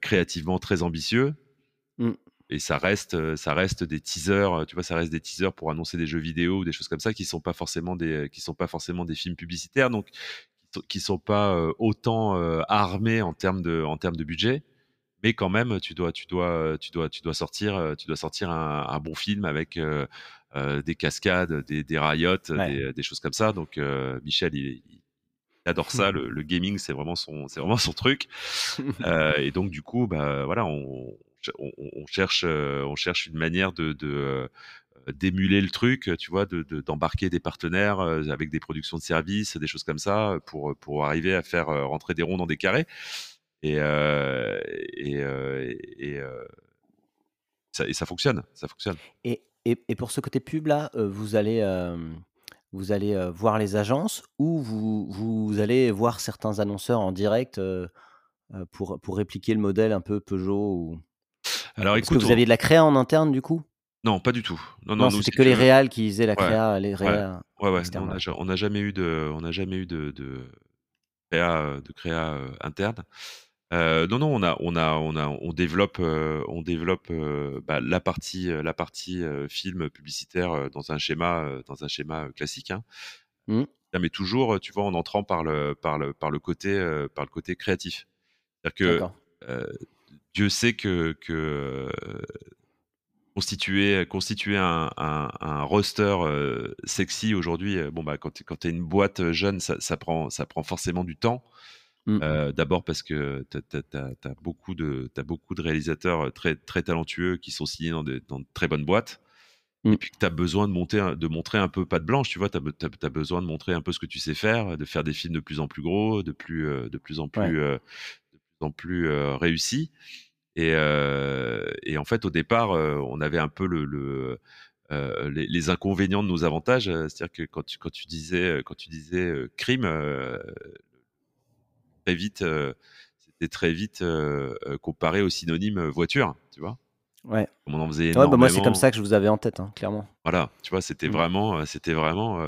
créativement très ambitieux. Mmh. et ça reste, ça reste des teasers, tu vois, ça reste des teasers pour annoncer des jeux vidéo ou des choses comme ça qui sont pas forcément des, qui sont pas forcément des films publicitaires, donc qui sont pas autant armés en termes de, en termes de budget mais quand même tu dois tu dois tu dois tu dois sortir tu dois sortir un, bon film avec des cascades des, des riots des, choses comme ça. Donc Michel il, adore ça. [LAUGHS] Le, gaming c'est vraiment son c'est vraiment son truc. Et donc du coup bah voilà on, on, cherche on cherche une manière de, de d'émuler le truc, tu vois, d'embarquer de, des partenaires avec des productions de services, des choses comme ça, pour, pour arriver à faire rentrer des ronds dans des carrés. Et, euh, et, euh, et, euh, ça, et, ça, fonctionne, ça fonctionne. Et, et, pour ce côté pub là, vous allez, vous allez voir les agences ou vous, vous allez voir certains annonceurs en direct pour, pour répliquer le modèle un peu Peugeot ou... Alors, Parce que vous aviez de la créa en interne du coup? Non, pas du tout. Non, non, c'était que les réals qui faisaient la créa, les réals. Ouais, ouais, on n'a jamais eu de, on n'a jamais eu de, de créa, de créa interne. Euh, non, non, on a, on a, on a, on développe, euh, on développe euh, bah, la partie, la partie film publicitaire dans un schéma, dans un schéma classique. Hein. Mmh. Mais toujours, tu vois, en entrant par le, par le, par le côté, par le côté créatif. C'est-à-dire que Dieu sait que, que constituer, constituer un, un, roster sexy aujourd'hui, bon bah quand, quand tu es une boîte jeune, ça, ça, prend, ça prend forcément du temps. Mmh. D'abord parce que tu as, beaucoup de, beaucoup de réalisateurs très, très talentueux qui sont signés dans, de très bonnes boîtes. Et mmh. puis que tu as besoin de, monter, de montrer un peu pas de blanche, tu vois, tu as, besoin de montrer un peu ce que tu sais faire, de faire des films de plus en plus gros, de plus, de plus en plus, de plus, en plus réussis. Et, et, en fait, au départ, on avait un peu le, les, inconvénients de nos avantages. C'est-à-dire que quand tu, quand tu disais, quand tu disais crime, très vite, euh, c'était très vite euh, euh, comparé au synonyme voiture, tu vois. Ouais. on en faisait ouais, bah moi, c'est comme ça que je vous avais en tête, hein, clairement. Voilà, tu vois, c'était mmh. vraiment, c'était vraiment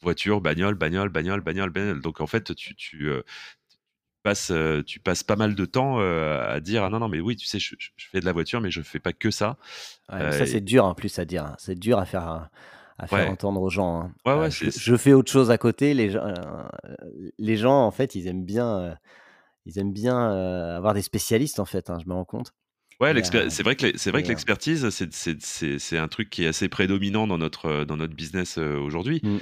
voiture, bagnole, bagnole, bagnole, bagnole, bagnole. Donc en fait, tu, tu, passes, tu passes pas mal de temps à dire ah non non mais oui, tu sais, je, fais de la voiture, mais je fais pas que ça. ça c'est dur en plus à dire. Hein. C'est dur à faire à faire entendre aux gens. Hein. Ouais, je, fais autre chose à côté. Les gens, les gens en fait, ils aiment bien, ils aiment bien avoir des spécialistes, en fait. Hein, je me rends compte. Ouais, c'est vrai que c'est vrai que l'expertise, c'est un truc qui est assez prédominant dans notre dans notre business aujourd'hui. Mmh.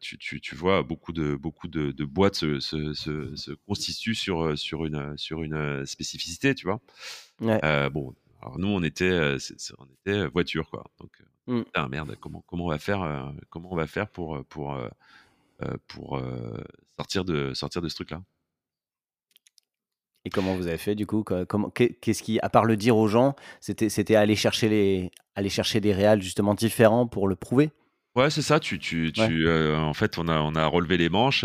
tu, tu, tu, vois, beaucoup de, beaucoup de, de boîtes se, se, se, constituent sur, sur, une, sur une spécificité, tu vois. Ouais. bon, alors nous, on était, on était voiture, quoi. Donc, Mmh. merde, comment, comment on va faire, euh, comment on va faire pour, euh, pour, euh, pour sortir, de, sortir de ce truc-là? Et comment vous avez fait du coup Qu'est-ce qui, à part le dire aux gens, c'était, c'était aller chercher les, aller chercher des réals justement différents pour le prouver? Ouais, c'est ça. Tu, tu, tu en fait, on a, on a relevé les manches.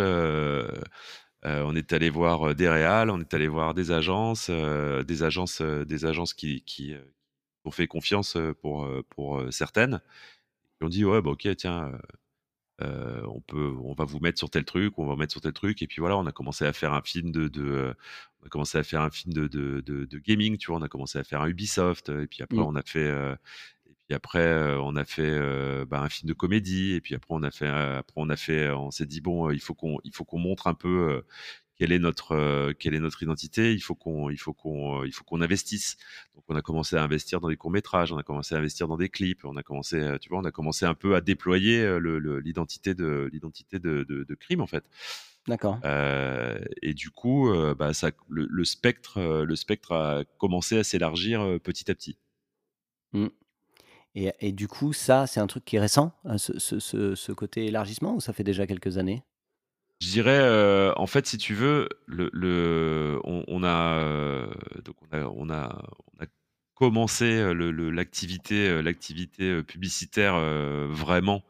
On est allé voir des réals, on est allé voir des agences, des agences, des agences qui, qui, ont fait confiance pour, pour certaines. Ils ont dit ouais bah ok tiens on peut on va vous mettre sur tel truc on va mettre sur tel truc et puis voilà on a commencé à faire un film de, de on a commencé à faire un film de, de, de, gaming tu vois on a commencé à faire un Ubisoft et puis après mmh. on a fait et après on a fait bah, un film de comédie et puis après on a fait après on a fait on s'est dit bon il faut qu'on il faut qu'on montre un peu quelle est notre euh, quelle est notre identité il faut qu'on il faut qu'on il faut qu'on investisse donc on a commencé à investir dans des courts métrages on a commencé à investir dans des clips on a commencé euh, tu vois on a commencé un peu à déployer euh, l'identité de l'identité de, de, crime en fait D'accord. et du coup, bah, ça, le, spectre, le spectre a commencé à s'élargir petit à petit. Mmh. Et, du coup, ça, c'est un truc qui est récent, ce, ce, côté élargissement, ou ça fait déjà quelques années? Je dirais, euh, en fait, si tu veux, le, on, a, euh, donc on a, on a, commencé euh, l'activité, publicitaire vraiment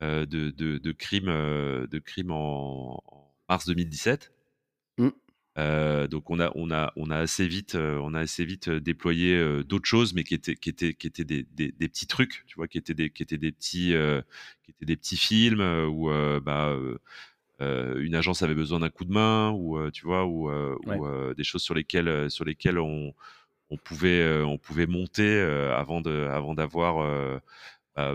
de, de, crime, de crime en, mars 2017. Mmh. donc on a, on a, on a assez vite, on a assez vite déployé d'autres choses, mais qui étaient, qui étaient, qui étaient des, des, des, petits trucs, tu vois, qui étaient des, qui étaient des petits, qui étaient des petits films où bah euh, une agence avait besoin d'un coup de main ou euh, tu vois ou, euh, des choses sur lesquelles sur lesquelles on, on pouvait, on pouvait monter avant de, avant d'avoir bah,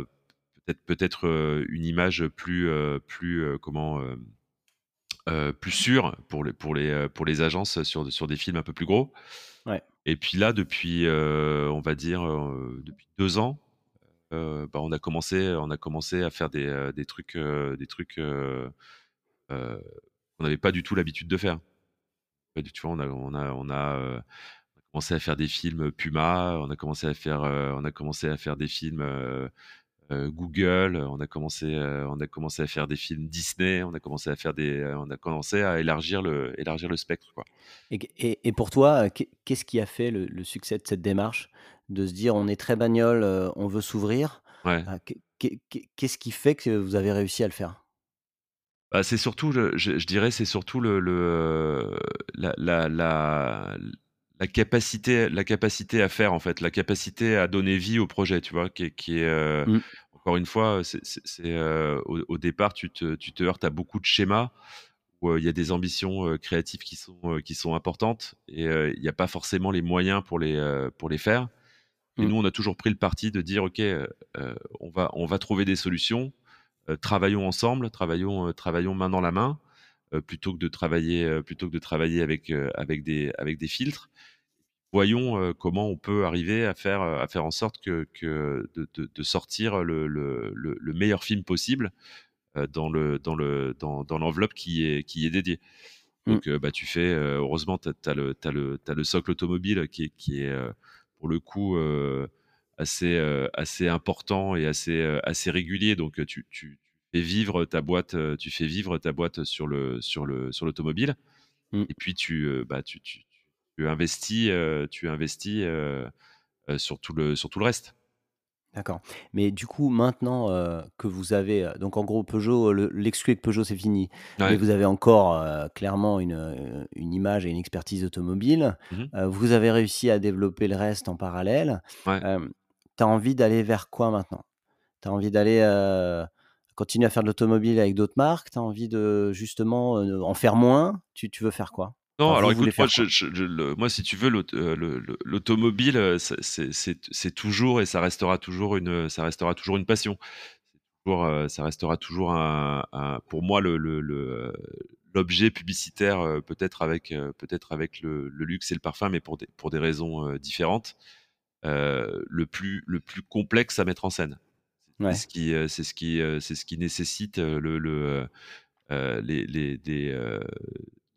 peut-être peut-être une image plus, plus comment plus sûre pour les, pour les, pour les agences sur, sur des films un peu plus gros. Ouais. Et puis là, depuis, on va dire, depuis deux ans, bah, on a commencé, on a commencé à faire des, des trucs, des trucs qu'on n'avait pas du tout l'habitude de faire. Tu vois, on a, on a, on a, commencé à faire des films Puma, on a commencé à faire, on a commencé à faire des films Google, on a commencé, on a commencé à faire des films Disney, on a commencé à faire des, on a commencé à élargir le, élargir le spectre, quoi. Et, et, pour toi, qu'est-ce qui a fait le, succès de cette démarche, de se dire on est très bagnole, on veut s'ouvrir. Ouais. Qu'est-ce qui fait que vous avez réussi à le faire? Bah, c'est surtout, je, dirais, c'est surtout le, le la, la, la, la capacité, la capacité à faire en fait, la capacité à donner vie au projet, tu vois, qui, qui est euh, mmh. encore une fois, c'est euh, au, départ, tu te, tu te, heurtes à beaucoup de schémas où euh, il y a des ambitions créatives qui sont qui sont importantes et il n'y a pas forcément les moyens pour les pour les faire. Et mmh. nous, on a toujours pris le parti de dire, ok, on va on va trouver des solutions, travaillons ensemble, travaillons travaillons main dans la main. Euh, plutôt que de travailler, euh, plutôt que de travailler avec, euh, avec, des, avec des filtres. Voyons comment on peut arriver à faire, à faire en sorte que, que de, de, sortir le, le, le, meilleur film possible dans le dans le dans, dans l'enveloppe qui est qui est dédiée. Mmh. Donc bah tu fais heureusement tu as, le as le as le socle automobile qui est qui est pour le coup assez assez important et assez assez régulier donc tu, tu, vivre ta boîte, tu fais vivre ta boîte sur le sur le sur l'automobile. Mmh. Et puis tu bah tu, tu, tu investis tu investis sur tout le sur tout le reste. D'accord. Mais du coup, maintenant que vous avez, donc en gros, Peugeot, l'exclu avec Peugeot, c'est fini. Mais vous avez encore clairement une, une, image et une expertise automobile. Mmh vous avez réussi à développer le reste en parallèle. tu as envie d'aller vers quoi maintenant? Tu as envie d'aller continuer à faire de l'automobile avec d'autres marques Tu as envie de justement en faire moins tu, tu veux faire quoi? Non, alors écoute, moi, si tu veux, l'automobile, c'est toujours et ça restera toujours une, ça restera toujours une passion. Toujours, ça restera toujours un, pour moi le, l'objet publicitaire, peut-être avec, peut-être avec le, luxe et le parfum, mais pour des, pour des raisons différentes, le plus, le plus complexe à mettre en scène. C'est ce qui, c'est ce qui, c'est ce qui nécessite le, le les, les, des,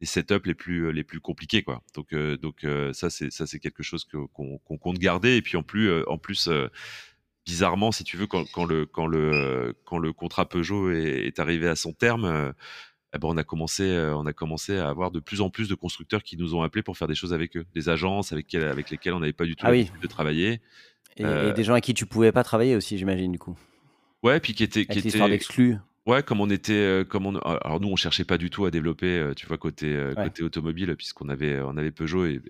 les setups les plus les plus compliqués quoi. Donc donc ça c'est ça c'est quelque chose qu'on compte garder et puis en plus en plus bizarrement si tu veux quand, quand, le quand le quand le contrat Peugeot est, arrivé à son terme eh ben, on a commencé on a commencé à avoir de plus en plus de constructeurs qui nous ont appelés pour faire des choses avec eux, des agences avec avec lesquelles on n'avait pas du tout ah l'habitude de travailler. Et, des gens avec qui tu pouvais pas travailler aussi, j'imagine, du coup. Ouais, puis qui était. Qui était... d'exclus. Ouais, comme on était, euh, comme on, alors nous on cherchait pas du tout à développer, euh, tu vois côté euh, côté automobile, puisqu'on avait on avait Peugeot et,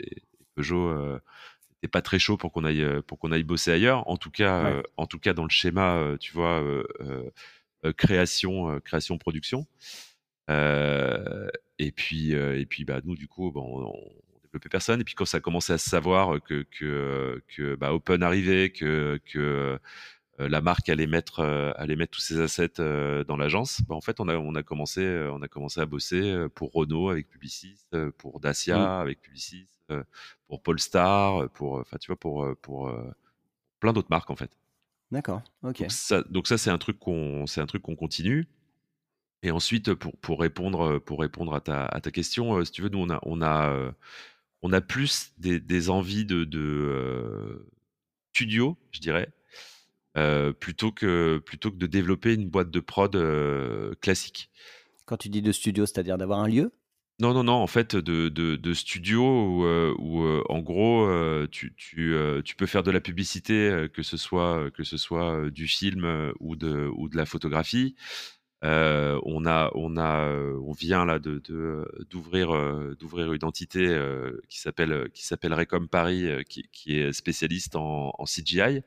Peugeot n'était pas très chaud pour qu'on aille pour qu'on aille bosser ailleurs. En tout cas, en tout cas dans le schéma, tu vois, création création production. et puis et puis bah nous du coup bon, on, développait personne. Et puis quand ça a commencé à se savoir que que que bah, Open arrivait, que que la marque allait mettre euh, allait mettre tous ses assets euh, dans l'agence. Bah, en fait, on a on a commencé on a commencé à bosser pour Renault avec Publicis, pour Dacia mmh. avec Publicis, pour Polestar, pour enfin tu vois pour pour plein d'autres marques en fait. D'accord. Ok. Donc ça, c'est un truc qu'on c'est un truc qu'on continue. Et ensuite, pour, pour, répondre, pour répondre à ta, à ta question, si tu veux, nous, on a, on a, on a plus des, des envies de, de studio, je dirais, euh, plutôt, que, plutôt que de développer une boîte de prod euh, classique. Quand tu dis de studio, c'est-à-dire d'avoir un lieu? Non, non, non, en fait, de, de, de studio où, euh, en gros, tu, tu, tu, peux faire de la publicité, que ce soit, que ce soit du film ou de, ou de la photographie. on a, on a, on vient là de, d'ouvrir, d'ouvrir une entité qui s'appelle, qui s'appelle Recom Paris, qui, qui, est spécialiste en, en CGI.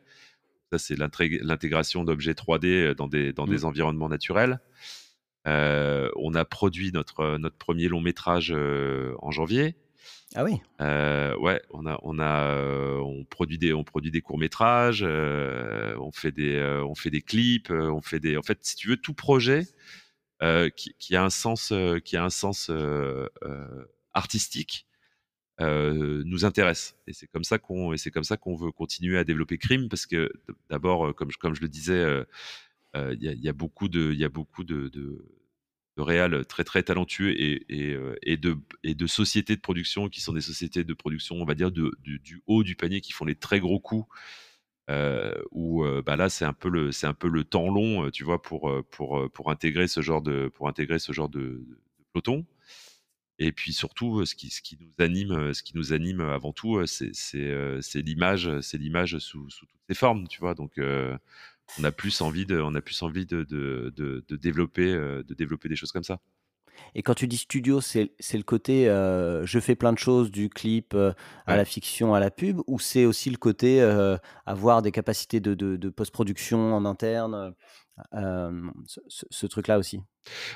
Ça, c'est l'intégration d'objets 3D euh, dans des, dans mmh. des environnements naturels. Euh, on a produit notre, notre premier long métrage euh, en janvier. Ah oui. ouais, on a, on a, on produit des, on produit des courts métrages, on fait des, on fait des clips, on fait des, en fait, si tu veux, tout projet qui, qui, a un sens, qui a un sens artistique nous intéresse. Et c'est comme ça qu'on c'est comme ça qu'on veut continuer à développer Crime parce que d'abord, comme je, comme je le disais, il y, a beaucoup de il y a beaucoup de, de, de très très talentueux et, et, et, de et de sociétés de production qui sont des sociétés de production, on va dire de, du haut du panier qui font les très gros coups. Euh, où bah là c'est un peu le c'est un peu le temps long tu vois pour pour pour intégrer ce genre de pour intégrer ce genre de peloton et puis surtout, ce qui, ce qui nous anime, ce qui nous anime avant tout, c'est l'image, c'est l'image sous, sous, toutes ses formes, tu vois? Donc, on a plus envie de, on a plus envie de, de, de, de développer, de développer des choses comme ça. Et quand tu dis studio, c'est le côté euh, je fais plein de choses, du clip euh, à Ouais. la fiction, à la pub, ou c'est aussi le côté euh, avoir des capacités de, de- de post-production en interne, euh, ce, ce- ce truc-là aussi,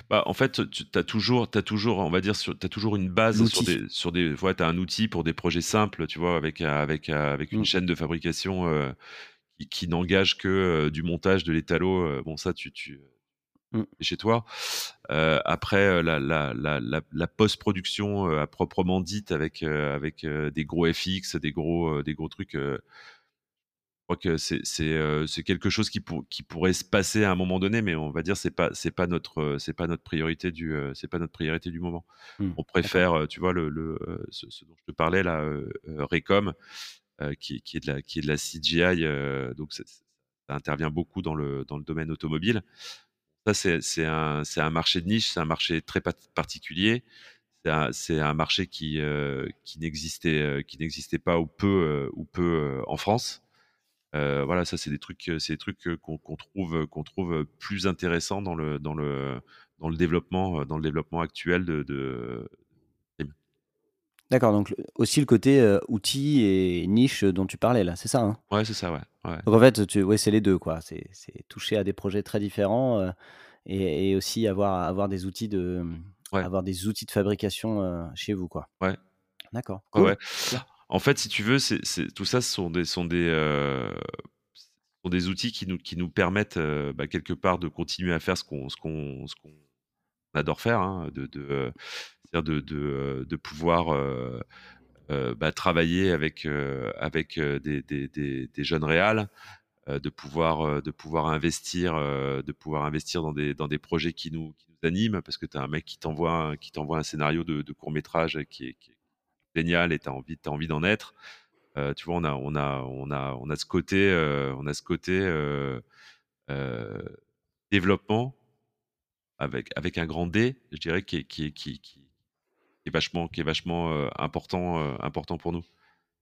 Bah, en fait, tu as toujours, t'as toujours, on va dire, sur, t'as toujours une base sur des, sur des, ouais, t'as un outil pour des projets simples, tu vois, avec, avec, avec une Mm, chaîne de fabrication euh, qui, qui n'engage que euh, du montage, de l'étalo. euh, bon, ça, tu, tu mm. es chez toi. Après, la, la, la, la, la post-production à proprement dite, avec, avec des gros FX, des gros, des gros trucs. Je crois que c'est c'est euh, quelque chose qui pour, qui pourrait se passer à un moment donné, mais on va dire c'est pas c'est pas notre euh, c'est pas notre priorité du euh, c'est pas notre priorité du moment. Mm, On préfère, euh, tu vois le, le ce, ce dont je te parlais là, euh, Recom, euh, qui, qui est de la qui est de la CGI, euh, donc ça intervient beaucoup dans le dans le domaine automobile. Ça c'est c'est un c'est un marché de niche, c'est un marché très particulier. C'est un, un marché qui euh, qui n'existait euh, qui n'existait pas ou peu euh, ou peu en France. Heu, voilà, ça c'est des trucs, heu, c'est des trucs, heu, qu'on trouve, qu'on trouve, plus intéressants dans le dans le dans le développement, dans le développement actuel de. D'accord, donc aussi le côté euh, outil et niche dont tu parlais là, c'est ça, hein? Ouais, c'est ça, ouais, ouais, Donc en fait, tu, ouais, c'est les deux, quoi. C'est c'est toucher à des projets très différents euh, et, et aussi avoir, avoir des outils de, ouais, avoir des outils de fabrication euh, chez vous, quoi. ouais, D'accord, cool. ouais. En fait, si tu veux, tout ça, sont des heu, sont des outils qui nous permettent, heu, bah, quelque part de continuer à faire ce qu'on adore faire, hein, de de, de pouvoir, bah, travailler avec, des jeunes réals, de pouvoir, investir, de pouvoir investir dans des projets qui nous animent parce que tu as un mec qui t'envoie un scénario de court métrage qui qui est génial et tu as envie envie d'en être. Heu, tu vois, on a on a on a on a ce côté, heu, on a ce côté, heu heu, développement avec avec un grand D, je dirais qui est qui est qui qui est vachement qui est vachement, heu, important, heu, important pour nous.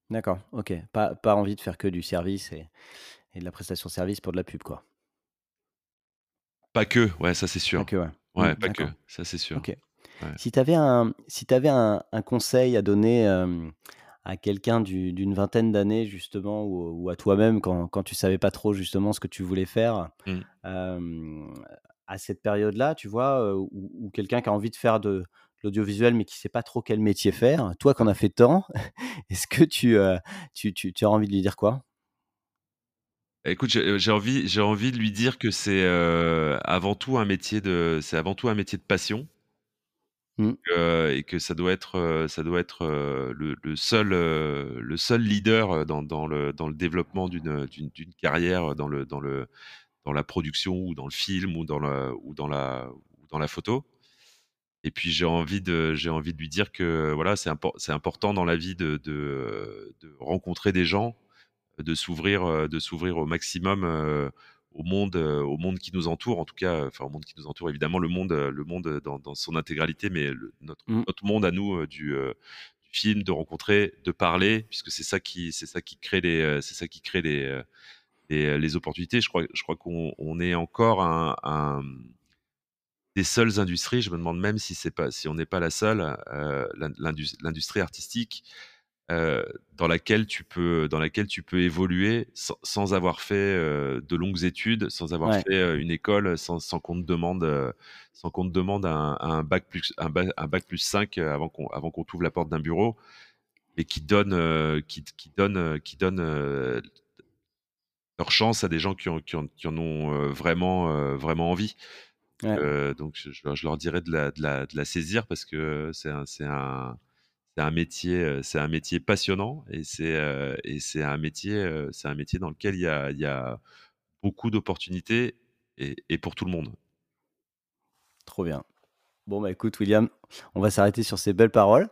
D'accord, OK. Pas pas envie de faire que du service et et de la prestation service pour de la pub, quoi? Pas que, ouais, ça c'est Pas sûr. que, ouais. Mmh, Ouais, pas que, ça c'est sûr. OK. Ouais. Si tu avais un si tu un un conseil à donner, hem, à quelqu'un du d'une vingtaine d'années justement ou ou à toi-même quand quand tu savais pas trop justement ce que tu voulais faire, Mmh. hem, à cette période-là, tu vois? Heu, ou ou quelqu'un qui a envie de faire de l'audiovisuel mais qui sait pas trop quel métier faire. Toi qui en as fait tant, [LAUGHS] est-ce que tu, heu, tu tu tu as envie de lui dire quoi? Écoute, j'ai envie j'ai envie de lui dire que c'est, avant tout un métier de c'est avant tout un métier de passion, Mmh, et que ça doit être, ça doit être, le seul, le seul leader, dans le dans le développement d'une, carrière, dans le dans le dans la production ou dans le film ou dans la ou dans la dans la photo. Et puis j'ai envie de envie de lui dire que, voilà, c'est impor important dans la vie de de, de rencontrer des gens de s'ouvrir, de s'ouvrir au maximum, au monde, heu, au monde qui nous entoure. En tout cas, heu, enfin au monde qui nous entoure, évidemment le monde, heu, le monde, dans dans son intégralité, mais le notre mmh, notre monde à nous, du, film, de rencontrer, de parler, puisque c'est ça qui c'est ça qui crée les, c'est ça qui crée les, les, opportunités. Je crois je crois qu'on on est encore un un, des seules industries, je me demande même si c'est pas si on n'est pas la seule, l'industrie artistique dans laquelle tu peux dans laquelle tu peux évoluer sans, avoir fait de longues études, sans avoir fait une école, sans, sans qu'on te demande sans qu'on te demande un, un, bac plus un, bac, plus 5 avant qu'on avant qu'on t'ouvre la porte d'un bureau et qui donne qui, qui donne qui donne leur chance à des gens qui, ont, qui, en ont vraiment vraiment envie. donc je, je, leur dirais de la, de la, de la saisir parce que c'est un, c'est un c'est un métier, c'est un métier passionnant et c'est et c'est un métier, c'est un métier dans lequel il y a, il y a beaucoup d'opportunités et, et, pour tout le monde. Trop bien. Bon bah écoute William, on va s'arrêter sur ces belles paroles.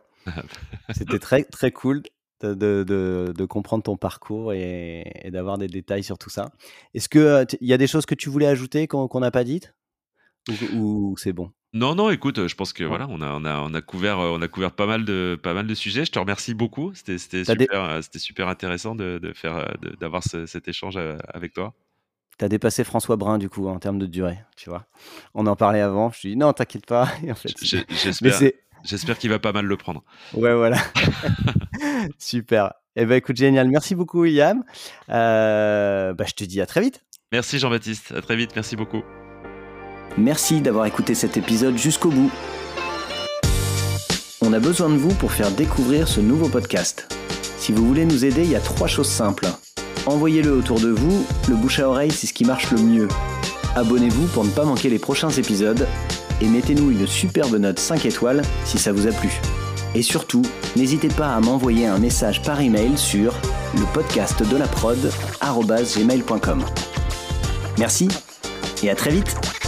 C'était [LAUGHS] très très cool de, de, de, comprendre ton parcours et, d'avoir des détails sur tout ça. Est-ce que il y a des choses que tu voulais ajouter qu'on n'a pas dites? Ou c'est bon? Non, non, écoute, je pense que voilà, on a, on a, on a couvert, euh, on a couvert pas mal de, pas mal de sujets. Je te remercie beaucoup. C'était, c'était super, euh, c'était super intéressant de, de faire, euh, d'avoir cet échange avec toi. Tu as dépassé François Brun du coup en termes de durée, tu vois. On en parlait avant. Je dis non, t'inquiète pas. [LAUGHS] En fait, [LAUGHS] j'espère, j'espère qu'il va pas mal le prendre. Ouais, voilà. [LAUGHS] super. Eh ben écoute, génial. Merci beaucoup, William. bah, je te dis à très vite. Merci Jean-Baptiste. À très vite. Merci beaucoup. Merci d'avoir écouté cet épisode jusqu'au bout. On a besoin de vous pour faire découvrir ce nouveau podcast. Si vous voulez nous aider, il y a trois choses simples. Envoyez-le autour de vous, le bouche à oreille c'est ce qui marche le mieux. Abonnez-vous pour ne pas manquer les prochains épisodes et mettez-nous une superbe note 5 étoiles si ça vous a plu. Et surtout, n'hésitez pas à m'envoyer un message par email sur le podcast de la Merci et à très vite